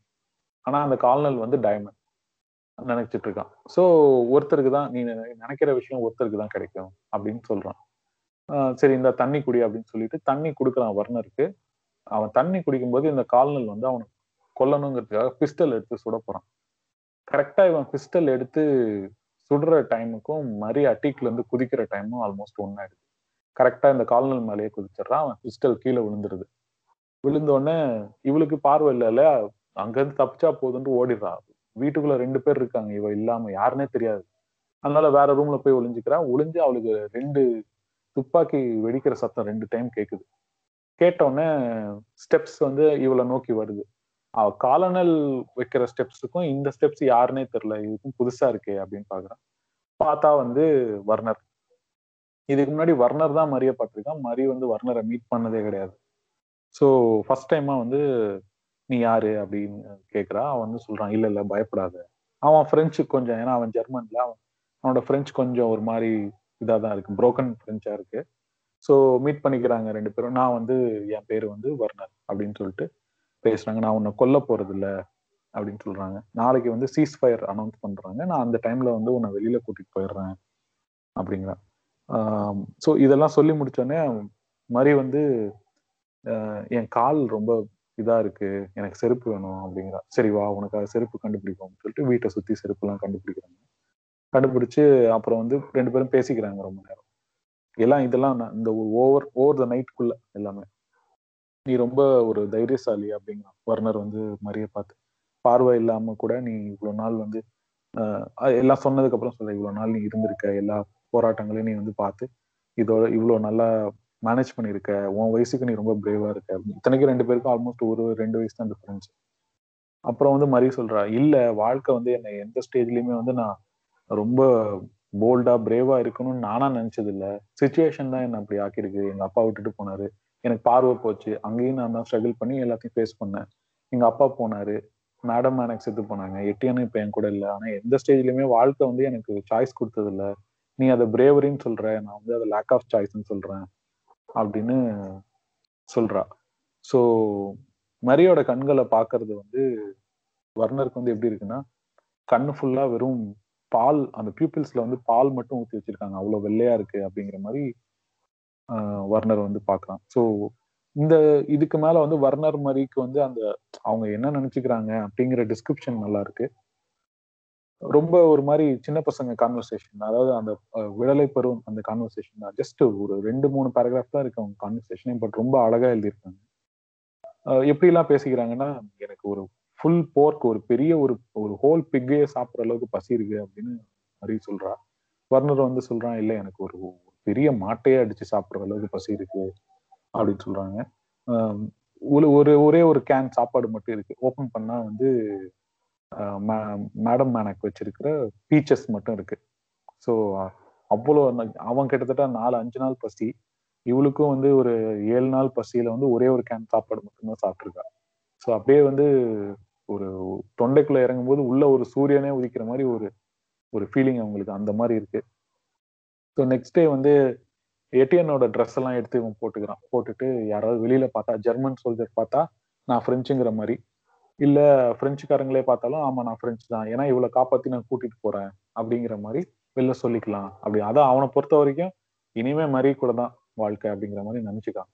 ஆனா அந்த கால்நல் வந்து டைமண்ட் நினைச்சிட்டு இருக்கான். ஸோ ஒருத்தருக்கு தான் நீ நினைக்கிற விஷயம் ஒருத்தருக்கு தான் கிடைக்கும் அப்படின்னு சொல்றான். சரி இந்த தண்ணி குடி அப்படின்னு சொல்லிட்டு தண்ணி கொடுக்குறான் வர்ணருக்கு. அவன் தண்ணி குடிக்கும்போது இந்த கால்நல் வந்து அவனை கொல்லணுங்கிறதுக்காக பிஸ்டல் எடுத்து சுட போறான். கரெக்டா இவன் பிஸ்டல் எடுத்து சுடுற டைமுக்கும் மரி அட்டிக்ல இருந்து குதிக்கிற டைமும் ஆல்மோஸ்ட் ஒன்னாயிடுது கரெக்டா இந்த கால்நல் மேலேயே குதிச்சிடுறான். அவன் பிஸ்டல் கீழே விழுந்துருது. விழுந்தோடனே இவளுக்கு பார்வை இல்லைல்ல அங்கேருந்து தப்பிச்சா போதுன்ட்டு ஓடிடுறா. வீட்டுக்குள்ள ரெண்டு பேர் இருக்காங்க. இவ இல்லாம யாருன்னே தெரியாது. அதனால வேற ரூம்ல போய் ஒளிஞ்சுக்கிறா. ஒளிஞ்சு அவளுக்கு ரெண்டு துப்பாக்கி வெடிக்கிற சத்தம் ரெண்டு டைம் கேக்குது. கேட்டோடனே ஸ்டெப்ஸ் வந்து இவளை நோக்கி வருது. காலனல் வைக்கிற ஸ்டெப்ஸுக்கும் இந்த ஸ்டெப்ஸ் யாருன்னே தெரியல. இதுக்கும் புதுசா இருக்கே அப்படின்னு பாக்குறான். பார்த்தா வந்து வர்னர். இதுக்கு முன்னாடி வர்னர் தான் மரியை பார்த்துருக்கான். மரி வந்து வர்னரை மீட் பண்ணதே கிடையாது. ஸோ ஃபர்ஸ்ட் டைமா வந்து நீ யாரு அப்படின்னு கேட்குறா அவன் வந்து சொல்றான் இல்ல இல்ல பயப்படாத. அவன் ஃப்ரெஞ்சு கொஞ்சம் ஏன்னா அவன் ஜெர்மன்ல அவன் அவனோட ஃப்ரெஞ்சு கொஞ்சம் ஒரு மாதிரி இதாக தான் இருக்கு. புரோக்கன் ஃப்ரெஞ்சா இருக்கு. ஸோ மீட் பண்ணிக்கிறாங்க ரெண்டு பேரும். நான் வந்து என் பேர் வந்து வர்னர் அப்படின்னு சொல்லிட்டு பேசுறாங்க. நான் உன்னை கொல்ல போறது இல்லை அப்படின்னு சொல்றாங்க. நாளைக்கு வந்து சீஸ் ஃபயர் அனௌன்ஸ் பண்றாங்க. நான் அந்த டைம்ல வந்து உன்னை வெளியில கூட்டிட்டு போயிடுறேன் அப்படிங்கிறான் ஸோ இதெல்லாம் சொல்லி முடிச்சோடனே மாதிரி வந்து என் கால் ரொம்ப இதா இருக்கு எனக்கு செருப்பு வேணும் அப்படிங்கிறா. சரி வா உனக்காக செருப்பு கண்டுபிடிப்போம் சொல்லிட்டு வீட்டை சுத்தி செருப்பு எல்லாம் கண்டுபிடிக்கிறாங்க. கண்டுபிடிச்சு அப்புறம் வந்து ரெண்டு பேரும் பேசிக்கிறாங்க ரொம்ப நேரம். எல்லாம் இதெல்லாம் நான் இந்த ஓவர் ஓவர் த நைட்குள்ள எல்லாமே. நீ ரொம்ப ஒரு தைரியசாலி அப்படிங்கிறான் வர்னர் வந்து மரிய பார்த்து பார்வை இல்லாம கூட நீ இவ்வளவு நாள் வந்து எல்லாம் சொன்னதுக்கு அப்புறம் சொல்ல இவ்வளவு நாள் நீ இருந்திருக்க எல்லா போராட்டங்களையும் நீ வந்து பார்த்து இதோட இவ்வளவு நல்லா மேனேஜ் பண்ணியிருக்க. உன் வயசுக்கு நீ ரொம்ப பிரேவா இருக்க. இத்தனைக்கும் ரெண்டு பேருக்கும் ஆல்மோஸ்ட் ஒரு ரெண்டு வயசு தான் டிஃபரன்ஸ் அப்புறம் வந்து மரி சொல்றா இல்ல வாழ்க்கை வந்து என்னை எந்த ஸ்டேஜ்லயுமே வந்து நான் ரொம்ப போல்டா பிரேவா இருக்கணும்னு நானா நினைச்சது இல்ல சுச்சுவேஷன் தான் என்ன அப்படி ஆக்கியிருக்கு. எங்க அப்பா விட்டுட்டு போனாரு. எனக்கு பார்வை போச்சு. அங்கேயும் நான் தான் ஸ்ட்ரகிள் பண்ணி எல்லாத்தையும் ஃபேஸ் பண்ணேன். எங்க அப்பா போனாரு. மேடம் எனக்கு செத்து போனாங்க. எட்டியானும் இப்ப என் கூட இல்ல. ஆனா எந்த ஸ்டேஜ்லயுமே வாழ்க்கை வந்து எனக்கு சாய்ஸ் கொடுத்தது இல்ல நீ அதை பிரேவரின்னு சொல்ற. நான் வந்து அதை லேக் ஆஃப் சாய்ஸ்ன்னு சொல்றேன். அப்படின்னு சொல்றா. ஸோ மரியோட கண்களை பார்க்கறது வந்து வர்ணருக்கு வந்து எப்படி இருக்குன்னா கண்ணு ஃபுல்லா வெறும் பால் அந்த பியூப்பிள்ஸ்ல வந்து பால் மட்டும் ஊற்றி வச்சிருக்காங்க. அவ்வளோ வெள்ளையா இருக்கு அப்படிங்கிற மாதிரி வர்ணர் வந்து பார்க்கலாம் ஸோ இந்த இதுக்கு மேல வந்து வர்ணர் மரிக்கு வந்து அந்த அவங்க என்ன நினைச்சுக்கிறாங்க அப்படிங்கிற டிஸ்கிரிப்ஷன் நல்லா இருக்கு. ரொம்ப ஒரு மாதிரி சின்ன பசங்க கான்வர்சேஷன் அதாவது அந்த விடலை பருவம் அந்த கான்வர்சேஷன் தான். ஜஸ்ட் ஒரு ரெண்டு மூணு பேராகிராஃப் தான் இருக்கு அவங்க கான்வர்சேஷன் பட் ரொம்ப அழகா எழுதியிருக்காங்க. எப்படிலாம் பேசிக்கிறாங்கன்னா எனக்கு ஒரு ஃபுல் போர்க் ஒரு பெரிய ஒரு ஒரு ஹோல் பிக்கையே சாப்பிட்ற அளவுக்கு பசி இருக்கு அப்படின்னு மாதிரி சொல்றா. வர்ணர் வந்து சொல்றான் இல்லை எனக்கு ஒரு பெரிய மாட்டையே அடிச்சு சாப்பிட்ற அளவுக்கு பசி இருக்கு அப்படின்னு சொல்றாங்க. ஒரு ஒரு ஒரே ஒரு கேன் சாப்பாடு மட்டும் இருக்கு. ஓப்பன் பண்ணா வந்து மேடம் மேனக் வச்சிருக்கிற பீச்சஸ் மட்டும் இருக்கு. ஸோ அவ்வளோ அவன் கிட்டத்தட்ட நாலு அஞ்சு நாள் பசி. இவளுக்கும் வந்து ஒரு ஏழு நாள் பசியில வந்து ஒரே ஒரு கேன் சாப்பாடு மட்டும்தான் சாப்பிட்ருக்கா ஸோ அப்படியே வந்து ஒரு தொண்டைக்குள்ள இறங்கும்போது உள்ள ஒரு சூரியனே உதிக்கிற மாதிரி ஒரு ஒரு ஃபீலிங் அவங்களுக்கு அந்த மாதிரி இருக்கு. ஸோ நெக்ஸ்ட் டே வந்து எட்டியனோட ட்ரெஸ் எல்லாம் எடுத்து இவன் போட்டுக்கிறான். போட்டுட்டு யாராவது வெளியில பார்த்தா ஜெர்மன் சோல்ஜர் பார்த்தா நான் ஃப்ரெஞ்சுங்கிற மாதிரி. இல்ல பிரெஞ்சுக்காரங்களே பார்த்தாலும் ஆமா நான் பிரெஞ்சு தான். ஏன்னா இவ்வளவு காப்பாத்தி நான் கூட்டிட்டு போறேன். அப்படிங்கிற மாதிரி வெளில சொல்லிக்கலாம். அப்படி அதான் அவனை பொறுத்த வரைக்கும் இனிமே மரி கூட தான் வாழ்க்கை அப்படிங்கிற மாதிரி நினைச்சுக்கான்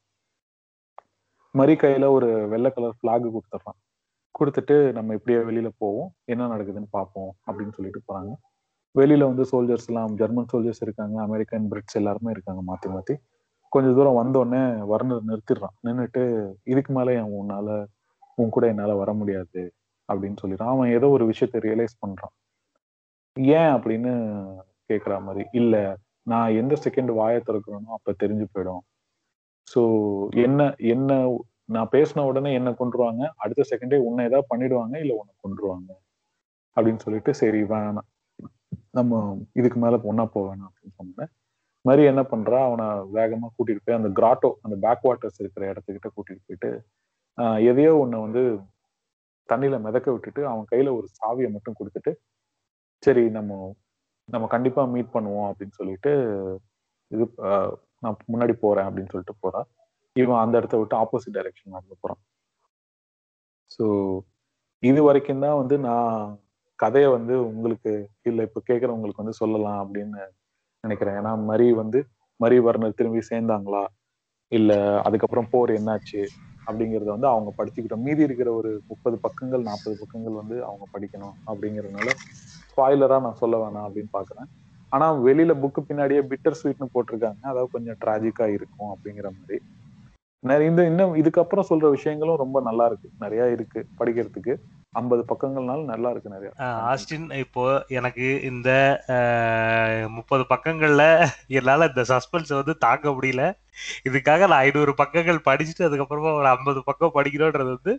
மரி கையில ஒரு வெள்ளை கலர் பிளாக் கொடுத்துட்றான். கொடுத்துட்டு நம்ம இப்படியே வெளியில போவோம். என்ன நடக்குதுன்னு பார்ப்போம் அப்படின்னு சொல்லிட்டு போறாங்க. வெளியில வந்து சோல்ஜர்ஸ் எல்லாம் ஜெர்மன் சோல்ஜர்ஸ் இருக்காங்க அமெரிக்கன் பிரிட்ஸ் எல்லாருமே இருக்காங்க மாத்தி மாத்தி. கொஞ்ச தூரம் வந்தோடனே வர்ணர் நிறுத்திடுறான். நின்றுட்டு இதுக்கு மேல என் உன்னால உன் கூட என்னால வர முடியாது அப்படின்னு சொல்லிடுறான் அவன் ஏதோ ஒரு விஷயத்த ரியலைஸ் பண்றான். ஏன் அப்படின்னு கேட்குற மாதிரி இல்லை நான் எந்த செகண்ட் வாயை திறக்கிறேனோ அப்ப தெரிஞ்சு போயிடும். ஸோ என்ன என்ன நான் பேசின உடனே என்ன கொண்டுருவாங்க அடுத்த செகண்டே உன்னை ஏதாவது பண்ணிடுவாங்க இல்லை உன்னை கொண்டுருவாங்க அப்படின்னு சொல்லிட்டு சரி வேணாம். நம்ம இதுக்கு மேல ஒன்னா போக வேணாம் அப்படின்னு சொன்னேன் மாதிரி என்ன பண்ணுறா அவனை வேகமா கூட்டிட்டு போய் அந்த கிராட்டோ அந்த பேக் வாட்டர்ஸ் இருக்கிற இடத்துக்கிட்ட கூட்டிட்டு போயிட்டு எதையோ ஒன்று வந்து தண்ணியில் மிதக்க விட்டுட்டு அவன் கையில ஒரு சாவியை மட்டும் கொடுத்துட்டு சரி நம்ம நம்ம கண்டிப்பா மீட் பண்ணுவோம் அப்படின்னு சொல்லிட்டு இது நான் முன்னாடி போறேன் அப்படின்னு சொல்லிட்டு போறான் இவன் அந்த இடத்த விட்டு ஆப்போசிட் டைரக்ஷன் நடந்து போறான். ஸோ இது வரைக்கும் தான் வந்து நான் கதையை வந்து உங்களுக்கு இல்லை இப்போ கேட்குறவங்களுக்கு வந்து சொல்லலாம் அப்படின்னு நினைக்கிறேன். ஏன்னா மரி வந்து மரி வர்ணர் திரும்பி சேர்ந்தாங்களா? இல்லை அதுக்கப்புறம் போர் என்னாச்சு? அப்படிங்கறத வந்து அவங்க படிச்சுக்கிட்டோம். மீதி இருக்கிற ஒரு முப்பது பக்கங்கள் நாற்பது பக்கங்கள் வந்து அவங்க படிக்கணும் அப்படிங்கறதுனால ஸ்பாய்லரா நான் சொல்ல வேணாம் அப்படின்னு பாக்குறேன் ஆனா வெளியில புக்கு பின்னாடியே பிட்டர் ஸ்வீட்னு போட்டிருக்காங்க. அதாவது கொஞ்சம் டிராஜிக்கா இருக்கும் அப்படிங்கிற மாதிரி. நிறைய இந்த இன்னும் இதுக்கப்புறம் சொல்ற விஷயங்களும் ரொம்ப நல்லா இருக்கு. நிறைய இருக்கு படிக்கிறதுக்கு. ஐம்பது பக்கங்கள்னால நல்லா இருக்கு நிறைய. ஆஸ்டின் இப்போ எனக்கு இந்த முப்பது பக்கங்கள்ல என்னால இந்த சஸ்பென்ஸ் வந்து தாங்க முடியல. இதுக்காக நான் ஐநூறு பக்கங்கள் படிச்சுட்டு அதுக்கப்புறமா ஒரு ஐம்பது பக்கம் படிக்கணும்ன்றது வந்து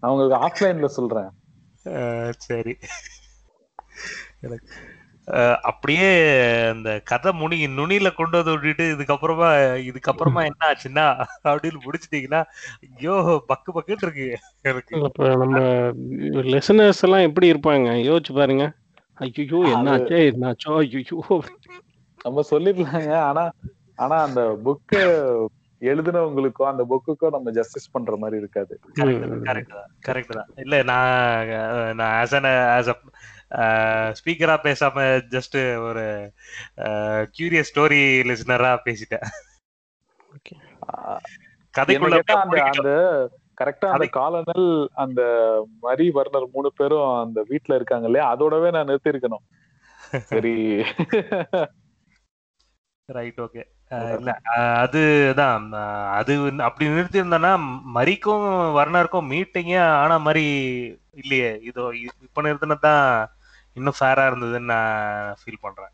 நான் உங்களுக்கு ஆஃப்லைன்ல சொல்றேன். சரி. எனக்கு அப்படியே அந்த கதை முனி நுனியில கொண்டு வந்து விட்டுட்டு இதுக்கப்புறமா இதுக்கப்புறமா என்ன ஆச்சுன்னா அப்படின்னு முடிச்சிட்டீங்கன்னா ஐயோ பக்கு பக்குன்னு இருக்கு எனக்கு. இப்போ நம்ம லிசனர்ஸ் எல்லாம் எப்படி இருப்பாங்க? யோசிச்சு பாருங்க. ஐயோ என்னாச்சே என்னாச்சோ ஐயோ நம்ம சொல்லிடலாங்க. ஆனா ஆனா அந்த புக்கு எழுதுனவங்களுக்கோ அந்த புக்குக்கோ நம்ம ஜஸ்டிஸ் பண்ற மாதிரி இருக்காது. கரெக்ட் தான். கரெக்ட் தான். இல்ல நான் நான் ஆஸ் அன் ஆஸ் அ ஸ்பீக்கரா பேசாம ஜஸ்ட் ஒரு கியூரியஸ் ஸ்டோரி லிசனரா பேசிட்டேன். கதைக்குள்ள அந்த கரெக்டா அந்த காலனல் அந்த மரி வர்ணர் மூணு பேரும் அந்த வீட்ல இருக்காங்க இல்லையா? அதோடவே நான் நிறுத்தி இருக்கணும் சரி ரைட் ஓகே. இல்ல. அதுதான் அது அப்படி நிறுத்தி இருந்தேன்னா மரிக்கும் வர்ணருக்கும் மீட்டிங்கே ஆன மாதிரி இல்லையே. இதோ இப்ப நிறுத்தினதான் இன்னும் ஃபேரா இருந்ததுன்னு நான் ஃபீல் பண்றேன்.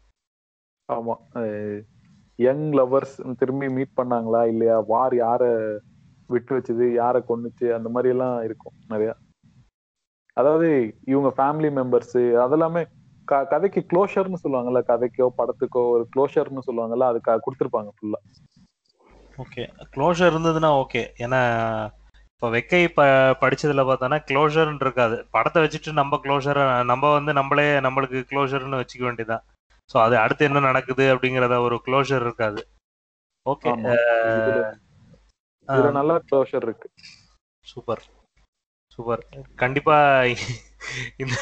ஆமா. யங் லவர்ஸ் திரும்பி மீட் பண்ணாங்களா இல்லையா? வார் யார விட்டு வச்சது? யார கொன்னுச்சு? அந்த மாதிரி எல்லாம் இருக்கும் நிறைய. அதாவது இவங்க ஃபேமிலி மெம்பர்ஸ் அதெல்லாமே க- கதைக்கு க்ளோஷர்னு சொல்லுவாங்கல்ல கதைக்கோ படத்துக்கோ ஒரு க்ளோஷர்னு சொல்லுவாங்கல்ல அது க- கொடுத்திருப்பாங்க ஃபுல்லா ஓகே க்ளோஷர் இருந்ததுன்னா ஓகே ஏன்னா இப்போ வெக்கை ப படிச்சதுல பார்த்தோன்னா க்ளோஷர்னு இருக்காது. படத்தை வச்சுட்டு நம்ம க்ளோஷர் நம்ம வந்து நம்மளே நம்மளுக்கு க்ளோஷர்னு வச்சுக்க வேண்டியதான் ஸோ அது அடுத்து என்ன நடக்குது அப்படிங்கிறத ஒரு க்ளோஷர் இருக்காது. ஓகே நல்ல க்ளோஷர் இருக்கு. சூப்பர் சூப்பர் கண்டிப்பா இந்த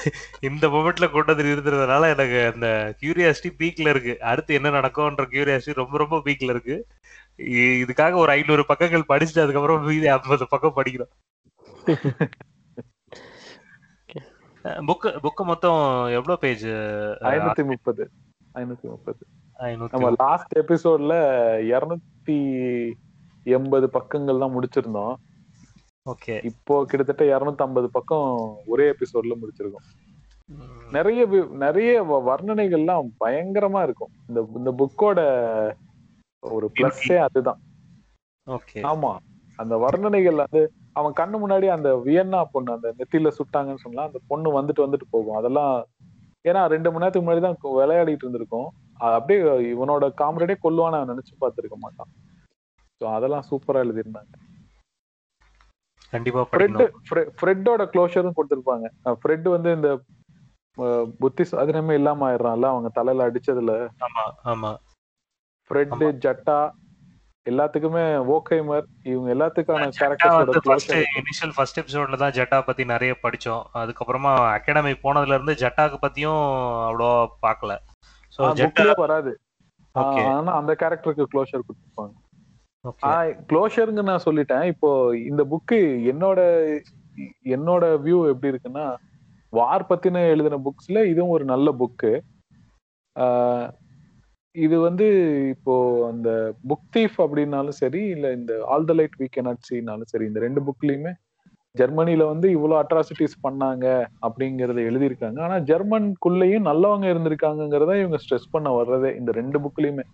இந்த மொமெண்ட்ல வந்து நிறுத்துறதுனால எனக்கு அந்த கியூரியாசிட்டி பீக்ல இருக்கு. அடுத்து என்ன நடக்கும்ன்ற கியூரியாசிட்டி ரொம்ப ரொம்ப பீக்ல இருக்கு. இதுக்காக ஒரு ஐநூறு பக்கங்கள் படிச்சுட்டு அதுக்கப்புறம் மீதி ஐம்பது பக்கம் படிக்கிறோம் புக்கு புக்கு மொத்தம் எவ்வளவு பேஜ் ஐநூத்தி முப்பது. ஐநூத்தி முப்பது. நம்ம லாஸ்ட் எபிசோட்ல இருநூத்தி எண்பது பக்கங்கள் தான் முடிச்சிருந்தோம். ஓகே. இப்போ கிட்டத்தட்ட இருநூத்தி ஐம்பது பக்கம் ஒரே எபிசோட்ல முடிச்சிருக்கோம். நிறைய நிறைய வர்ணனைகள்லாம் பயங்கரமா இருக்கும். இந்த இந்த புக்கோட ஒரு பிளஸ்ஸே அதுதான். ஆமா. அந்த வர்ணனைகள் வந்து அவன் கண்ணு முன்னாடி அந்த வியன்னா பொண்ணு அந்த நெத்தியில சுட்டாங்கன்னு சொன்னா அந்த பொண்ணு வந்துட்டு வந்துட்டு போகும். அதெல்லாம் ஏன்னா ரெண்டு மணி நேரத்துக்கு முன்னாடி தான் விளையாடிட்டு இருந்திருக்கும். அப்படியே இவனோட காமெடியே கொல்லுவான்னு அவன் நினைச்சு பார்த்திருக்க மாட்டான். ஸோ அதெல்லாம் சூப்பரா எழுதியிருந்தாங்க. கண்டிப்பா ஃப்ரெட் ஃப்ரெட்டோட க்ளோஷரும் கொடுத்திருப்பாங்க. ஃப்ரெட் வந்து இந்த புத்தி சுவாதீனமே இல்லாம ஆயிடுறான்ல அவங்க தலையில அடிச்சதுல. ஆமா ஆமா. ஃப்ரெட். ஜட்டா எல்லாத்துக்குமே ஓகைமர் இவங்க எல்லாத்துக்கான க்ளோஷர் இனிஷியல் ஃபர்ஸ்ட் எபிசோட்ல தான் ஜெட்டா பத்தி நிறைய படிச்சோம் அதுக்கப்புறமா அகாடமி போனதுல இருந்து ஜெட்டாக்கு பத்தியும் அவ்வளோ பார்க்கல. ஸோ ஜெட்டா வராது. ஆனா அந்த கேரக்டருக்கு க்ளோஷர் கொடுத்திருப்பாங்க. க்ளோஷருங்க நான் சொல்லிட்டேன். இப்போ இந்த புக்கு என்னோட என்னோட வியூ எப்படி இருக்குன்னா வார் பத்தின எழுதின புக்ஸ்ல இதுவும் ஒரு நல்ல புக்கு இது வந்து இப்போ அந்த புக் தீஃப் அப்படின்னாலும் சரி இல்ல இந்த all the light we cannot சீனாலும் சரி இந்த ரெண்டு புக்லயுமே ஜெர்மனில வந்து இவ்வளவு அட்ராசிட்டிஸ் பண்ணாங்க அப்படிங்கறத எழுதியிருக்காங்க. ஆனா ஜெர்மன்குள்ளேயும் நல்லவங்க இருந்திருக்காங்கிறத இவங்க ஸ்ட்ரெஸ் பண்ண வர்றதே இந்த ரெண்டு புக்லயுமே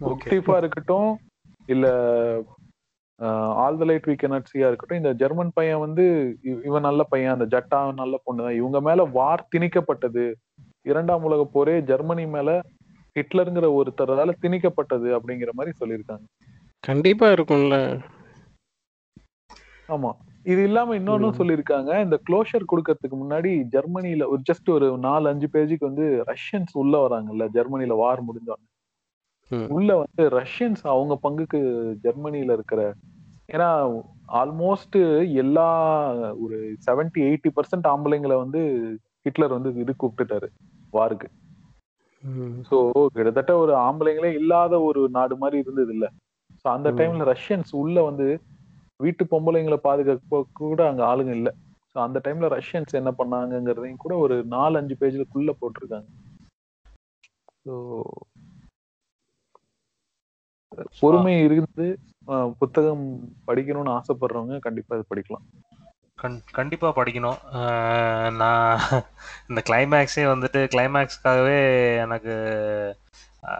புக் தீஃபா இருக்கட்டும் இல்ல all the light we cannot சியா இருக்கட்டும் இந்த ஜெர்மன் பையன் வந்து இவ- இவன் நல்ல பையன் அந்த ஜட்டா நல்ல பொண்ணு தான் இவங்க மேல வார் திணிக்கப்பட்டது. இரண்டாம் உலக போரே ஜெர்மனி மேல ஹிட்லருங்கிற ஒருத்தரால திணிக்கப்பட்டது அப்படிங்கிற மாதிரி சொல்லியிருக்காங்க கண்டிப்பா இருக்கும்ல ஆமா இது இல்லாம இன்னொன்னும் ம். சொல்லியிருக்காங்க இந்த க்ளோஷர் கொடுக்கறதுக்கு முன்னாடி ஜெர்மனில ஒரு ஜஸ்ட் ஒரு நாலு அஞ்சு பேஜுக்கு வந்து ரஷ்யன்ஸ் உள்ள வராங்கல்ல ஜெர்மனில வார் முடிஞ்சோடனே ம். உள்ள வந்து ரஷ்யன்ஸ் அவங்க பங்குக்கு ஜெர்மனில இருக்கிற ஏன்னா ஆல்மோஸ்ட் எல்லா ஒரு 70 எயிட்டி பர்சன்ட் ஆம்பளைங்களை வந்து ஹிட்லர் வந்து இது கூப்பிட்டுட்டாரு வாருக்கு. சோ கிட்டத்தட்ட ஒரு ஆம்பளைங்களே இல்லாத ஒரு நாடு மாதிரி இருந்தது இல்ல. சோ அந்த. டைம்ல ரஷ்யன்ஸ் உள்ள வந்து வீட்டு பொம்பளைங்களை பாதுகாக்க கூட அங்க ஆளுங்க இல்ல. சோ அந்த டைம்ல ரஷ்யன்ஸ் என்ன பண்ணாங்கங்கிறதையும் கூட ஒரு நாலு அஞ்சு பேஜ்லக்குள்ள போட்டிருக்காங்க ஸோ பொறுமை இருந்து புத்தகம் படிக்கணும்னு ஆசைப்படுறவங்க கண்டிப்பா இது படிக்கலாம். கண் கண்டிப்பா படிக்கணும். நான் இந்த கிளைமேக்ஸே வந்துட்டு கிளைமேக்ஸ்க்காகவே எனக்கு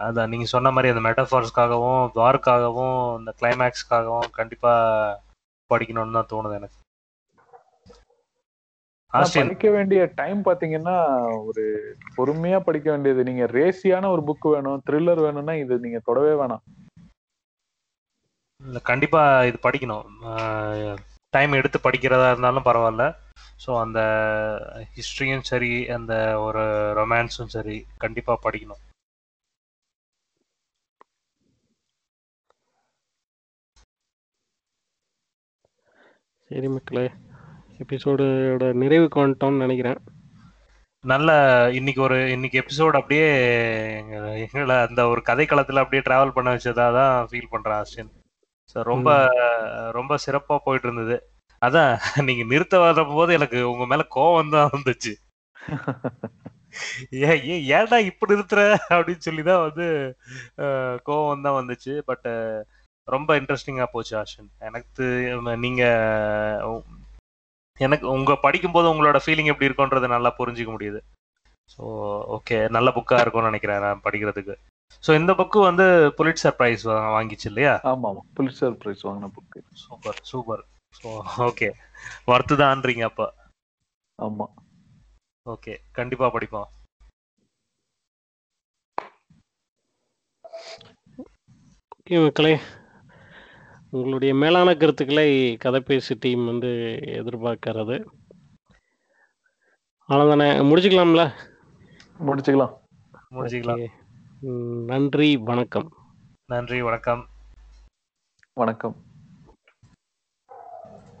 அதான் நீங்க சொன்ன மாதிரி அந்த மெட்டஃபார்ஸ்க்காகவும் வார்க்காகவும் இந்த கிளைமேக்ஸ்க்காகவும் கண்டிப்பா படிக்கணும்னு தான் தோணுது எனக்கு. படிக்க வேண்டிய டைம் பாத்தீங்கன்னா ஒரு பொறுமையா படிக்க வேண்டியது. நீங்க ரேசியான ஒரு புக் வேணும் த்ரில்லர் வேணும்னா இது நீங்க தொடவே வேணாம். கண்டிப்பா இது படிக்கணும். டைம் எடுத்து படிக்கிறதா இருந்தாலும் பரவாயில்ல. ஸோ அந்த ஹிஸ்ட்ரியும் சரி அந்த ஒரு ரொமான்ஸும் சரி கண்டிப்பா படிக்கணும். சரி மக்களே எபிசோடோட நிறைவுக்கு வந்துட்டோம்னு நினைக்கிறேன். நல்ல இன்னைக்கு ஒரு இன்னைக்கு எபிசோட் அப்படியே எங்க- எங்களை அந்த ஒரு கதைக்களத்துல அப்படியே டிராவல் பண்ண வச்சதா தான் ஃபீல் பண்றேன் ஆஸ்டின். ஸோ ரொம்ப ரொம்ப சிறப்பா போயிட்டு இருந்தது அதான் நீங்க நிறுத்த வர்ற போது எனக்கு உங்க மேல கோவம் தான் வந்துச்சு. ஏன் ஏன் ஏன்டா இப்படி நிறுத்துற? அப்படின்னு சொல்லி தான் வந்து கோவம் தான் வந்துச்சு. பட் ரொம்ப இன்ட்ரெஸ்டிங்கா போச்சு ஆஷன் எனக்கு நீங்க உ- எனக்கு உங்க படிக்கும்போது உங்களோட ஃபீலிங் எப்படி இருக்கும்ன்றதை நல்லா புரிஞ்சுக்க முடியுது. ஸோ ஓகே நல்ல புக்கா இருக்கும்னு நினைக்கிறேன் நான் படிக்கிறதுக்கு. ஸோ இந்த புக்கு வந்து புலிட்சர் ப்ரைஸ் வாங்கிச்சு இல்லையா? ஆமா ஆமா புலிட்சர் பிரைஸ் வாங்கின book super super so okay வர்த்துதான்றீங்க அப்போ. ஆமா. ஓகே கண்டிப்பா படிப்போம். ஓகே மக்களே. உங்களுடைய மேலான கருத்துக்களை கதைப்பேசி டீம் வந்து எதிர்பார்க்கறது. அவ்வளோதானே முடிச்சுக்கலாம்ல? முடிச்சுக்கலாம். முடிச்சுக்கலாம். நன்றி வணக்கம். நன்றி வணக்கம். வணக்கம்.